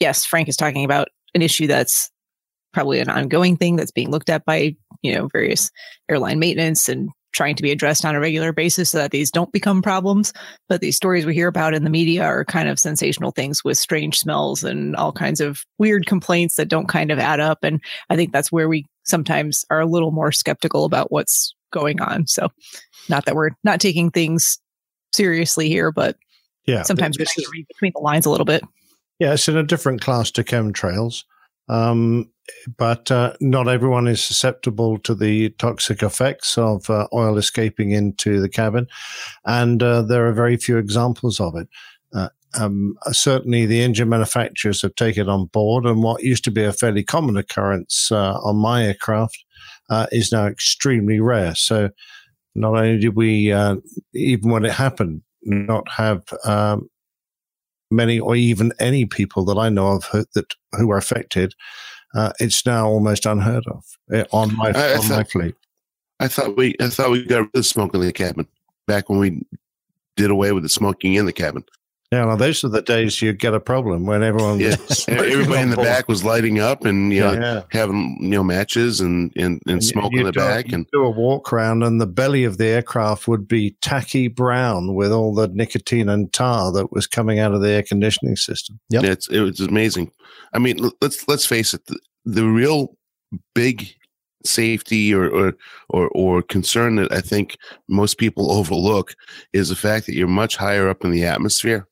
yes, Frank is talking about an issue that's probably an ongoing thing that's being looked at by, you know, various airline maintenance and trying to be addressed on a regular basis so that these don't become problems. But these stories we hear about in the media are kind of sensational things with strange smells and all kinds of weird complaints that don't kind of add up. And I think that's where we sometimes are a little more skeptical about what's going on. So not that we're not taking things seriously here, but Yeah, sometimes we have to read between the lines a little bit. Yeah, it's in a different class to chemtrails. Um, but uh, not everyone is susceptible to the toxic effects of uh, oil escaping into the cabin. And uh, there are very few examples of it. Uh, um, certainly, the engine manufacturers have taken on board, and what used to be a fairly common occurrence uh, on my aircraft uh, is now extremely rare. So, not only did we, uh, even when it happened, not have um, many or even any people that I know of who, that who are affected, uh, it's now almost unheard of uh, on my I- I on my thought- fleet. I thought we I thought we got rid of smoking in the cabin back when we did away with the smoking in the cabin. Yeah, well, those are the days you get a problem when everyone Yeah, gets and everybody in the board. back was lighting up and you know Yeah. having you know matches and and, and And smoke in you the do- back you and do a walk around, and the belly of the aircraft would be tacky brown with all the nicotine and tar that was coming out of the air conditioning system. Yep. It's it was amazing. I mean, let's let's face it. The, the real big safety or, or or or concern that I think most people overlook is the fact that you're much higher up in the atmosphere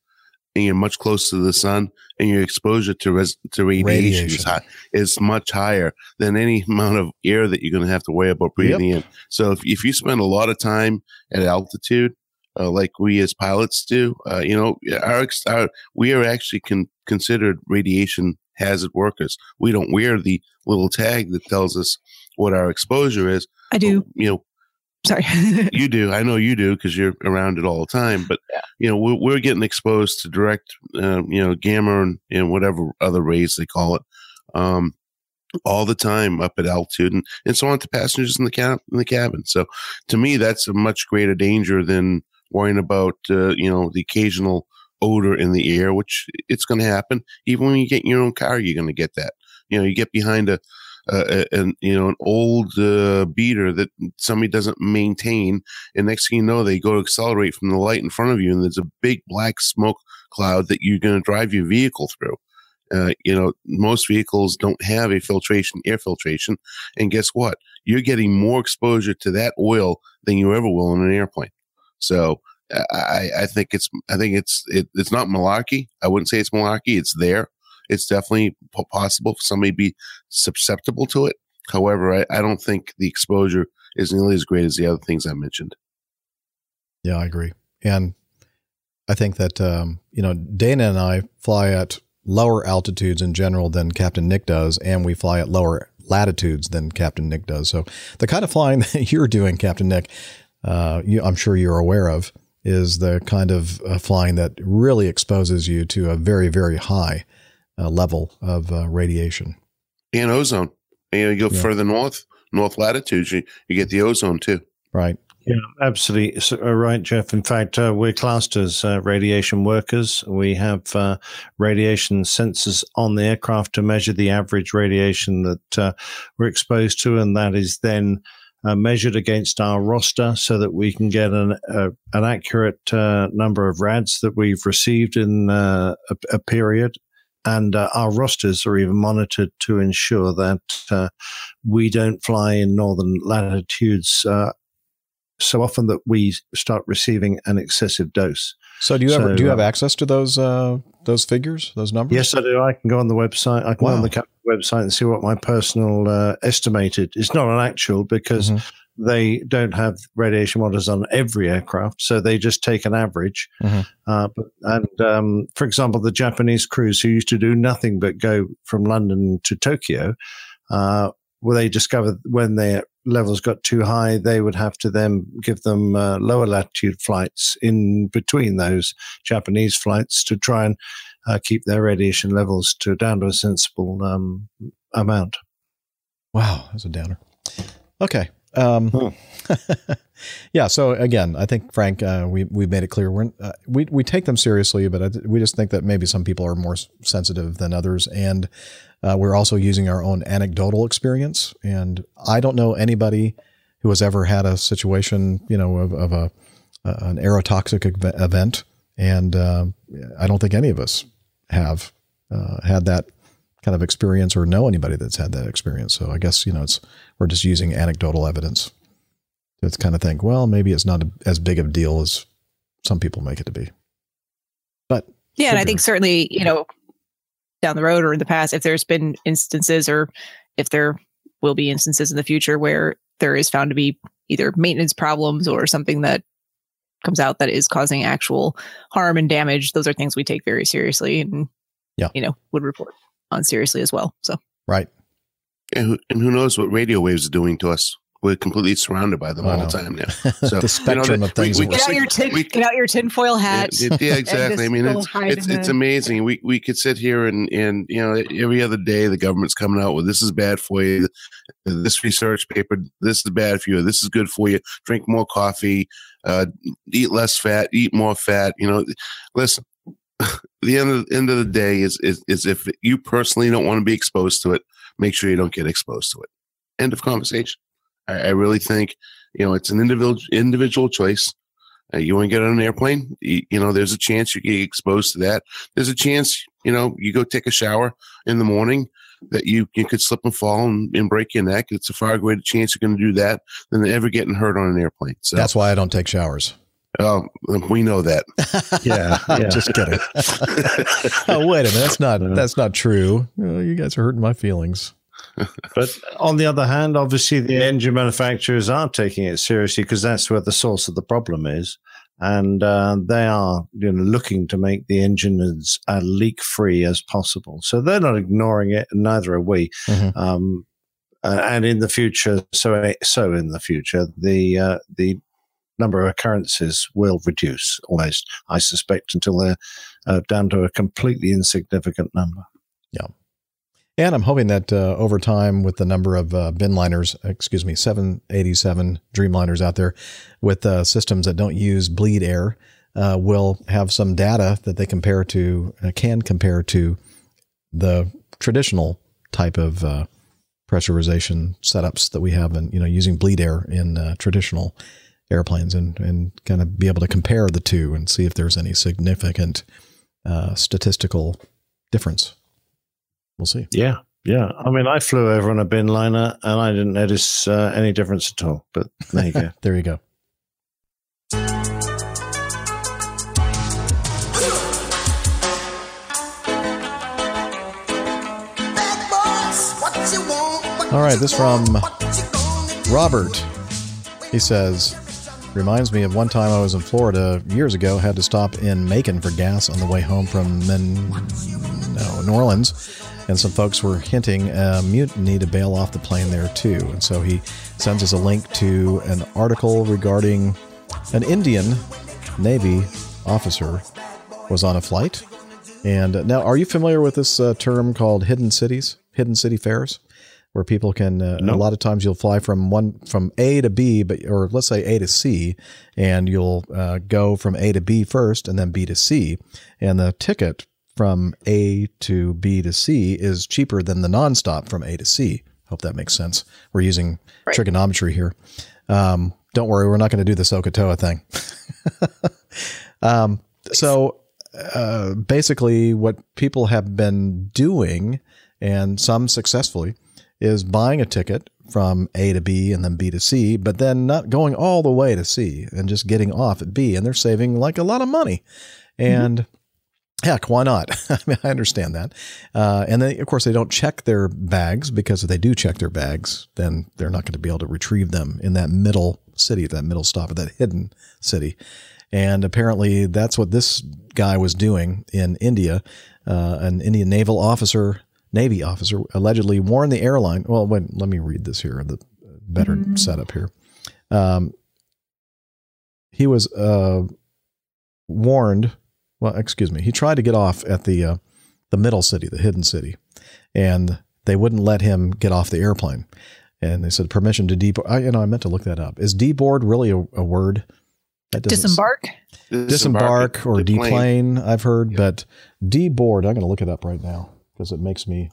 and you're much closer to the sun and your exposure to res, to radiation, is high is much higher than any amount of air that you're going to have to worry about breathing in. So if if you spend a lot of time at altitude, uh, like we as pilots do, uh, you know, our, our we are actually con- considered radiation hazard workers. We don't wear the little tag that tells us what our exposure is. I do. You know, Sorry. you do. I know you do because you're around it all the time. But you know, we're, we're getting exposed to direct, um, you know, gamma and, and whatever other rays they call it, um, all the time up at altitude, and, and so on to passengers in the cab in the cabin. So, to me, that's a much greater danger than worrying about uh, you know the occasional odor in the air, which it's going to happen. Even when you get in your own car, you're going to get that. You know, you get behind a uh, an you know an old uh, beater that somebody doesn't maintain, and next thing you know, they go to accelerate from the light in front of you, and there's a big black smoke cloud that you're going to drive your vehicle through. Uh, you know, most vehicles don't have a filtration, air filtration, and guess what? You're getting more exposure to that oil than you ever will in an airplane. So I, I think it's I think it's it, it's not malarkey. I wouldn't say it's malarkey. It's there. It's definitely possible for somebody to be susceptible to it. However, I, I don't think the exposure is nearly as great as the other things I mentioned. Yeah, I agree. And I think that, um, you know, Dana and I fly at lower altitudes in general than Captain Nick does, and we fly at lower latitudes than Captain Nick does. So the kind of flying that you're doing, Captain Nick, uh, you, I'm sure you're aware of, is the kind of uh, flying that really exposes you to a very, very high uh, level of uh, radiation. And ozone. And, you know, you go Yeah. further north, north latitudes, you, you get the ozone too. Right. Yeah, absolutely So, uh, right, Jeff. In fact, uh, we're classed as uh, radiation workers. We have uh, radiation sensors on the aircraft to measure the average radiation that uh, we're exposed to, and that is then uh, measured against our roster so that we can get an uh, an accurate uh, number of rads that we've received in uh, a, a period. And uh, our rosters are even monitored to ensure that uh, we don't fly in northern latitudes uh, so often that we start receiving an excessive dose. So do you ever do you have uh, access to those uh, those figures, those numbers? Yes, I do. I can go on the website. I can go on the website and see what my personal uh, estimated. It's not an actual because Mm-hmm. They don't have radiation monitors on every aircraft, so they just take an average. Mhm. Uh, but, and um, for example, the Japanese crews who used to do nothing but go from London to Tokyo, uh, well, they discovered when their levels got too high, they would have to then give them uh, lower latitude flights in between those Japanese flights to try and uh, keep their radiation levels to down to a sensible um, amount. Wow, that's a downer. Okay. Um, yeah. So again, I think Frank, uh, we we made it clear we're uh, we we take them seriously, but I, we just think that maybe some people are more sensitive than others, and uh, we're also using our own anecdotal experience. And I don't know anybody who has ever had a situation, you know, of, of a, an aerotoxic ev- event, and uh, I don't think any of us have uh, had that kind of experience or know anybody that's had that experience. So I guess you know it's we're just using anecdotal evidence to kind of think, well, maybe it's not a, as big of a deal as some people make it to be. But Yeah, and I think certainly, you know, down the road or in the past, if there's been instances or if there will be instances in the future where there is found to be either maintenance problems or something that comes out that is causing actual harm and damage, those are things we take very seriously and, Yeah. you know, would report on seriously as well. So, right. And who, and who knows what radio waves are doing to us? We're completely surrounded by them all the time now. So, The spectrum of things that we're get out your tin, get out your tinfoil hat. Yeah, yeah, exactly. I mean, it's it's, it's amazing. We we could sit here and and you know every other day the government's coming out with this is bad for you, this research paper, this is bad for you, this is good for you. Drink more coffee, uh, eat less fat, eat more fat. You know, listen. The end of end of the day is is is if you personally don't want to be exposed to it, make sure you don't get exposed to it. End of conversation. I, I really think you know it's an individual individual choice. Uh, you want to get on an airplane, you, you know, there's a chance you get exposed to that. There's a chance, you know, you go take a shower in the morning that you, you could slip and fall and, and break your neck. It's a far greater chance you're going to do that than ever getting hurt on an airplane. So That's why I don't take showers. Oh, we know that. Yeah, yeah. just kidding. oh, wait a minute. That's not that's not true. Uh, you guys are hurting my feelings. But on the other hand, obviously the engine manufacturers are taking it seriously because that's where the source of the problem is, and uh, they are you know looking to make the engine as uh, leak free as possible. So they're not ignoring it, and neither are we. Mhm. Um, Uh, and in the future, so so in the future, the uh, the number of occurrences will reduce almost. I suspect until they're uh, down to a completely insignificant number. Yeah. And I'm hoping that uh, over time, with the number of uh, bin liners, excuse me, 787 Dreamliners out there with uh, systems that don't use bleed air, uh, will have some data that they compare to, uh, can compare to the traditional type of uh, pressurization setups that we have, and you know, using bleed air in traditional airplanes, and and kind of be able to compare the two and see if there's any significant uh, statistical difference. We'll see. Yeah, yeah. I mean, I flew over on a bin liner and I didn't notice uh, any difference at all. But there you go. there you go. All right, this from Robert. He says, reminds me of one time I was in Florida years ago, had to stop in Macon for gas on the way home from Men- no, New Orleans. And some folks were hinting a mutiny to bail off the plane there too. And so he sends us a link to an article regarding an Indian Navy officer was on a flight. And uh, now, are you familiar with this uh, term called hidden cities, hidden city fares? Where people can uh, No. a lot of times you'll fly from one from A to B but or let's say A to C and you'll uh, go from A to B first and then B to C. And the ticket from A to B to C is cheaper than the nonstop from A to C. Hope that makes sense. We're using trigonometry here. Um, don't worry we're not going to do the SOHCAHTOA thing. Um, so uh, basically, what people have been doing, and some successfully, is buying a ticket from A to B and then B to C, but then not going all the way to C and just getting off at B. And they're saving like a lot of money. And heck, why not? I mean, I understand that. Uh, and then, of course, they don't check their bags because if they do check their bags, then they're not going to be able to retrieve them in that middle city, that middle stop, that hidden city. And apparently, that's what this guy was doing in India. Uh, an Indian naval officer, Navy officer, allegedly warned the airline. Well, wait, let me read this here. The better setup here. Um, he was uh, warned. Well, excuse me. He tried to get off at the uh, the middle city, the hidden city, and they wouldn't let him get off the airplane. And they said permission to deboard. I, you know, I meant to look that up. Is deboard really a, a word? That doesn't Disembark. disembark or deplane. deplane. I've heard, but deboard. I'm going to look it up right now because it makes me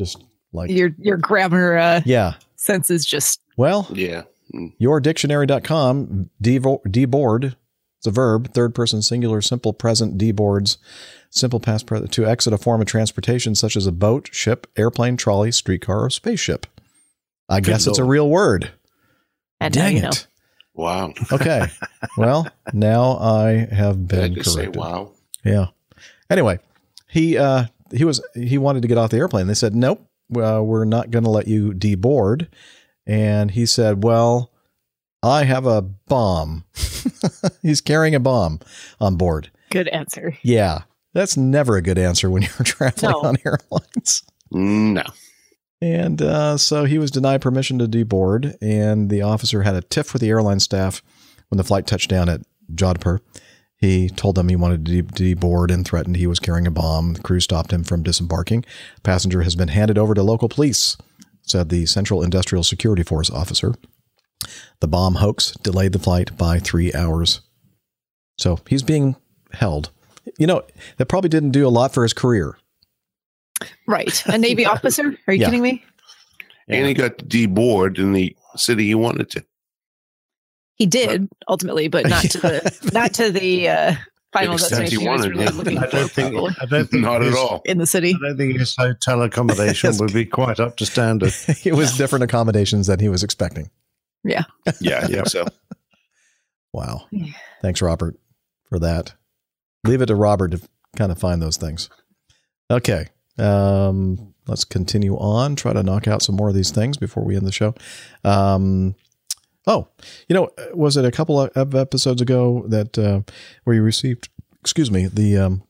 just like Your your grammar uh, yeah. sense is just Well, yeah. yourdictionary.com devo- deboard. It's a verb, third person singular, simple present deboards, simple past present to exit a form of transportation such as a boat, ship, airplane, trolley, streetcar, or spaceship. I Good guess it's a real word. and Dang you know. it. Wow. Okay. well, now I have been I just say corrected. wow. Yeah. Anyway, he uh he was he wanted to get off the airplane. They said, "Nope, uh, we're not going to let you deboard." And he said, "Well, I have a bomb." He's carrying a bomb on board. Good answer. Yeah. That's never a good answer when you're traveling No. on airlines. No. And uh, so he was denied permission to deboard, and the officer had a tiff with the airline staff when the flight touched down at Jodhpur. He told them he wanted to de- deboard and threatened he was carrying a bomb. The crew stopped him from disembarking. Passenger has been handed over to local police, said the Central Industrial Security Force officer. The bomb hoax delayed the flight by three hours. So he's being held. You know, that probably didn't do a lot for his career. Right. A Navy officer? Are you Yeah. kidding me? And he got deboard in the city he wanted to. He did ultimately, but not to the not to the uh, final extent he destination. He was wanted, really yeah. I don't think. probably I don't think Not at all. in the city. I don't think his hotel accommodation would be quite up to standard. it was different accommodations than he was expecting. Yeah. Yeah, Yeah. so. Wow. Yeah. Thanks, Robert, for that. Leave it to Robert to kind of find those things. Okay. Um, let's continue on. Try to knock out some more of these things before we end the show. Um, oh, you know, was it a couple of episodes ago that uh, where you received, excuse me, the um,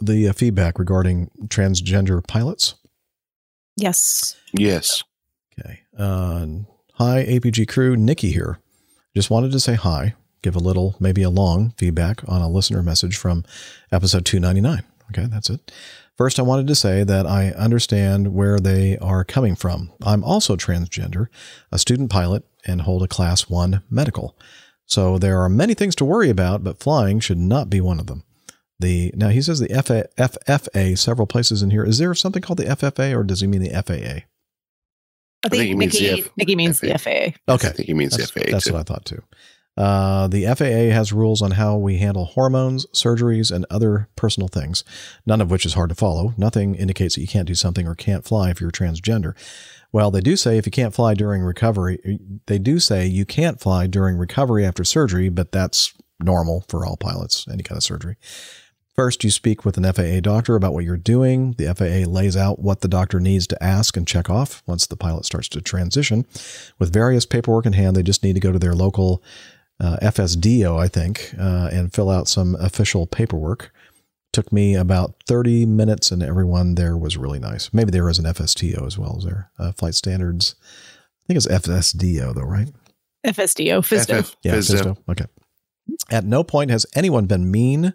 the uh, feedback regarding transgender pilots? Yes. Yes. Okay. Uh, hi, APG crew. Nikki here. Just wanted to say hi, give a little, maybe a long feedback on a listener message from episode 299. Okay, that's it. First, I wanted to say that I understand where they are coming from. I'm also transgender, a student pilot, and hold a class one medical. So there are many things to worry about, but flying should not be one of them. The now he says the FA, FFA several places in here. Is there something called the FFA, or does he mean the FAA? I think, he means Nikki, the F- Nikki means the FAA. Okay, I think he means that's, FAA That's too. what I thought too. Uh, the FAA has rules on how we handle hormones, surgeries, and other personal things, none of which is hard to follow. Nothing indicates that you can't do something or can't fly if you're transgender. Well, they do say if you can't fly during recovery, they do say you can't fly during recovery after surgery, but that's normal for all pilots, any kind of surgery. First, you speak with an FAA doctor about what you're doing. The FAA lays out what the doctor needs to ask and check off once the pilot starts to transition. With various paperwork in hand, they just need to go to their local uh, FSDO, I think, uh, and fill out some official paperwork. Took me about 30 minutes, and everyone there was really nice. Maybe there was an FSTO as well as there. Uh, flight standards. I think it's FSDO, though, right? FSDO, FISDO. FF, Yeah, FSDO. FSDO. Okay. At no point has anyone been mean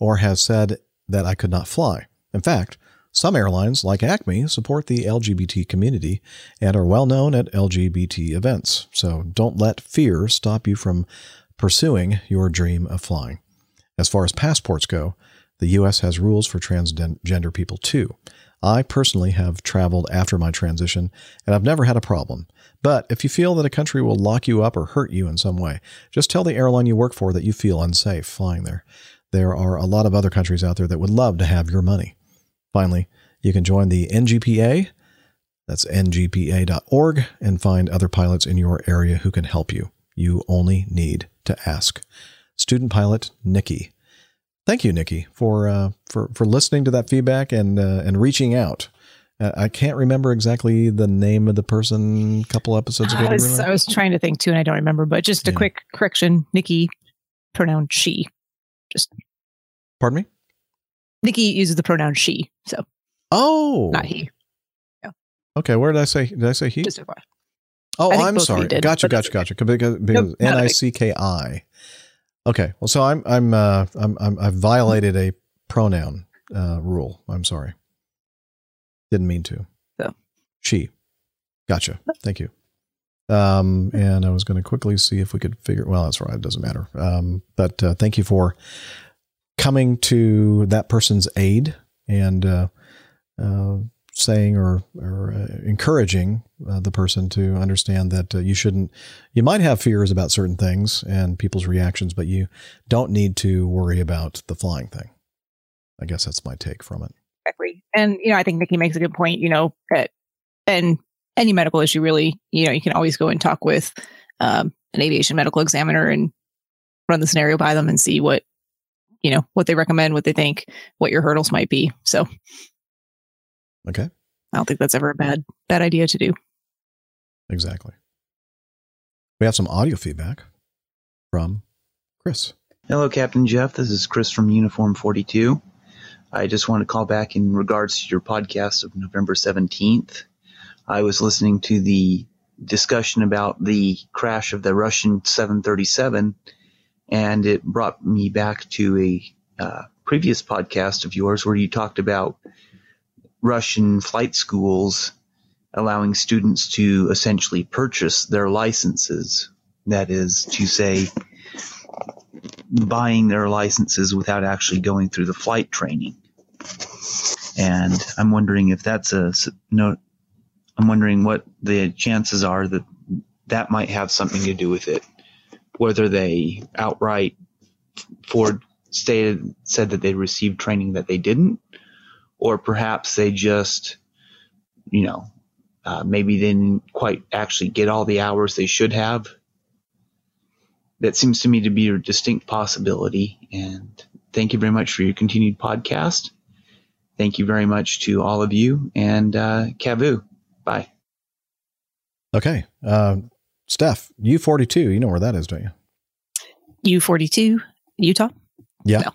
or has said that I could not fly. In fact, some airlines, like Acme, support the LGBT community and are well known at LGBT events. So don't let fear stop you from pursuing your dream of flying. As far as passports go, the U.S. has rules for transgender people too. I personally have traveled after my transition and I've never had a problem. But if you feel that a country will lock you up or hurt you in some way, just tell the airline you work for that you feel unsafe flying there. There are a lot of other countries out there that would love to have your money. Finally, you can join the NGPA, that's ngpa.org, and find other pilots in your area who can help you. You only need to ask. Student pilot Nikki. Thank you, Nikki, for uh, for for listening to that feedback and uh, and reaching out. Uh, I can't remember exactly the name of the person a couple episodes ago. I was. I was trying to think too, and I don't remember. But just a Yeah. quick correction: Nikki, pronoun she. Just Pardon me. Nikki uses the pronoun she, so Oh, not he. Okay, where did I say? Did I say he? Just a Oh, I think I'm both of you sorry. did, gotcha, gotcha, gotcha. Because, Nope, N I C K I. Okay, well, so I'm I'm uh I'm, I'm I've violated a pronoun uh, rule. I'm sorry. Didn't mean to. So. She. Gotcha. Thank you. Um, and I was going to quickly see if we could figure. Well, that's right. It doesn't matter. Um, but uh, thank you for coming to that person's aid and uh, uh, saying or or uh, encouraging uh, the person to understand that uh, you shouldn't. You might have fears about certain things and people's reactions, but you don't need to worry about the flying thing. I guess that's my take from it. Exactly. And, you know, I think Nikki makes a good point, you know, that, and any medical issue really, you know, you can always go and talk with um, an aviation medical examiner and run the scenario by them and see what, you know, what they recommend, what they think, what your hurdles might be. So Okay. I don't think that's ever a bad, bad idea to do. Exactly. We have some audio feedback from Chris. Hello, Captain Jeff. This is Chris from Uniform 42. I just want to call back in regards to your podcast of November 17th. I was listening to the discussion about the crash of the Russian 737, and it brought me back to a uh, previous podcast of yours where you talked about Russian flight schools allowing students to essentially purchase their licenses. That is to say, buying their licenses without actually going through the flight training. And I'm wondering if that's a no. I'm wondering what the chances are that that might have something to do with it. Whether they outright Ford stated said that they received training that they didn't, or perhaps they just, you know, uh, maybe they didn't quite actually get all the hours they should have that seems to me to be a distinct possibility. And thank you very much for your continued podcast. Thank you very much to all of you and uh, Cavu. Bye. Okay. Uh, Steph, U42, you know where that is, don't you? U42, Utah. Yeah.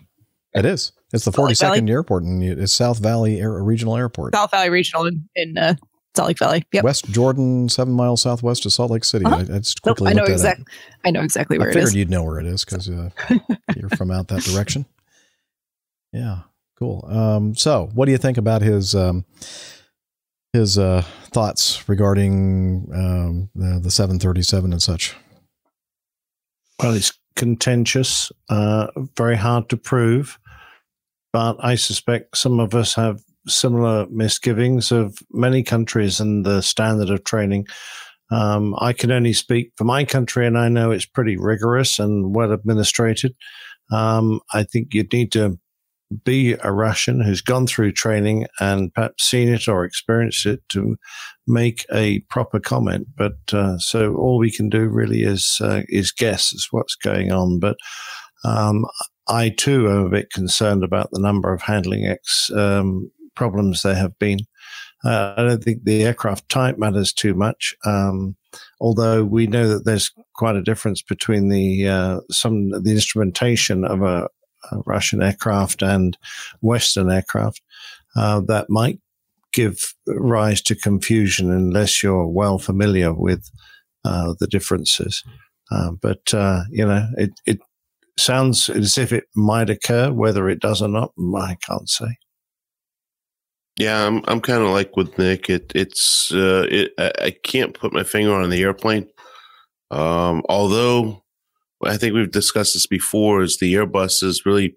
It is. It's the 42nd airport and it's South Valley Air, Regional Airport. South Valley Regional in, in uh, Salt Lake Valley. Yep. West Jordan, seven miles southwest of Salt Lake City. Uh-huh. I, I just Nope, quickly I know looked that up. exactly. I know exactly where it is. I figured you'd know where it is because uh, you're from out that direction. Yeah, cool. Um, so, what do you think about his um, his uh, thoughts regarding um, the, the 737 and such? Well, it's contentious, uh, very hard to prove, but I suspect some of us have similar misgivings of many countries and the standard of training. Um, I can only speak for my country, and I know it's pretty rigorous and well administrated. Um, I think you'd need to be a Russian who's gone through training and perhaps seen it or experienced it to make a proper comment. But uh, so all we can do really is uh, is guess as what's going on. But um, I too am a bit concerned about the number of handling X um, problems there have been. Uh, I don't think the aircraft type matters too much, um, although we know that there's quite a difference between the uh, some the instrumentation of a, a Russian aircraft and Western aircraft uh, that might give rise to confusion unless you're well familiar with uh, the differences. Uh, but uh, you know, it it sounds as if it might occur. Whether it does or not, I can't say. Yeah, I'm I'm kind of like with Nick. It it's uh, it I, I can't put my finger on the airplane. Um, although I think we've discussed this before, is the Airbus is really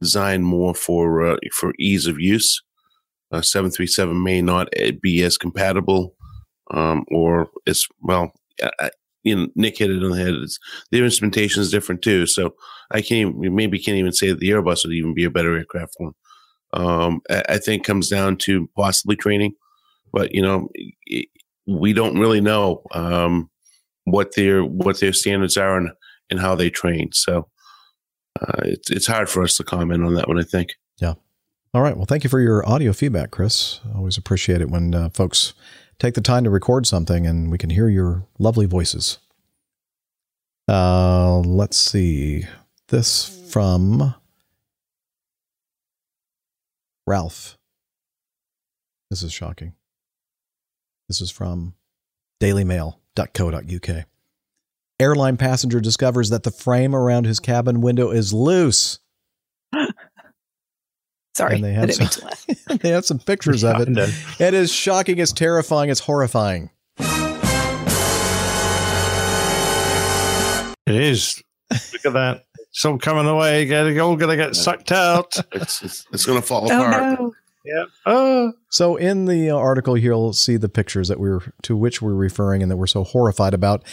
designed more for uh, for ease of use. Uh, 737 may not eh, be as compatible, um, or as well. I, you know, Nick hit it on the head. It's, their instrumentation is different too, so I can't maybe can't even say that the Airbus would even be a better aircraft for 'em um, I, I think comes down to possibly training, but you know, it, we don't really know um, what their what their standards are and, and how they train. So uh, it's it's hard for us to comment on that one. I think. Yeah. All right. Well, thank you for your audio feedback, Chris. Always appreciate it when uh, folks take the time to record something and we can hear your lovely voices. Uh, let's see. This from Ralph. This is shocking. This is from dailymail.co.uk. Airline passenger discovers that the frame around his cabin window is loose. Sorry, And they I have some- they have some pictures of it. I. It is shocking. It's terrifying. It's horrifying. It is. Look at that. It's all coming away. Get all going to get sucked out. It's it's, it's going to fall Oh apart. no! Yeah. Oh. So in the uh, article, you'll see the pictures that we're to which we're referring, and that we're so horrified about.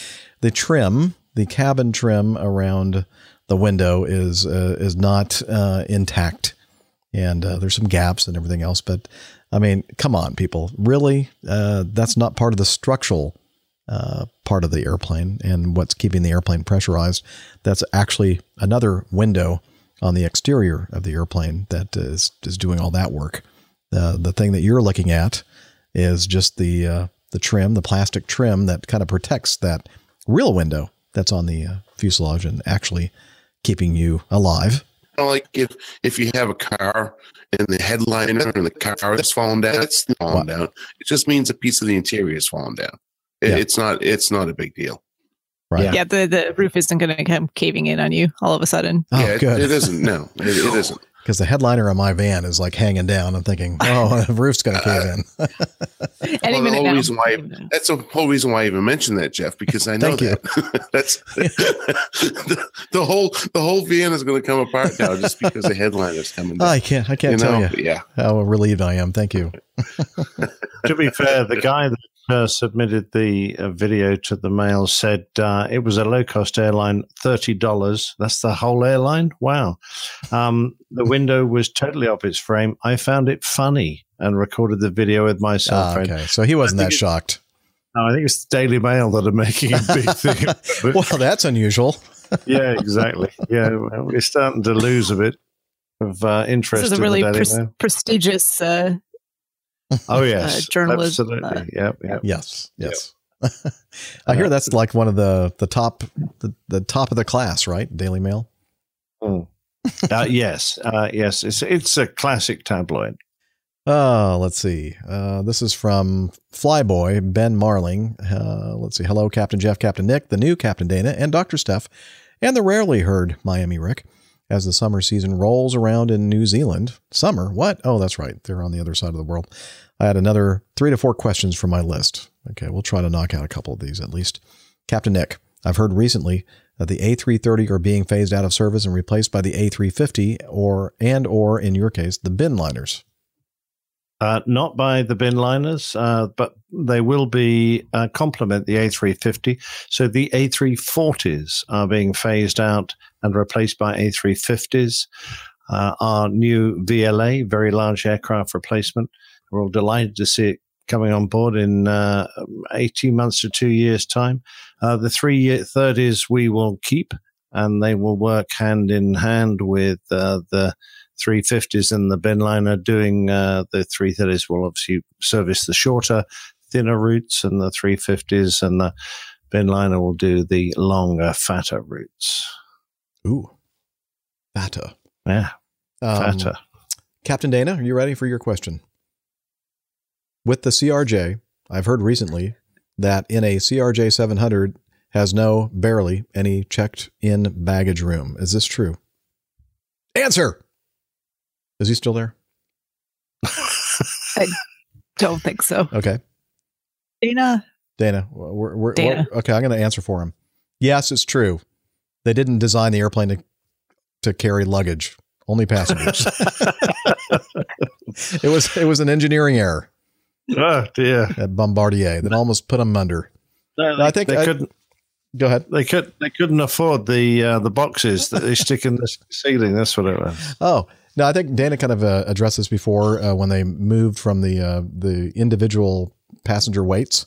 The trim, the cabin trim around the window is uh, is not uh, intact, and uh, there's some gaps and everything else. But I mean, come on, people, really? Uh, that's not part of the structural uh, part of the airplane and what's keeping the airplane pressurized. That's actually another window on the exterior of the airplane that is is doing all that work. The thing that you're looking at is just the uh, the trim, the plastic trim that kind of protects that real window that's on the uh, fuselage and actually keeping you alive. Like if if you have a car and the headliner and the car is falling down, it's not falling down. It just means a piece of the interior is falling down. It, Yeah. It's not it's not a big deal. Right. Yeah, the, the roof isn't going to come caving in on you all of a sudden. Oh, yeah, it- It, isn't. No, it, it isn't. Because the headliner on my van is like hanging down. I'm thinking, oh, the roof's going to cave in. Any Well, the whole reason why that's the whole reason why I even mentioned that, Jeff, because I know that that's the, the whole the whole van is going to come apart now just because the headliner's coming down. I can't. I can't You tell know, you yeah. how relieved I am. Thank you. to be fair, the guy that uh, submitted the uh, video to the mail said uh, it was a low cost airline, $30. That's the whole airline? Wow. Um, the window was totally off its frame. I found it funny and recorded the video with my cell Ah, okay, so he wasn't that shocked. No, I think it's the Daily Mail that are making a big thing. But- Well, that's unusual. yeah, exactly. Yeah, well, we're starting to lose a bit of uh, interest This is a in really the pres- prestigious uh, Oh, yes. journalism, Absolutely. uh, yep, yep. Yes, yes. I hear that's like one of the the top the, the top of the class, right? Daily Mail. Mm. uh, yes, uh, yes, it's it's a classic tabloid. Uh, let's see. Uh, this is from Flyboy Ben Marling. Uh, let's see. Hello, Captain Jeff, Captain Nick, the new Captain Dana, and Dr. Steph, and the rarely heard Miami Rick. As the summer season rolls around in New Zealand, summer, what? Oh, that's right. They're on the other side of the world. I had another three to four questions from my list. Okay, we'll try to knock out a couple of these at least. Captain Nick, I've heard recently that the A330 are being phased out of service and replaced by the A350 or and or in your case the bin liners. Uh, not by the bin liners, uh, but they will be uh, complement the A350. So the A340s are being phased out and replaced by A350s. Uh, our new VLA, very large aircraft replacement. We're all delighted to see it coming on board in uh, 18 months to two years' time. Uh, the three year 30s we will keep, and they will work hand in hand with the 350s and the bin liner doing uh, the 330s will obviously service the shorter, thinner routes, and the 350s and the bin liner will do the longer, fatter routes. Ooh, fatter. Yeah, Um, fatter. Captain Dana, are you ready for your question? With the CRJ, I've heard recently that in a CRJ 700 has no, barely any checked in baggage room. Is this true? Answer. Is he still there? I don't think so. Okay. Dana, Dana, we're, we're, Dana. we're- okay, I'm going to answer for him. Yes, it's true. They didn't design the airplane to, to carry luggage, only passengers. it was it was an engineering error Oh dear! at Bombardier that almost put them under. No, I think they I- couldn't. Go ahead. They could. They couldn't afford the uh, the boxes that they stick in the ceiling. That's what it was. Oh no, I think Dana kind of uh, addressed this before uh, when they moved from the uh, the individual passenger weights.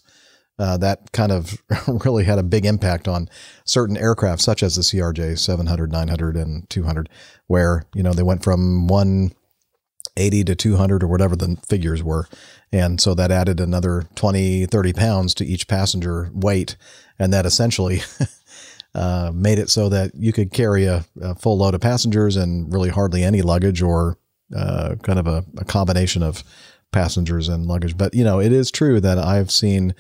Uh, that kind of really had a big impact on certain aircraft, such as the CRJ 700, 900, and 200, where you know they went from 180 to 200 or whatever the figures were, and so that added another 20, 30 pounds to each passenger weight, and that essentially uh, made it so that you could carry a, a full load of passengers and really hardly any luggage or uh, kind of a, a combination of passengers and luggage. But, you know, it is true that I've seen,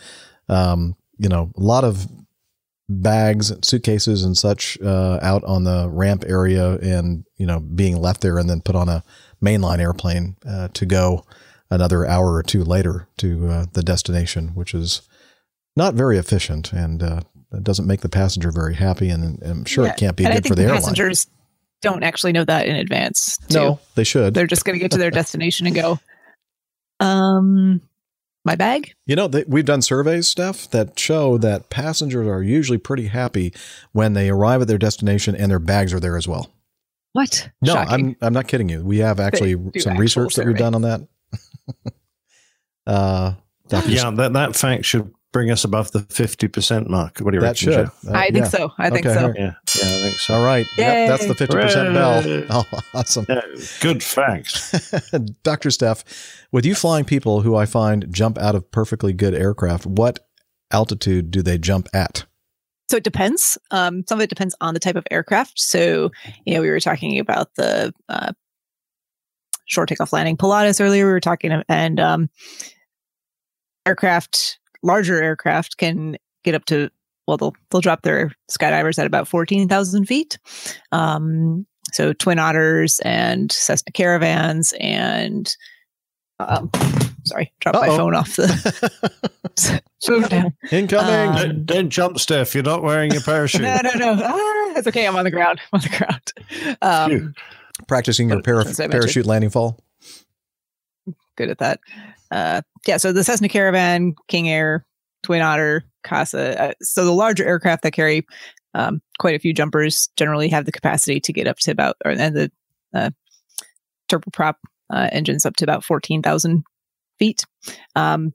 um, you know, a lot of bags, suitcases, and such uh, out on the ramp area and, you know, being left there and then put on a mainline airplane uh, to go another hour or two later to uh, the destination, which is not very efficient and uh, it doesn't make the passenger very happy. And, and I'm sure Yeah. it can't be and I good think for the, airline. passengers don't actually know that in advance. Too. No, they should. They're just going to get to their destination and go, um, my bag. You know, they, we've done surveys, Steph, that show that passengers are usually pretty happy when they arrive at their destination and their bags are there as well. What? No, Shocking. I'm I'm not kidding you. We have actually some actual research that we've done on that. uh, Yeah, that that fact should bring us above the fifty percent mark. What do you That reckon? should. Uh, I think so. I think so. Yeah, yeah, I think so. All right. Yep, that's the 50% bell. Oh, awesome. Good fact. Dr. Steph, with you flying people who I find jump out of perfectly good aircraft, what altitude do they jump at? So it depends. Um, some of it depends on the type of aircraft. So, you know, we were talking about the uh, short takeoff landing Pilatus earlier. We were talking, and um, aircraft, larger aircraft can get up to, well, they'll, they'll drop their skydivers at about 14,000 feet. Um, so Twin Otters and Cessna Caravans and, um, sorry, dropped my Uh-oh. phone off the phone down. Incoming. Um, don't, don't jump, Steph. You're not wearing your parachute. No, no, no. Ah, it's okay. I'm on the ground. I'm on the ground. Um, Practicing your para- Since I mentioned- parachute landing fall? good at that. Uh, yeah. So the Cessna Caravan, King Air, Twin Otter, Casa. Uh, so the larger aircraft that carry um, quite a few jumpers generally have the capacity to get up to about, or and the uh, turboprop uh, engines up to about fourteen thousand feet. Um,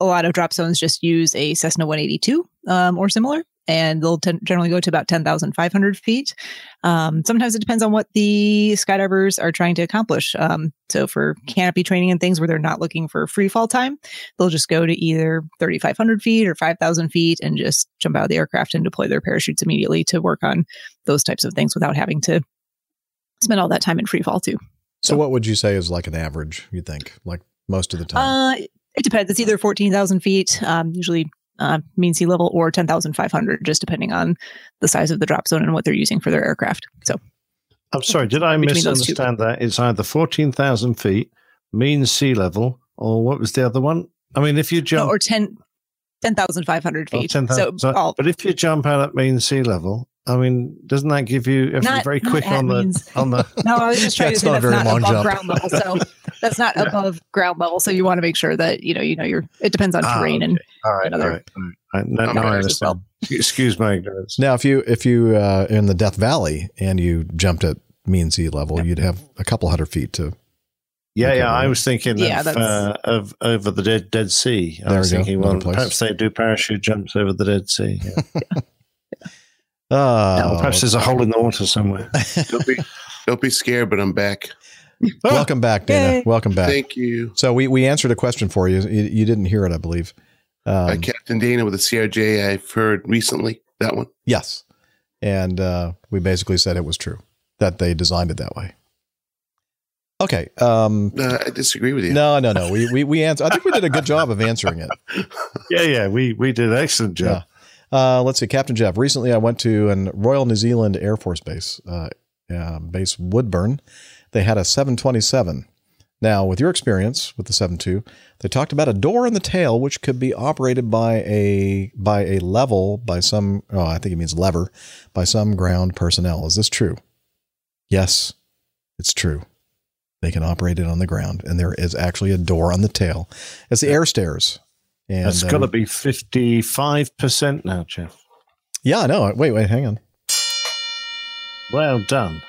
a lot of drop zones just use a Cessna 182 um, or similar, and they'll ten- generally go to about 10,500 feet. Um, sometimes it depends on what the skydivers are trying to accomplish. Um, so for canopy training and things where they're not looking for free fall time, they'll just go to either 3,500 feet or 5,000 feet and just jump out of the aircraft and deploy their parachutes immediately to work on those types of things without having to spend all that time in free fall too. So, what would you say is like an average, you think? Like most of the time? Uh, it depends. It's either 14,000 feet, um, usually uh, mean sea level, or 10,500, just depending on the size of the drop zone and what they're using for their aircraft. So, I'm sorry, did I Between those two. misunderstand that? It's either 14,000 feet, mean sea level, or what was the other one? I mean, if you no, jump or 10 10,500 oh, feet. 10,000 so, so- all, but if you jump out at mean sea level, I mean, doesn't that give you if you're Not- very quick on the means- on the no, I was just trying to say that's very not long above jump. ground level. So that's not above ground level. So you want to make sure that, you know, you know, you're, it depends on Ah, terrain and all right, all other- right, all right. I, no, I factors as well. understand. Excuse my ignorance. Now, if you if you uh, in the Death Valley and you jumped at mean sea level, you'd have a couple hundred feet to. Yeah, Okay, yeah. I was thinking Yeah, of, uh, of over the Dead Dead Sea. I There was we go, thinking, another well, place. perhaps they do parachute jumps over the Dead Sea. Yeah. Uh, Or perhaps there's a hole in the water somewhere. Don't be, don't be scared, but I'm back. Welcome back, Dana. Yay. Welcome back. Thank you. So we we answered a question for you. You, you didn't hear it, I believe. Um, uh, Captain Dana with the CRJ I've heard recently. That one. Yes. And uh, we basically said it was true that they designed it that way. Okay. Um, Uh, I disagree with you. no, no, no. We we we answered. I think we did a good job of answering it. yeah, yeah. We we did an excellent job. Uh, let's see, Captain Jeff. Recently, I went to an Royal New Zealand Air Force Base, uh, uh, base Woodbourne. They had a 727. Now, with your experience with the 72, they talked about a door in the tail which could be operated by a by a level by some. Oh, I think it means lever by some ground personnel. Is this true? Yes, it's true. They can operate it on the ground, and there is actually a door on the tail. It's the air stairs. And That's uh, got to be fifty-five percent now, Jeff. Yeah, I know. Wait, wait, hang on. Well done.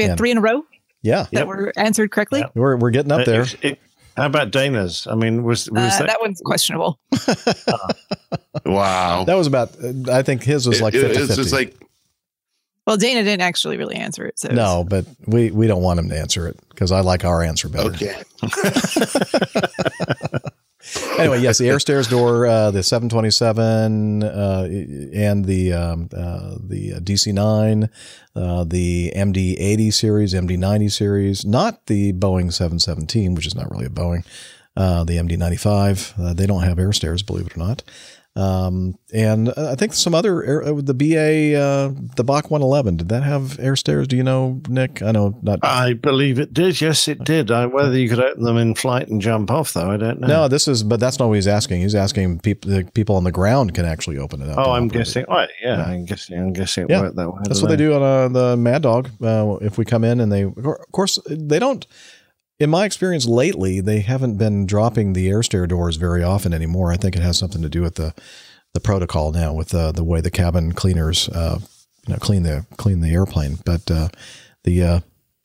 We had Yeah. three in a row Yeah, that were answered correctly. we're we're getting up Uh, there. it- it- how about Dana's? I mean, was was Uh, that, that one's questionable. Wow. That was about. uh, I think his was like It- it- 50 it's just like Well, Dana didn't actually really answer it. So no, but we we don't want him to answer it because I like our answer better. okay. Anyway, yes, the air stairs door, uh, the 727, uh, and the um, uh, the DC 9, uh, the MD 80 series, MD 90 series, not the Boeing 717, which is not really a Boeing. Uh, the MD 95, uh, they don't have air stairs, believe it or not. Um, and uh, I think some other air, uh, the BA, uh, the BAC 111, did that have air stairs? Do you know, Nick? I know not. I believe it did. Yes, it did. I, whether you could open them in flight and jump off, though, I don't know. No, this is, but that's not what he's asking. He's asking people, the people on the ground can actually open it up. Oh, I'm guessing. Right, yeah, I'm guessing. I'm guessing it Yeah, worked that way. That's what they do on uh, the Mad Dog. Uh, if we come in and they, of course, they don't. In my experience lately, they haven't been dropping the air stair doors very often anymore. I think it has something to do with the the protocol now, with the the way the cabin cleaners, uh, you know, clean the clean the airplane. But uh, the uh,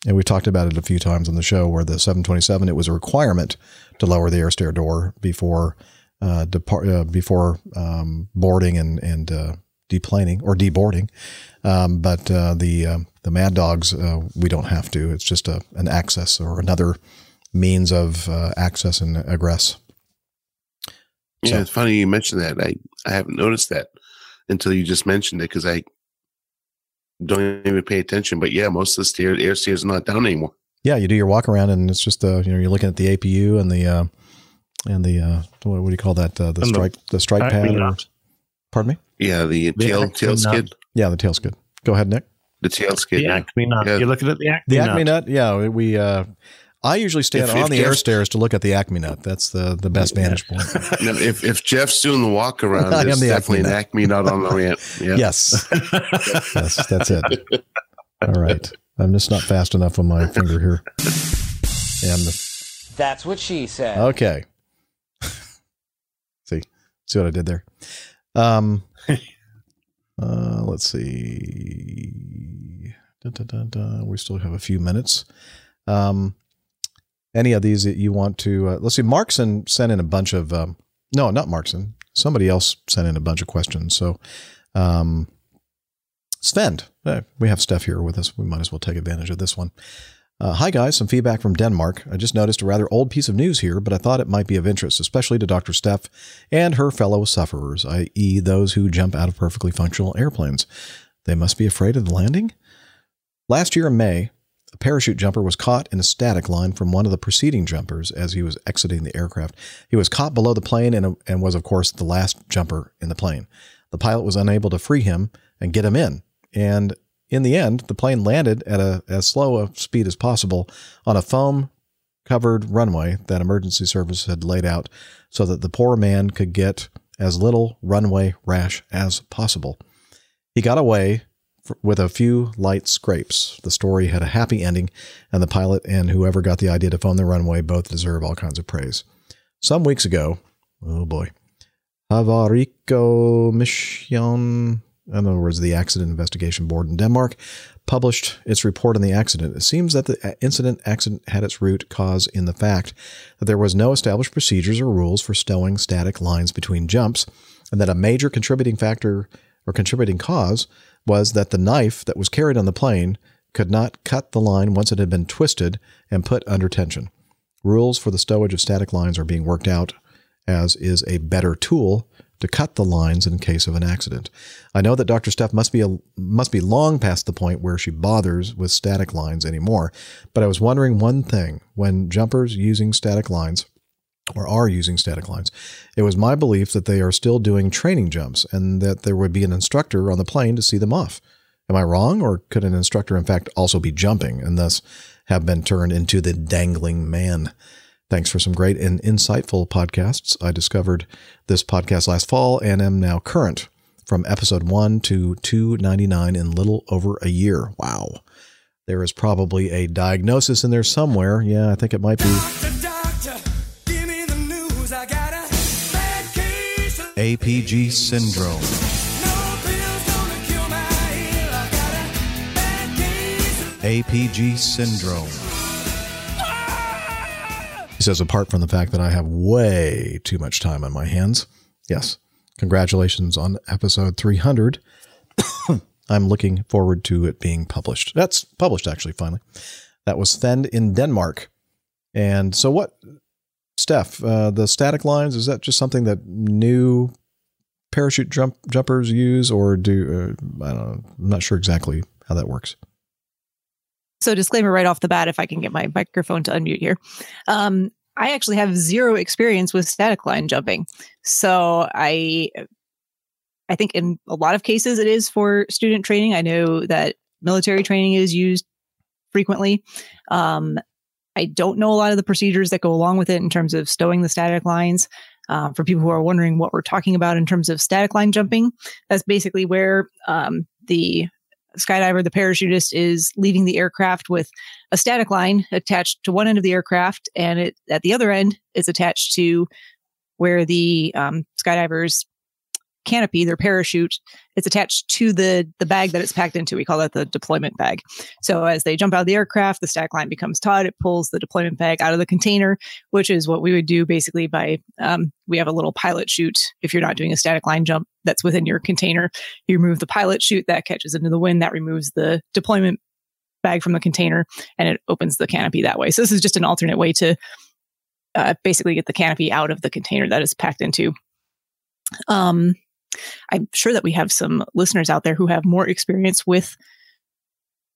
and we talked about it a few times on the show where the 727 it was a requirement to lower the air stair door before uh, depart uh, before um, boarding and and uh, deplaning or deboarding. Um, but uh, the um the Mad Dogs uh, we don't have to. It's just a an access or another means of uh, access and egress. Yeah, it's funny you mentioned that. I, I haven't noticed that until you just mentioned it because I don't even pay attention. But yeah, most of the stair, air stairs are not down anymore. Yeah, you do your walk around and it's just uh, you know you're looking at the APU and the uh, and the uh, what, what do you call that uh, the And strike the strike pad. Or, pardon me. Yeah, the The tail tail nut. skid. Yeah, the tail's good. Go ahead, Nick. The tail's good. The yeah. Acme nut. Yeah. You're looking at the Acme The nut. Acme nut. Yeah, we. Uh, I usually stand If- on if the air stairs to look at the Acme nut. That's the the best vantage point. No, if if Jeff's doing the walk around, I am the definitely Acme an nut. acme nut on the ramp. Yeah. Yes. yes, that's it. All right. I'm just not fast enough on my finger here. And That's what she said. okay. see, see what I did there. Um, uh, let's see. Dun, dun, dun. We still have a few minutes. Um, any of these that you want to? Uh, let's see. Markson sent in a bunch of. Um, no, not Markson. Somebody else sent in a bunch of questions. So, um, Sven, we have Steph here with us. We might as well take advantage of this one. Uh, hi, guys. Some feedback from Denmark. I just noticed a rather old piece of news here, but I thought it might be of interest, especially to Dr. Steph and her fellow sufferers, i.e., those who jump out of perfectly functional airplanes. They must be afraid of the landing? Last year in May, A parachute jumper was caught in a static line from one of the preceding jumpers as he was exiting the aircraft. He was caught below the plane and, and was, of course, the last jumper in the plane. The pilot was unable to free him and get him in. And in the end, the plane landed at a as slow a speed as possible on a foam covered runway that emergency service had laid out so that the poor man could get as little runway rash as possible. He got away with a few light scrapes. The story had a happy ending, and the pilot and whoever got the idea to foam the runway both deserve all kinds of praise. Some weeks ago, oh boy, Havarikommissionen, in other words, the Accident Investigation Board in Denmark, published its report on the accident. It seems that the incident accident had its root cause in the fact that there was no established procedures or rules for stowing static lines between jumps, and that a major contributing factor or contributing cause was that the knife that was carried on the plane could not cut the line once it had been twisted and put under tension. Rules for the stowage of static lines are being worked out, as is a better tool to cut the lines in case of an accident. I know that Dr. Steph must be a, must be long past the point where she bothers with static lines anymore, but I was wondering one thing when jumpers using static lines or are using static lines. It was my belief that they are still doing training jumps and that there would be an instructor on the plane to see them off. Am I wrong, or could an instructor, in fact, also be jumping and thus have been turned into the dangling man? Thanks for some great and insightful podcasts. I discovered this podcast last fall and am now current from episode 1 to 299 in little over a year. Wow. There is probably a diagnosis in there somewhere. Yeah, I think it might be. APG syndrome. APG syndrome. Says, apart from the fact that I have way too much time on my hands. Yes. Congratulations on episode 300. I'm looking forward to it being published. That's published, actually, finally. That was Svend in Denmark. And so, what, Steph, uh, the static lines, is that just something that new parachute jump jumpers use, or do, uh, I don't know, I'm not sure exactly how that works. So, disclaimer right off the bat, if I can get my microphone to unmute here. Um, I actually have zero experience with static line jumping. So, I I think in a lot of cases it is for student training. I know that military training is used frequently. Um, I don't know a lot of the procedures that go along with it in terms of stowing the static lines. Um, for people who are wondering what we're talking about in terms of static line jumping, that's basically where um, the skydiver, the parachutist, is leaving the aircraft with a static line attached to one end of the aircraft, and it at the other end is attached to where the um, skydiver's canopy, their parachute, is attached to the the bag that it's packed into. We call that the deployment bag. So as they jump out of the aircraft, the static line becomes taut. It pulls the deployment bag out of the container, which is what we would do basically by um, we have a little pilot chute. If you're not doing a static line jump that's within your container, you remove the pilot chute that catches into the wind that removes the deployment bag from the container and it opens the canopy that way. So this is just an alternate way to uh, basically get the canopy out of the container that is packed into. Um, I'm sure that we have some listeners out there who have more experience with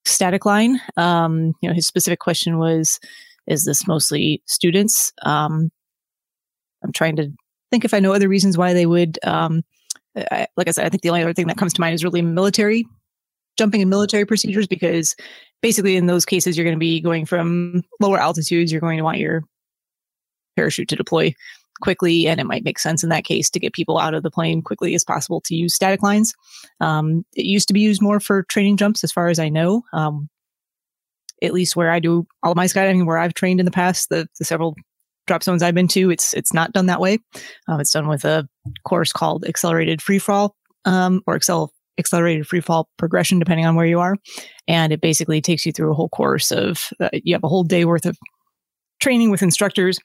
static line. Um, you know, his specific question was, is this mostly students? Um, I'm trying to think if I know other reasons why they would. Um, I, like I said, I think the only other thing that comes to mind is really military jumping in military procedures because basically in those cases you're going to be going from lower altitudes. You're going to want your parachute to deploy quickly, and it might make sense in that case to get people out of the plane quickly as possible to use static lines. Um, it used to be used more for training jumps, as far as I know. Um, at least where I do all of my skydiving, where I've trained in the past, the, the several drop zones I've been to, it's it's not done that way. Um, it's done with a course called accelerated free fall um, or excel accelerated free fall progression, depending on where you are, and it basically takes you through a whole course of uh, you have a whole day worth of training with instructors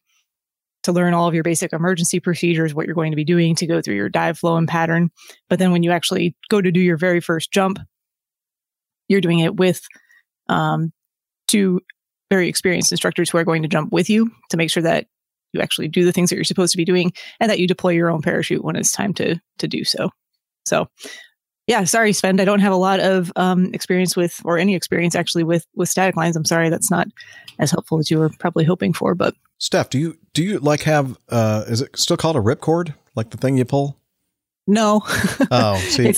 to learn all of your basic emergency procedures, what you're going to be doing to go through your dive flow and pattern. But then when you actually go to do your very first jump, you're doing it with um, two very experienced instructors who are going to jump with you to make sure that you actually do the things that you're supposed to be doing and that you deploy your own parachute when it's time to to do so. So yeah, sorry, Sven. I don't have a lot of um, experience with, or any experience actually with with static lines. I'm sorry, that's not as helpful as you were probably hoping for. But Steph, do you do you like have uh is it still called a ripcord? Like the thing you pull? no, Oh, see,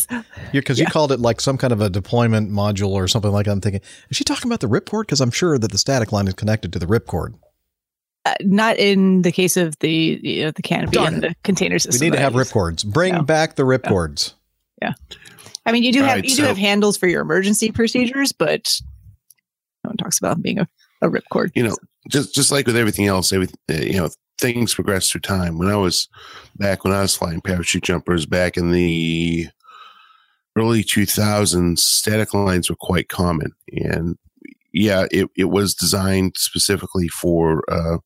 because you called it like some kind of a deployment module or something like that. I'm thinking, is she talking about the ripcord? Because I'm sure that the static line is connected to the ripcord. uh, not in the case of the you know, the canopy Darn and the container system. We need to have ripcords. Bring No. back the ripcords. Yeah, I mean, you do have right, you do have handles for your emergency procedures, but no one talks about being a, a ripcord. you know, just just like with everything else, every uh, you know, things progress through time. When I was back when I was flying parachute jumpers back in the early 2000s, static lines were quite common, and yeah, it it was designed specifically for uh,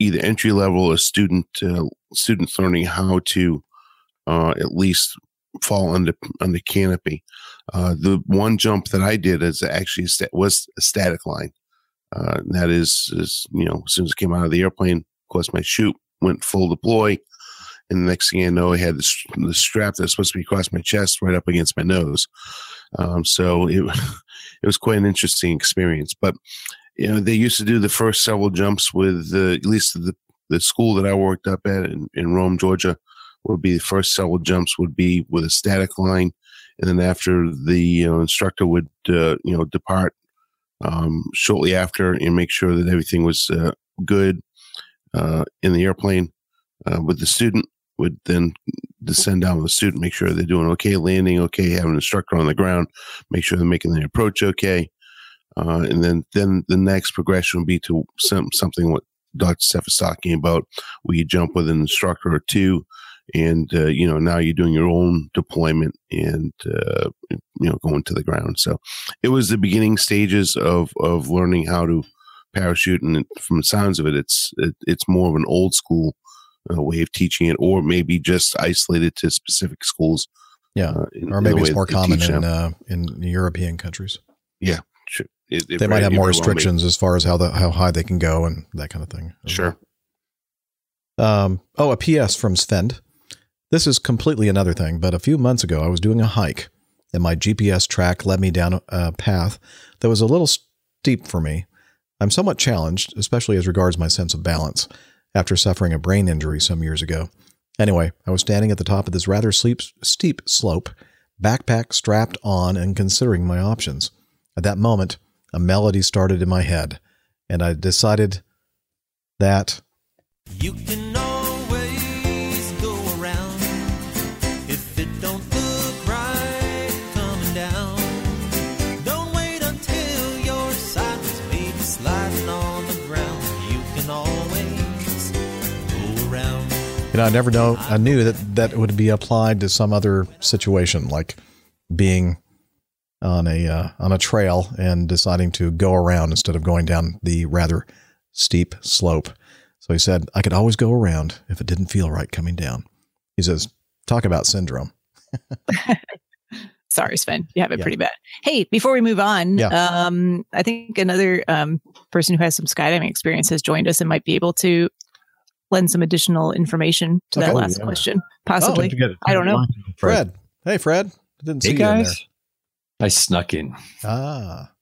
either entry level or student uh, students learning how to uh, at least fall under under canopy. Uh, the one jump that I did is actually a sta- was a static line. Uh, that is, is, you know, as soon as I came out of the airplane, of course, my chute went full deploy. And the next thing I know, I had the strap that's supposed to be across my chest right up against my nose. Um, so it, it was quite an interesting experience. But, you know, they used to do the first several jumps with, uh, at least the, the school that I worked up at in, in Rome, Georgia, would be the first several jumps would be with a static line. And then after the you know, instructor would, uh, you know, depart um, shortly after and make sure that everything was uh, good uh, in the airplane uh, with the student would then descend down with the student make sure they're doing okay landing okay have an instructor on the ground make sure they're making the approach okay uh, and then then the next progression would be to some something what dr steph is talking about where you jump with an instructor or two and uh, you know now you're doing your own deployment and uh, you know going to the ground so it was the beginning stages of of learning how to parachute and from the sounds of it it's it, it's more of an old school uh, way of teaching it or maybe just isolated to specific schools Yeah, uh, in- or maybe it's more common in uh, in European countries. yeah sure. It- it they might have more well restrictions as far as how the how high they can go and that kind of thing. sure Um, oh, a PS from Svend. This is completely another thing, but a few months ago, I was doing a hike, and my GPS track led me down a path that was a little steep for me. I'm somewhat challenged, especially as regards my sense of balance, after suffering a brain injury some years ago. Anyway, I was standing at the top of this rather sleep, steep slope, backpack strapped on and considering my options. At that moment, a melody started in my head, and I decided that You can You know, I never know. I knew that that would be applied to some other situation, like being on a uh, on a trail and deciding to go around instead of going down the rather steep slope. So he said, I could always go around if it didn't feel right coming down. He says, talk about syndrome. Sorry, Sven, you have it Yeah. pretty bad. Hey, before we move on, Yeah. um, I think another um, person who has some skydiving experience has joined us and might be able to lend some additional information to that last Yeah. question. Possibly, Don't I don't know. Fred. Hey, Fred. I didn't see Hey you in guys, I snuck in. Ah,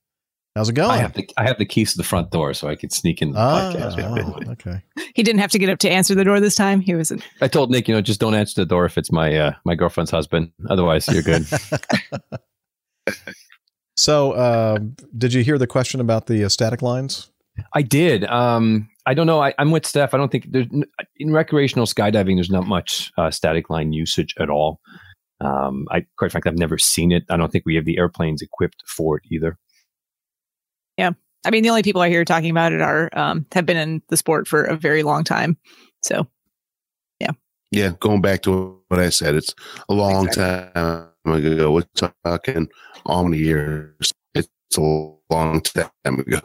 how's it going? I have the I have the keys to the front door, so I could sneak in the ah, podcast. oh, okay. He didn't have to get up to answer the door this time. He was. I told Nick, you know, just don't answer the door if it's my uh, my girlfriend's husband. Otherwise, you're good. So, uh, did you hear the question about the uh, static lines? I did. Um, I don't know. I, I'm with Steph. I don't think there's in recreational skydiving. There's not much uh, static line usage at all. Um, I quite frankly, I've never seen it. I don't think we have the airplanes equipped for it either. Yeah, I mean, the only people I hear talking about it are um, have been in the sport for a very long time. So, yeah yeah. going back to what i said it's a long time ago we're talking how many years it's a long time ago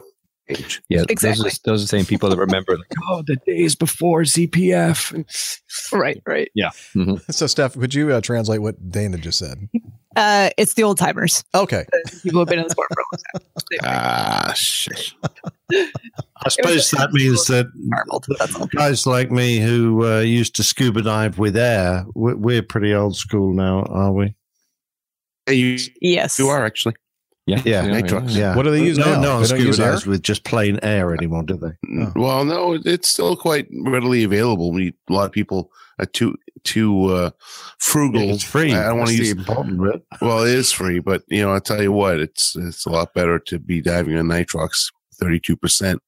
Yeah, Exactly. those, are, those are the same people that remember, like, oh, the days before ZPF. right, right. Yeah. Mhm. So, Steph, would you uh, translate what Dana just said? Uh, it's the old timers. Okay. People who've been in the sport for a long time. ah shit I suppose that means that guys like me who uh, used to scuba dive with air, we're, we're pretty old school now, are we? You, Yes. you are actually. Yeah, Yeah, nitrox. yeah. What do they use no, now? No one They don't scuba use air? dives with just plain air anymore, do they? N- Well, no, it's still quite readily available. We a lot of people are too too uh, frugal. It's free. I don't want to use the important bit. Well, it is free, but you know, I tell you what, it's it's a lot better to be diving on nitrox, thirty two percent.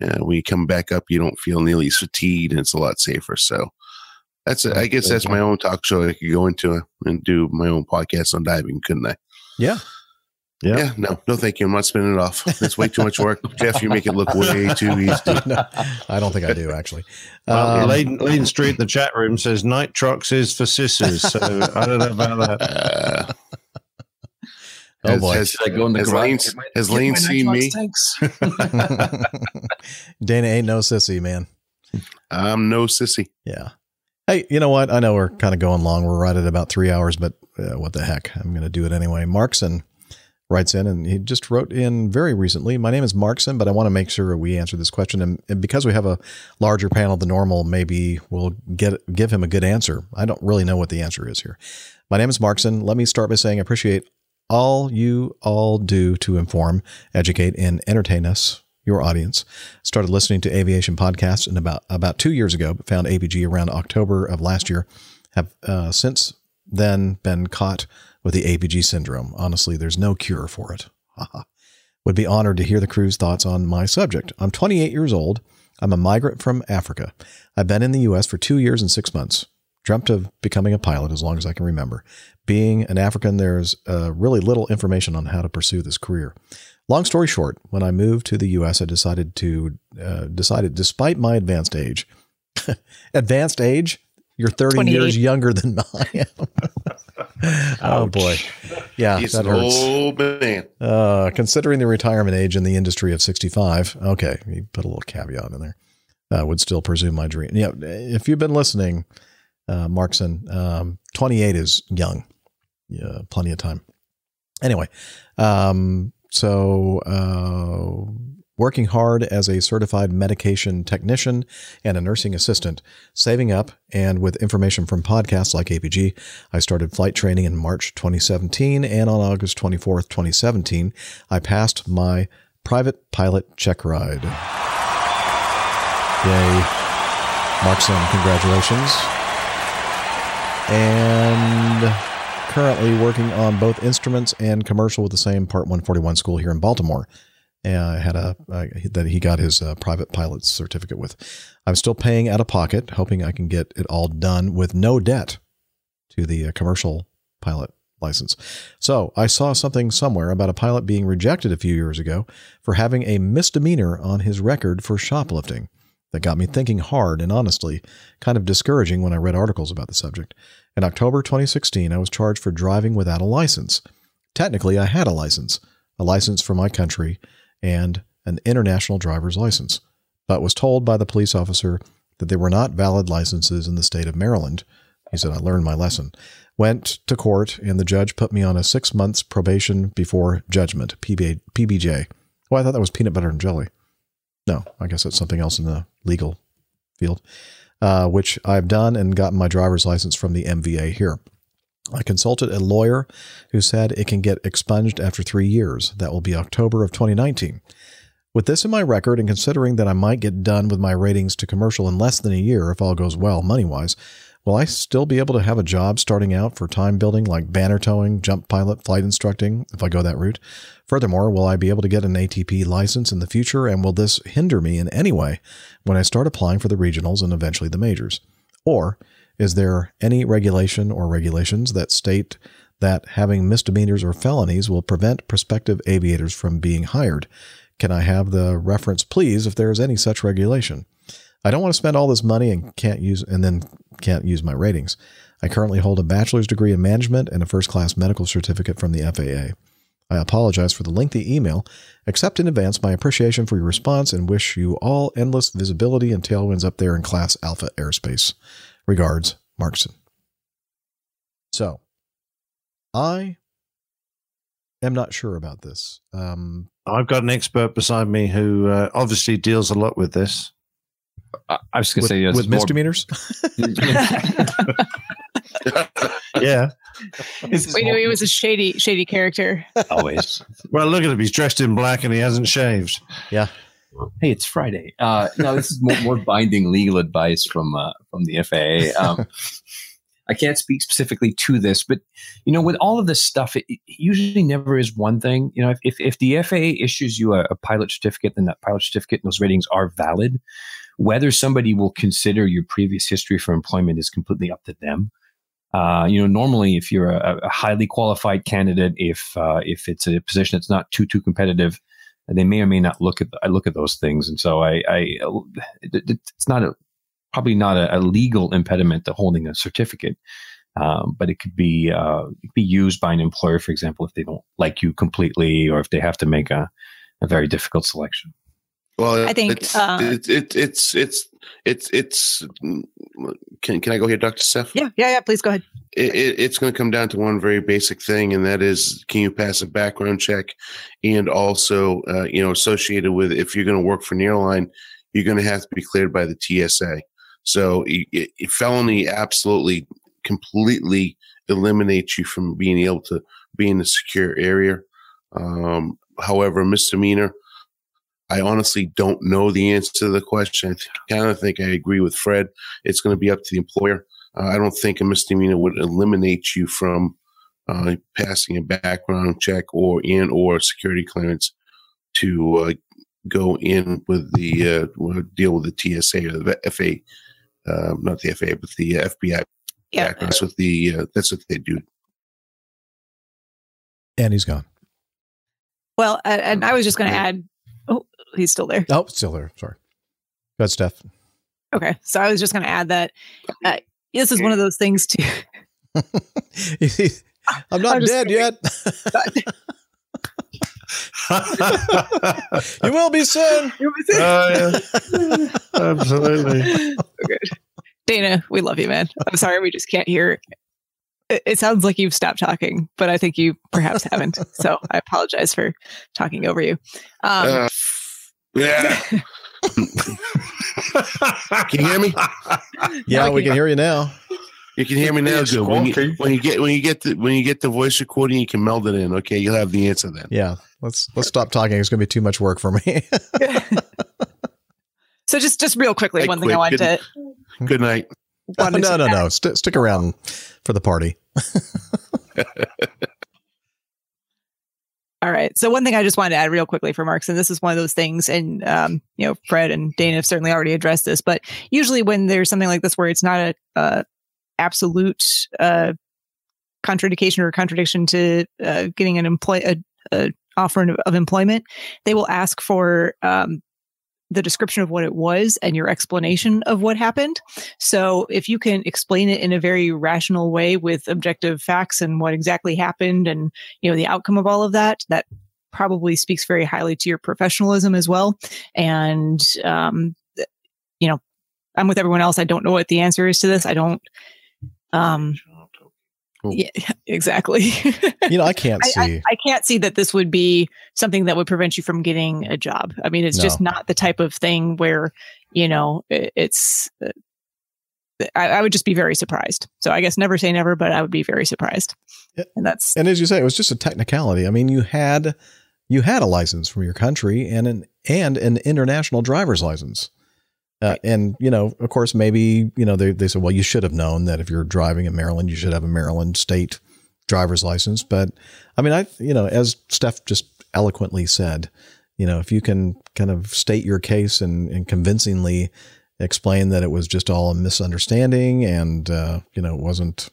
Yeah, when you come back up, you don't feel nearly as fatigued, and it's a lot safer. So that's a, I guess that's my own talk show. I could go into and do my own podcast on diving, couldn't I? Yeah. Yeah. no, no, thank you. I'm not spinning it off. That's way too much work, Jeff. You make it look way too easy. no, I don't think I do actually. Well, Um, Lane, Lane Street in the chat room says nitrox is for sissies. So I don't know about that. Oh, Has- boy. Has, Should I go in the has? Lane, has Lane seen me? tanks? Dana ain't no sissy, man. I'm no sissy. Yeah. Hey, you know what? I know we're kind of going long. We're right at about three hours, but uh, what the heck? I'm going to do it anyway. Markson writes in, and he just wrote in very recently. My name is Markson, but I want to make sure we answer this question. And, and because we have a larger panel than normal, maybe we'll get give him a good answer. I don't really know what the answer is here. My name is Markson. Let me start by saying I appreciate all you all do to inform, educate, and entertain us, your audience. Started listening to aviation podcasts in about about two years ago, but found ABG around October of last year. Have uh, since then been caught with the ABG syndrome. Honestly, there's no cure for it. Would be honored to hear the crew's thoughts on my subject. I'm 28 years old. I'm a migrant from Africa. I've been in the U.S. for two years and six months. Dreamt of becoming a pilot as long as I can remember. Being an African, there's uh, really little information on how to pursue this career. Long story short, when I moved to the U.S., I decided to uh, decided, despite my advanced age, advanced age, you're 30 years younger than I am. Oh boy, yeah, He's that hurts. old man. Uh, considering the retirement age in the industry of 65, okay, you put a little caveat in there. I would still presume my dream. Yeah, if you've been listening, uh, Markson, um, 28 is young. Yeah, plenty of time. Anyway, um, so uh, working hard as a certified medication technician and a nursing assistant, saving up, and with information from podcasts like APG, I started flight training in March 2017, and on August 24th, 2017, I passed my private pilot check ride. Yay. Markson, congratulations. And currently working on both instruments and commercial with the same Part 141 school here in Baltimore. I had a uh, that he got his uh, private pilot certificate with. I'm still paying out of pocket, hoping I can get it all done with no debt to the uh, commercial pilot license. So I saw something somewhere about a pilot being rejected a few years ago for having a misdemeanor on his record for shoplifting. That got me thinking hard and honestly, kind of discouraging when I read articles about the subject. In October 2016, I was charged for driving without a license. Technically, I had a license, a license for my country, and an international driver's license, but was told by the police officer that they were not valid licenses in the state of Maryland. He said, I learned my lesson. Went to court, and the judge put me on a six months probation before judgment, PB, PBJ. Oh, I thought that was peanut butter and jelly. No, I guess that's something else in the legal field, uh, which I've done and gotten my driver's license from the MVA here. I consulted a lawyer who said it can get expunged after three years. That will be October of 2019. With this in my record, and considering that I might get done with my ratings to commercial in less than a year if all goes well money wise, will I still be able to have a job starting out for time building like banner towing, jump pilot, flight instructing if I go that route? Furthermore, will I be able to get an ATP license in the future, and will this hinder me in any way when I start applying for the regionals and eventually the majors? Or is there any regulation or regulations that state that having misdemeanors or felonies will prevent prospective aviators from being hired? Can I have the reference, please, if there is any such regulation? I don't want to spend all this money and can't use and then can't use my ratings. I currently hold a bachelor's degree in management and a first class medical certificate from the FAA. I apologize for the lengthy email, accept in advance my appreciation for your response, and wish you all endless visibility and tailwinds up there in Class Alpha Airspace. Regards, Markson. So, I am not sure about this. Um, I've got an expert beside me who uh, obviously deals a lot with this. I, I was going to say yes, with misdemeanors. yeah, we knew he was a shady, shady character. Always. Well, look at him. He's dressed in black and he hasn't shaved. Yeah. Hey, it's Friday. Uh, no, this is more, more binding legal advice from uh, from the FAA. Um, I can't speak specifically to this, but you know, with all of this stuff, it, it usually never is one thing. You know, if if, if the FAA issues you a, a pilot certificate, then that pilot certificate and those ratings are valid. Whether somebody will consider your previous history for employment is completely up to them. Uh, you know, normally, if you're a, a highly qualified candidate, if uh, if it's a position that's not too too competitive, they may or may not look at I look at those things, and so I, I it's not a probably not a, a, legal impediment to holding a certificate, um, but it could be uh, it could be used by an employer, for example, if they don't like you completely, or if they have to make a, a very difficult selection. Well, I think, it's, uh, it, it, it's it's it's it's. Can can I go here, Doctor Steph? Yeah, yeah, yeah. Please go ahead. It, it, it's going to come down to one very basic thing, and that is, can you pass a background check, and also, uh, you know, associated with if you're going to work for an airline, you're going to have to be cleared by the TSA. So, it, felony absolutely completely eliminates you from being able to be in a secure area. Um, however, misdemeanor I honestly don't know the answer to the question. I kind of think I agree with Fred. It's going to be up to the employer. Uh, I don't think a misdemeanor would eliminate you from uh, passing a background check or in or security clearance to uh, go in with the uh, deal with the TSA or the FA, uh, not the FA, but the FBI. Yeah, that's what the uh, that's what they do. And he's gone. Well, and I was just going to add he's still there. Oh, still there. Sorry. Go ahead, Steph. Okay. So I was just going to add that uh, this is one of those things too. I'm not I'm just dead kidding. yet. you will be soon. Oh, yeah. Absolutely. Okay. Dana, we love you, man. I'm sorry we just can't hear. It, it sounds like you've stopped talking, but I think you perhaps haven't. So I apologize for talking over you. Um, Uh, yeah. can you hear me? Yeah, we can hear you now. You can hear me now. It's Good. When you, when you get when you get the when you get the voice recording, you can meld it in. Okay, you'll have the answer then. Yeah. Let's let's stop talking. It's going to be too much work for me. so just just real quickly, Hey, one thing I quick, wanted good- Good night. to wanted no, no, no. St- stick around for the party. All right. So one thing I just wanted to add real quickly for Marks, and this is one of those things, and um, you know, Fred and Dana have certainly already addressed this, but usually when there's something like this where it's not a, uh absolute uh, contradiction or contradiction to uh, getting an employ a, a offer of- of employment, they will ask for um, the description of what it was and your explanation of what happened. So if you can explain it in a very rational way with objective facts and what exactly happened and you know the outcome of all of that, that probably speaks very highly to your professionalism as well. And um, you know, I'm with everyone else. I don't know what the answer is to this. I don't. Um, yeah, exactly. You know, I can't I, I, see. I can't see that this would be something that would prevent you from getting a job. I mean, it's just not the type of thing where, you know, it- it's, uh, I, I would just be very surprised. So I guess never say never, but I would be very surprised. And that's, And as you say, it was just a technicality. I mean, you had you had a license from your country and an and an international driver's license. Uh, and you know, of course, maybe you know they they said, well, you should have known that if you're driving in Maryland, you should have a Maryland state driver's license. But I mean, I you know, as Steph just eloquently said, you know, if you can kind of state your case and, and convincingly explain that it was just all a misunderstanding and uh, you know it wasn't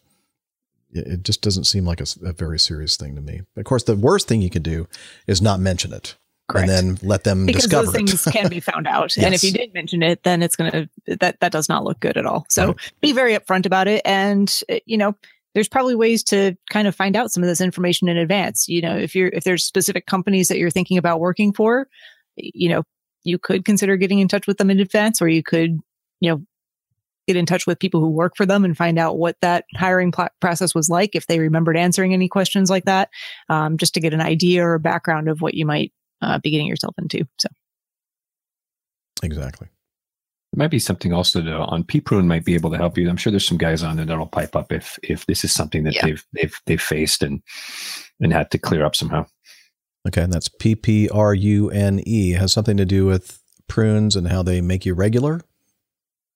it it just doesn't seem like a very serious thing to me. Of course, the worst thing you could do is not mention it Correct. and then let them because discover those things it. can be found out. And if you Yes. did mention it, then it's going to, that, that does not look good at all. So be very upfront about it. And, uh, you know, there's probably ways to kind of find out some of this information in advance. You know, if you're, if there's specific companies that you're thinking about working for, you know, you could consider getting in touch with them in advance, or you could, you know, get in touch with people who work for them and find out what that hiring pl- process was like, if they remembered answering any questions like that, um, just to get an idea or a background of what you might uh, be getting yourself into. So. Exactly. It might be something also to, on Prune might be able to help you. I'm sure there's some guys on there that'll pipe up if if this is something that Yeah. they've they've they've faced and and had to clear up somehow. Okay, and that's P P R U N E. Has something to do with prunes and how they make you regular.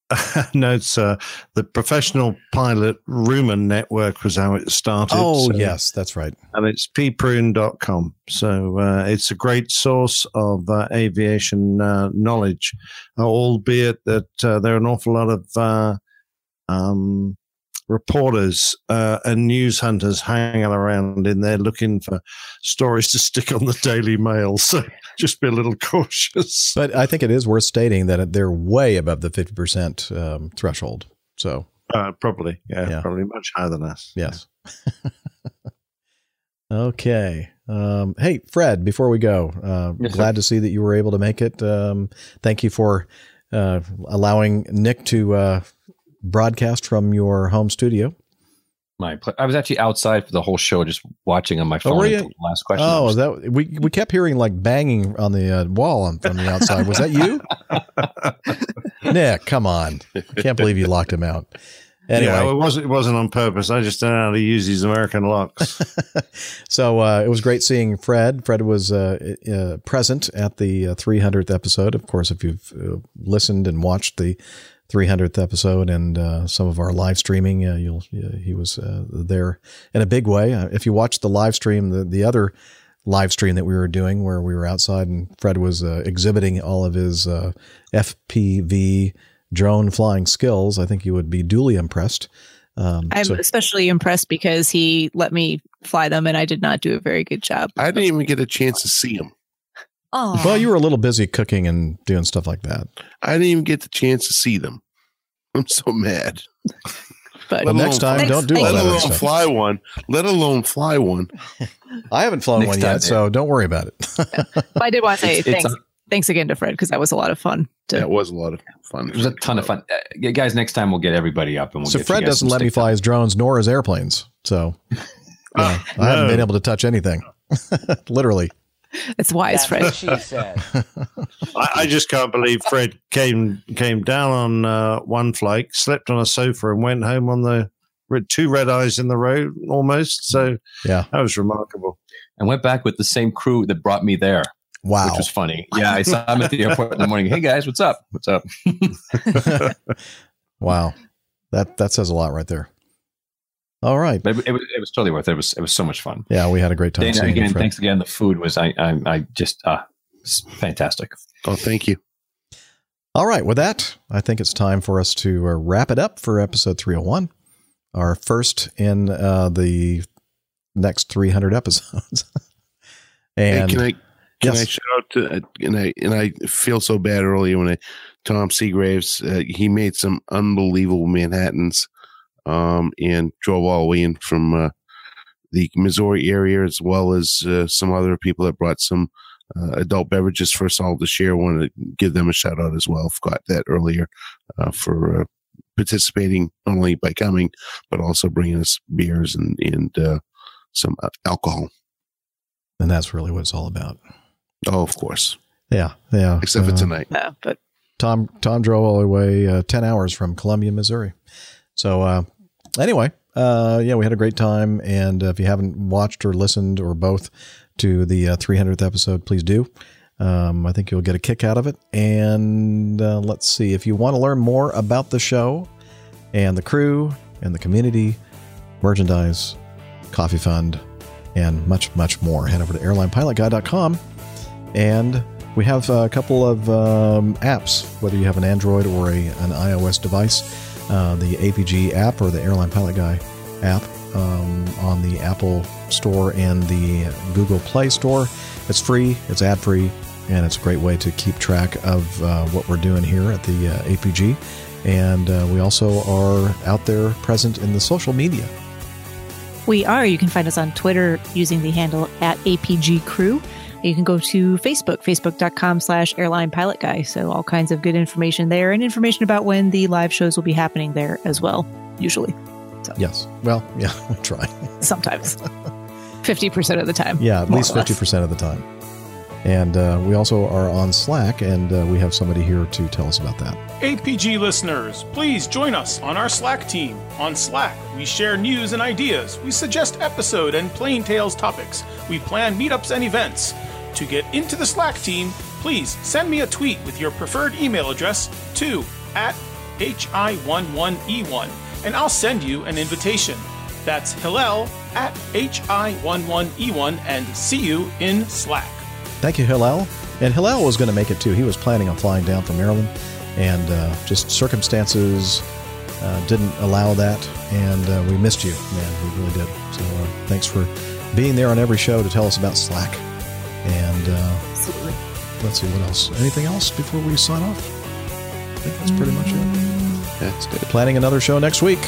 no, it's uh, the professional pilot Rumour network was how it started. Oh so- yes, that's right. and it's pprune.com. So uh, it's a great source of uh, aviation uh, knowledge, albeit that uh, there are an awful lot of uh, um, reporters uh, and news hunters hanging around in there looking for stories to stick on the Daily Mail. So just be a little cautious. But I think it is worth stating that they're way above the fifty percent um, threshold. So Uh, probably, yeah, Yeah. probably much higher than us. yes. okay. Um, hey, Fred. Before we go, uh, Yes, sir. glad to see that you were able to make it. Um, thank you for uh, allowing Nick to uh, broadcast from your home studio. My pl- I was actually outside for the whole show, just watching on my phone. were you? the Last question. Oh, is that we we kept hearing like banging on the uh, wall on, from the outside. Was that you, Nick? Come on, can't believe you locked him out. Anyway, Yeah, it wasn't. It wasn't on purpose. I just don't know how to use these American locks. so uh, it was great seeing Fred. Fred was uh, uh, present at the uh, 300th episode. Of course, if you've uh, listened and watched the 300th episode and uh, some of our live streaming, uh, you'll uh, he was uh, there in a big way. Uh, if you watched the live stream, the the other live stream that we were doing where we were outside and Fred was uh, exhibiting all of his uh, FPV drone flying skills, I think you would be duly impressed. Um, I'm so- especially impressed because he let me fly them and I did not do a very good job. I didn't even get a chance to see him. Oh, well, you were a little busy cooking and doing stuff like that. I didn't even get the chance to see them. I'm so mad. But Well, next time, don't do all let that other alone stuff. fly one. Let alone fly one. I haven't flown Next one time, yet, so don't worry about it. I did want to say It's- it's thanks. a- thanks again to Fred because that was a lot of fun. To, That was a lot of fun. It was a ton of fun. Uh, guys, next time we'll get everybody up and we'll so get Fred doesn't let me stick- fly his drones nor his airplanes. So yeah, I haven't no. been able to touch anything. Literally. It's wise, That's Fred. she said. I, I just can't believe Fred came came down on uh, one flight, slept on a sofa, and went home on the with two red eyes in the road almost. So Yeah. that was remarkable. and went back with the same crew that brought me there, Wow. which was funny. Yeah, I saw him at the airport in the morning. Hey guys, what's up? What's up? wow. That that says a lot right there. All right. But it, it was it was totally worth it. It was it was so much fun. Yeah, we had a great time Dana, again, thanks again. The food was I I, I just uh it's fantastic. Oh, thank you. All right. With that, I think it's time for us to uh, wrap it up for episode 301, our first in uh, the next 300 episodes. Hey, and can I can Yes. I shout out to uh, and I and I feel so bad earlier when I Tom Seagraves uh, he made some unbelievable Manhattan's um and drove all the way in from uh, the Missouri area as well as uh, some other people that brought some uh, adult beverages for us all to share. Want to give them a shout out as well. Forgot that earlier uh, for uh, participating not only by coming but also bringing us beers and and uh, some uh, alcohol. and that's really what it's all about. Oh, of course. Yeah. Yeah. Except for tonight. Yeah, but Tom Tom drove all the way uh, ten hours from Columbia, Missouri. So uh, anyway, uh, yeah, we had a great time. And if you haven't watched or listened or both to the uh, 300th episode, please do. Um, I think you'll get a kick out of it. And uh, let's see if you want to learn more about the show and the crew and the community, merchandise, coffee fund, and much much more. Head over to airlinepilotguy.com and we have a couple of um, apps, whether you have an Android or a, an iOS device. Uh, the APG app or the Airline Pilot Guy app um, on the Apple Store and the Google Play Store. It's free, it's ad free, and it's a great way to keep track of uh, what we're doing here at the uh, APG. And uh, we also are out there present in the social media. we are. You can find us on Twitter using the handle at APG Crew. You can go to Facebook, facebook.com slash airline pilot guy. So all kinds of good information there and information about when the live shows will be happening there as well, usually. Yes. Well, yeah, we try. Sometimes. 50% of the time. Yeah, at least 50% of the time. And uh, we also are on Slack, and uh, we have somebody here to tell us about that. APG listeners, please join us on our Slack team. On Slack, we share news and ideas, we suggest episode and Plane Tales topics, we plan meetups and events. To get into the Slack team, please send me a tweet with your preferred email address to at hi11e1 and I'll send you an invitation. That's Hillel at hi11e1 and see you in Slack. Thank you, Hillel. And Hillel was going to make it too. He was planning on flying down from Maryland, and uh, just circumstances uh, didn't allow that. And uh, we missed you, man. We really did. So uh, thanks for being there on every show to tell us about Slack. And uh, Absolutely. let's see what else. Anything else before we sign off? I think that's pretty much it. That's it. Planning another show next week.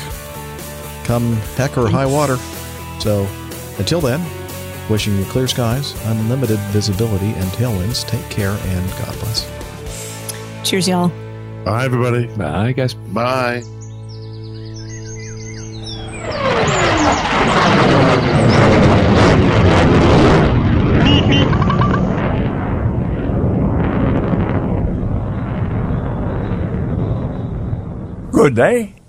Come heck or high water. So until then, wishing you clear skies, unlimited visibility, and tailwinds. Take care and God bless. Cheers, y'all. Bye, everybody. Bye, guys. Bye. Good day.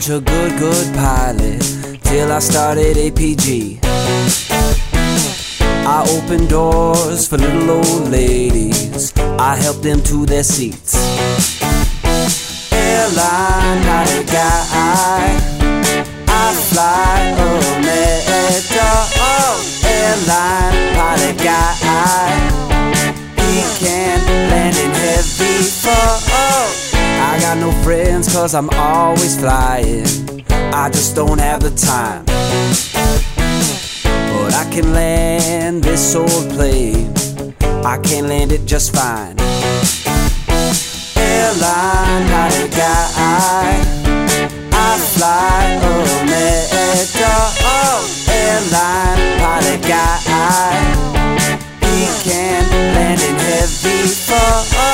Such a good, good pilot till I started APG. I opened doors for little old ladies. I helped them to their seats. Airline pilot guy. I fly America. Oh, airline pilot guy. He can land in heavy fog. Got no friends cause I'm always flying. I just don't have the time. But I can land this old plane. I can land it just fine. Airline pilot guy. I fly America. Oh, airline pilot guy. He can land in heavy fog. Oh.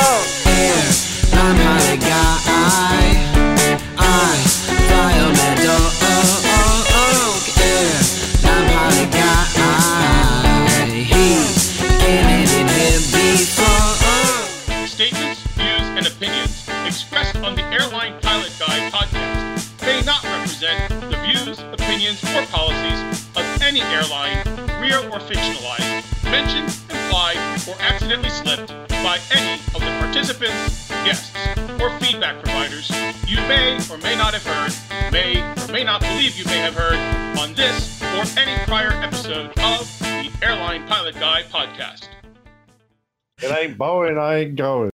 Any airline, real or fictionalized, mentioned, implied, or accidentally slipped by any of the participants, guests, or feedback providers you may or may not have heard, may or may not believe you may have heard on this or any prior episode of the Airline Pilot Guy podcast. It ain't Boeing, I ain't going.